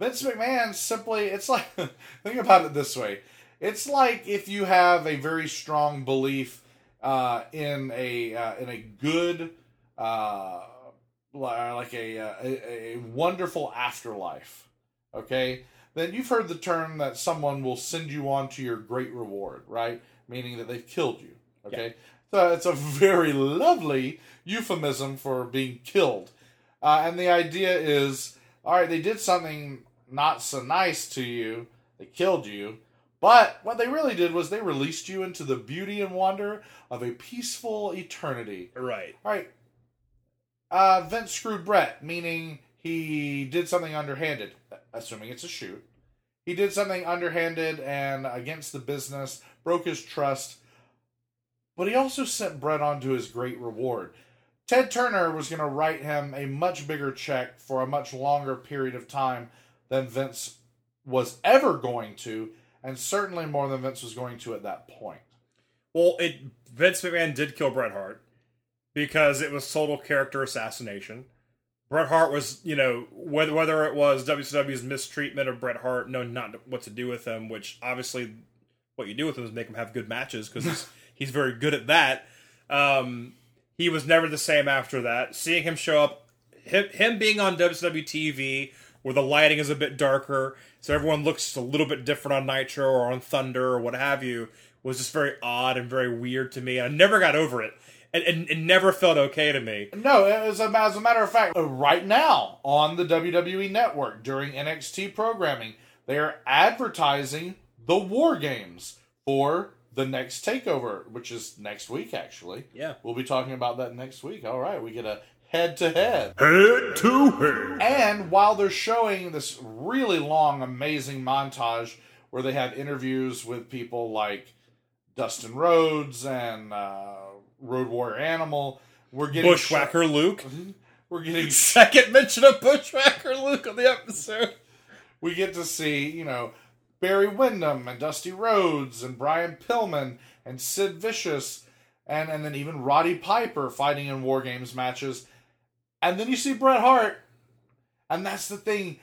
Speaker 7: Vince McMahon simply, it's like, think about it this way. It's like if you have a very strong belief uh, in a uh, in a good, uh, like a, uh, a a wonderful afterlife. Okay, then you've heard the term that someone will send you on to your great reward, right? Meaning that they've killed you. Okay, so it's a very lovely euphemism for being killed, uh, and the idea is, all right, they did something not so nice to you, they killed you, but what they really did was they released you into the beauty and wonder of a peaceful eternity.
Speaker 8: Right.
Speaker 7: All right. Uh, Vince screwed Bret, meaning he did something underhanded, assuming it's a shoot. He did something underhanded and against the business, broke his trust, but he also sent Bret on to his great reward. Ted Turner was going to write him a much bigger check for a much longer period of time than Vince was ever going to, and certainly more than Vince was going to at that point.
Speaker 8: Well, it Vince McMahon did kill Bret Hart because it was total character assassination. Bret Hart was, you know, whether whether it was WCW's mistreatment of Bret Hart, knowing not what to do with him, which obviously what you do with him is make him have good matches because he's, he's very good at that. Um, he was never the same after that. Seeing him show up, him, him being on WCW TV where the lighting is a bit darker, so everyone looks a little bit different on Nitro or on Thunder or what have you, was just very odd and very weird to me. I never got over it. And it, it never felt okay to me.
Speaker 7: No, as a, as a matter of fact, right now on the WWE Network during NXT programming, they are advertising the War Games for the next takeover, which is next week, actually.
Speaker 8: Yeah.
Speaker 7: We'll be talking about that next week. All right, we get a head to head.
Speaker 9: Head to head.
Speaker 7: And while they're showing this really long, amazing montage where they have interviews with people like Dustin Rhodes and uh, Road Warrior Animal, we're getting
Speaker 8: Bushwhacker Luke.
Speaker 7: We're getting
Speaker 8: Second mention of Bushwhacker Luke on the episode.
Speaker 7: we get to see, you know, Barry Windham and Dusty Rhodes and Brian Pillman and Sid Vicious and, and then even Roddy Piper fighting in War Games matches. And then you see Bret Hart. And that's the thing.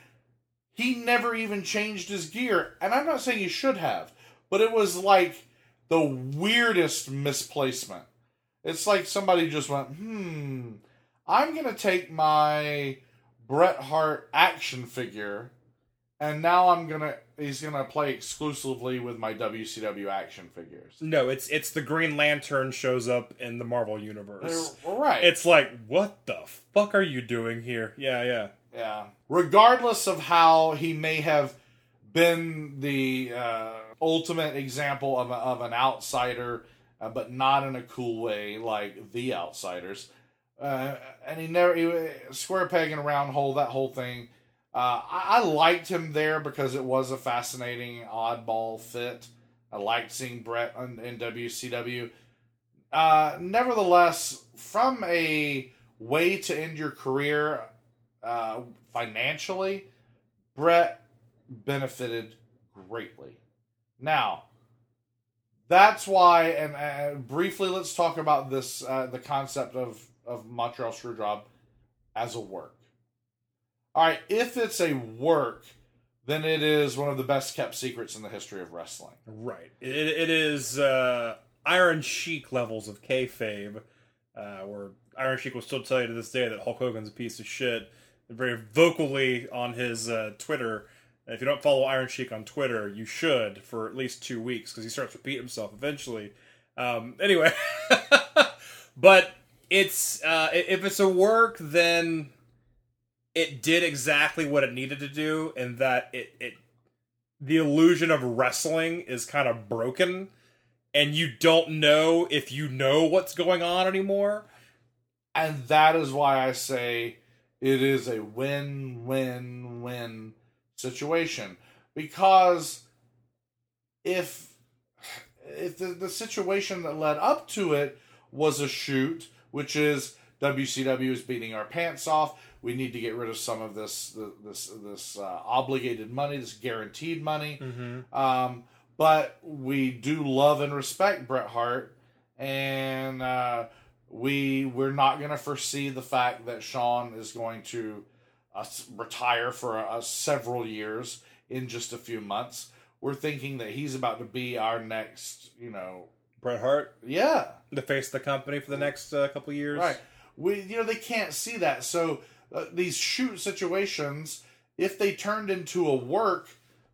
Speaker 7: He never even changed his gear. And I'm not saying he should have, but it was like the weirdest misplacement. It's like somebody just went, hmm, I'm going to take my Bret Hart action figure, and now I'm gonna he's gonna play exclusively with my WCW action figures.
Speaker 8: No, it's it's the Green Lantern shows up in the Marvel universe.
Speaker 7: Uh, right.
Speaker 8: It's like, what the fuck are you doing here? Yeah, yeah.
Speaker 7: Yeah. Regardless of how he may have been the uh, ultimate example of, a, of an outsider, uh, but not in a cool way like the outsiders. Uh, and he never he, square peg and a round hole. That whole thing. Uh, I, I liked him there because it was a fascinating oddball fit. I liked seeing Bret in, in WCW. Uh, nevertheless, from a way to end your career uh, financially, Bret benefited greatly. Now, that's why, and uh, briefly, let's talk about this uh, the concept of, of Montreal Screwjob as a work. All right, if it's a work, then it is one of the best kept secrets in the history of wrestling.
Speaker 8: Right. It, it is uh, Iron Sheik levels of kayfabe, uh, where Iron Sheik will still tell you to this day that Hulk Hogan's a piece of shit. Very vocally on his uh, Twitter. If you don't follow Iron Sheik on Twitter, you should for at least two weeks because he starts to repeat himself eventually. Um, anyway, but it's uh, if it's a work, then it did exactly what it needed to do, and that it it the illusion of wrestling is kind of broken, and you don't know if you know what's going on anymore.
Speaker 7: And that is why I say it is a win win win situation. Because if if the, the situation that led up to it was a shoot, which is WCW is beating our pants off, we need to get rid of some of this this this uh, obligated money, this guaranteed money. Um, but we do love and respect Bret Hart, and uh, we we're not going to foresee the fact that Shawn is going to uh, retire for uh, several years in just a few months. We're thinking that he's about to be our next, you know,
Speaker 8: Bret Hart,
Speaker 7: yeah,
Speaker 8: the face of the company for the next uh, couple years,
Speaker 7: Right. We you know they can't see that. So uh, these shoot situations, if they turned into a work,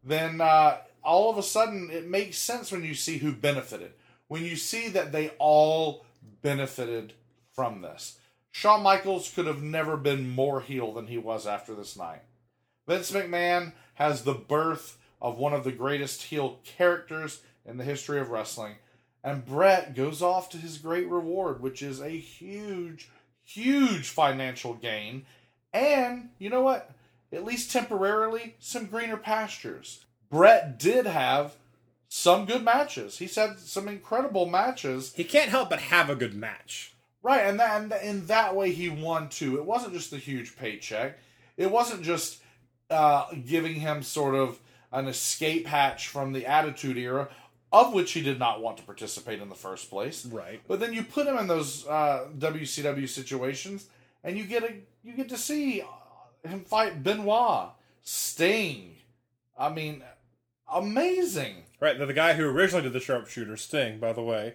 Speaker 7: then uh, all of a sudden it makes sense when you see who benefited. When you see that they all benefited from this. Shawn Michaels could have never been more heel than he was after this night. Vince McMahon has the birth of one of the greatest heel characters in the history of wrestling. And Bret goes off to his great reward, which is a huge, huge financial gain. And you know what? At least temporarily, some greener pastures. Bret did have some good matches. He's had some incredible matches.
Speaker 8: He can't help but have a good match.
Speaker 7: Right, and that and in that way he won too. It wasn't just the huge paycheck. It wasn't just uh, giving him sort of an escape hatch from the Attitude Era, of which he did not want to participate in the first place.
Speaker 8: Right.
Speaker 7: But then you put him in those uh, WCW situations, and you get a you get to see him fight Benoit, Sting. I mean, amazing.
Speaker 8: Right, the, the guy who originally did the sharpshooter, Sting, by the way.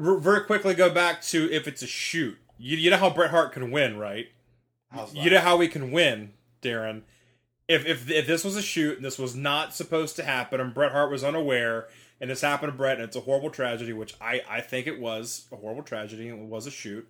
Speaker 8: R- very quickly go back to if it's a shoot. You, you know how Bret Hart can win, right? You know how we can win, Daryn. If, if if this was a shoot and this was not supposed to happen and Bret Hart was unaware and this happened to Bret and it's a horrible tragedy, which I, I think it was a horrible tragedy and it was a shoot,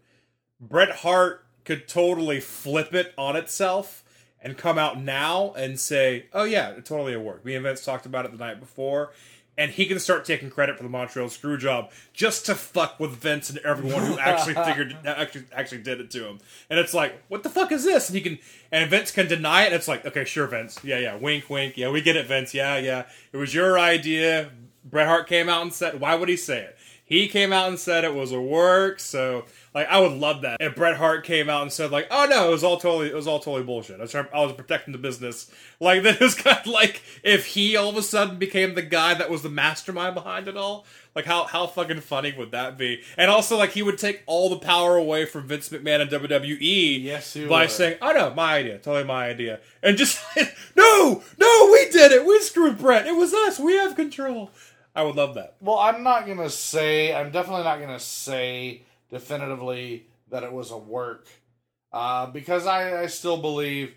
Speaker 8: Bret Hart could totally flip it on itself and come out now and say, "Oh yeah, it totally worked." Me and Vince talked about it the night before, and he can start taking credit for the Montreal screw job just to fuck with Vince and everyone who actually figured actually actually did it to him. And it's like, "What the fuck is this?" And he can and Vince can deny it. And it's like, "Okay, sure, Vince. Yeah, yeah. Wink, wink. Yeah, we get it, Vince. Yeah, yeah. It was your idea." Bret Hart came out and said, "Why would he say it?" He came out and said it was a work, so like I would love that if Bret Hart came out and said like, "Oh no, it was all totally, it was all totally bullshit." I was, trying, I was protecting the business. Like that was kind of like if he all of a sudden became the guy that was the mastermind behind it all. Like how how fucking funny would that be? And also like he would take all the power away from Vince McMahon and WWE.
Speaker 7: Yes, he
Speaker 8: by
Speaker 7: would.
Speaker 8: saying, "Oh no, my idea, totally my idea," and just no, no, we did it. We screwed Bret. It was us. We have control. I would love that.
Speaker 7: Well, I'm not gonna say. I'm definitely not gonna say definitively that it was a work, uh, because I, I still believe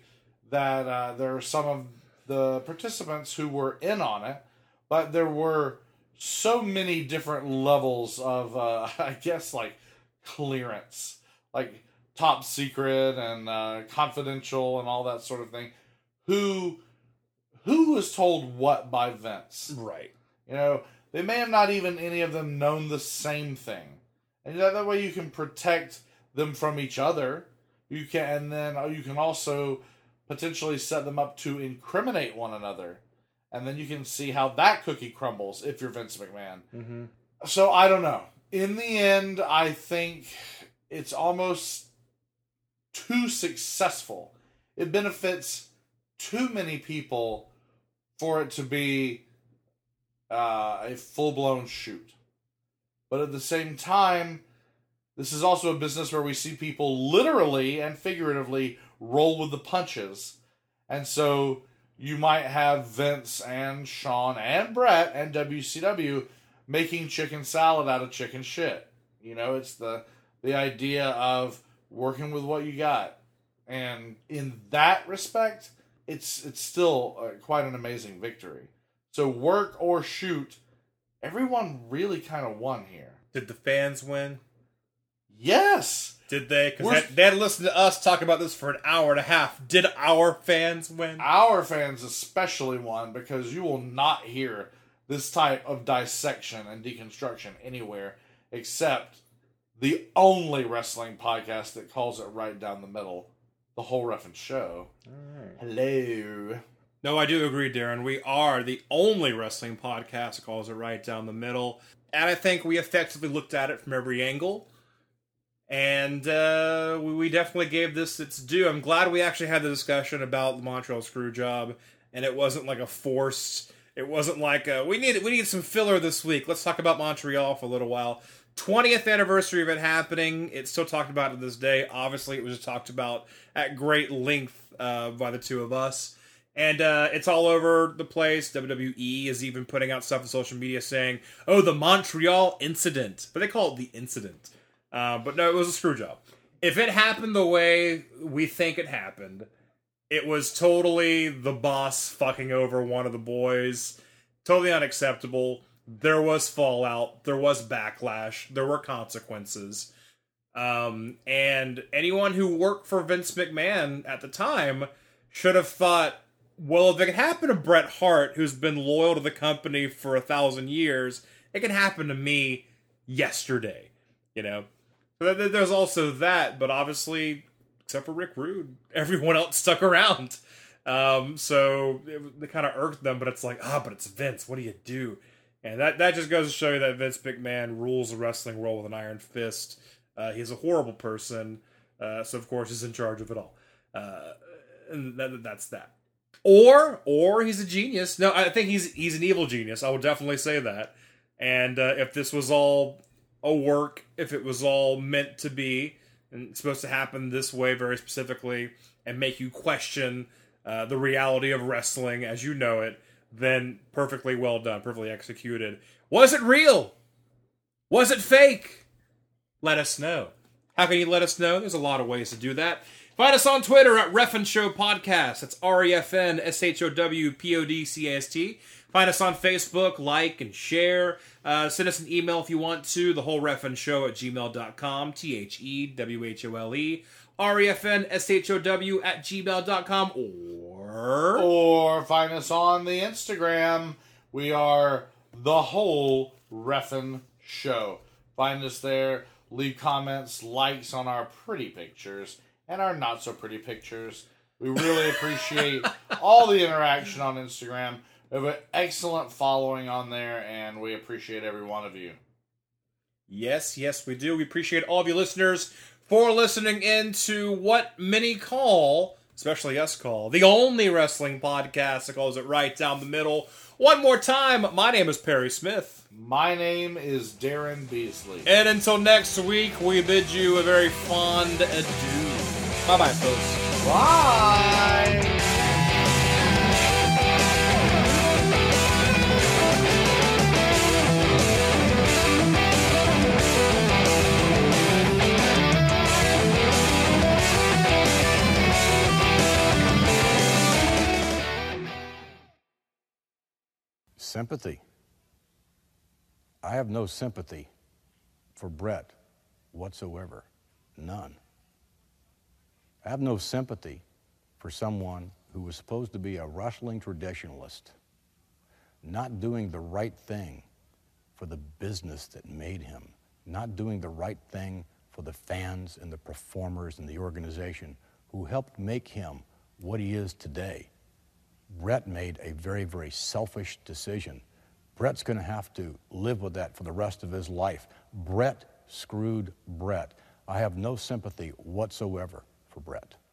Speaker 7: that uh, there are some of the participants who were in on it, but there were so many different levels of, uh, I guess, like clearance, like top secret and uh, confidential and all that sort of thing. Who who was told what by Vince?
Speaker 8: Right.
Speaker 7: You know, they may have not even any of them known the same thing, and that, way you can protect them from each other. You can, and then uh, you can also potentially set them up to incriminate one another, and then you can see how that cookie crumbles if you're Vince McMahon.
Speaker 8: Mm-hmm.
Speaker 7: So I don't know. In the end, I think it's almost too successful. It benefits too many people for it to be uh, a full blown shoot. But at the same time, this is also a business where we see people literally and figuratively roll with the punches. And so you might have Vince and Shawn and Bret and WCW making chicken salad out of chicken shit. You know, it's the the idea of working with what you got. And in that respect, it's it's still uh, quite an amazing victory. So work or shoot, everyone really kind of won here.
Speaker 8: Did the fans win?
Speaker 7: Yes.
Speaker 8: Did they? Because they, they had to listen to us talk about this for an hour and a half. Did our fans win?
Speaker 7: Our fans especially won because you will not hear this type of dissection and deconstruction anywhere except the only wrestling podcast that calls it right down the middle. The whole Reffin show. Hello.
Speaker 8: No, I do agree, Daryn. We are the only wrestling podcast that calls it right down the middle. And I think we effectively looked at it from every angle. And uh, we, definitely gave this its due. I'm glad we actually had the discussion about the Montreal screw job, and it wasn't like a forced. It wasn't like uh we need we need some filler this week. Let's talk about Montreal for a little while. 20th anniversary of it happening. It's still talked about to this day. Obviously, it was talked about at great length uh, by the two of us. And uh, it's all over the place. WWE is even putting out stuff on social media saying, oh, the Montreal incident. But they call it the incident. Uh, but no, it was a screw job. If it happened the way we think it happened, it was totally the boss fucking over one of the boys. Totally unacceptable. There was fallout. There was backlash. There were consequences. Um, and anyone who worked for Vince McMahon at the time should have thought, well, if it can happen to Bret Hart, who's been loyal to the company for a thousand years, it can happen to me yesterday. You know? There's also that, but obviously, except for Rick Rude, everyone else stuck around. Um, so it, it kind of irked them, but it's like, ah, but it's Vince. What do you do? And that, that just goes to show you that Vince McMahon rules the wrestling world with an iron fist. Uh, he's a horrible person, uh, so of course he's in charge of it all. Uh, and that, that's that. Or or he's a genius. No, I think he's he's an evil genius. I would definitely say that. And uh, if this was all a work, if it was all meant to be and supposed to happen this way very specifically and make you question uh, the reality of wrestling as you know it, then perfectly well done, perfectly executed. Was it real? Was it fake? Let us know. How can you let us know? There's a lot of ways to do that. Find us on Twitter at Refn Show Podcast. That's R E F N S H O W P O D C A S T. Find us on Facebook, like and share. Uh, send us an email if you want to, the whole Refn Show at gmail.com, T H E W H O L E, R E F N S H O W at gmail.com, or.
Speaker 7: Or find us on the Instagram. We are the whole Reffin Show. Find us there. Leave comments, likes on our pretty pictures and our not so pretty pictures. We really appreciate all the interaction on Instagram. We have an excellent following on there, and we appreciate every one of you.
Speaker 8: Yes, yes, we do. We appreciate all of you listeners for listening in to what many call, especially us call, the only wrestling podcast that calls it right down the middle. One more time, my name is Perry Smith.
Speaker 7: My name is Daryn Beasley.
Speaker 8: And until next week, we bid you a very fond adieu. Bye bye, folks.
Speaker 7: Bye.
Speaker 10: Sympathy. I have no sympathy for Bret whatsoever. None. I have no sympathy for someone who was supposed to be a wrestling traditionalist, not doing the right thing for the business that made him, not doing the right thing for the fans and the performers and the organization who helped make him what he is today. Bret made a very, very selfish decision. Bret's going to have to live with that for the rest of his life. Bret screwed Bret. I have no sympathy whatsoever for Bret.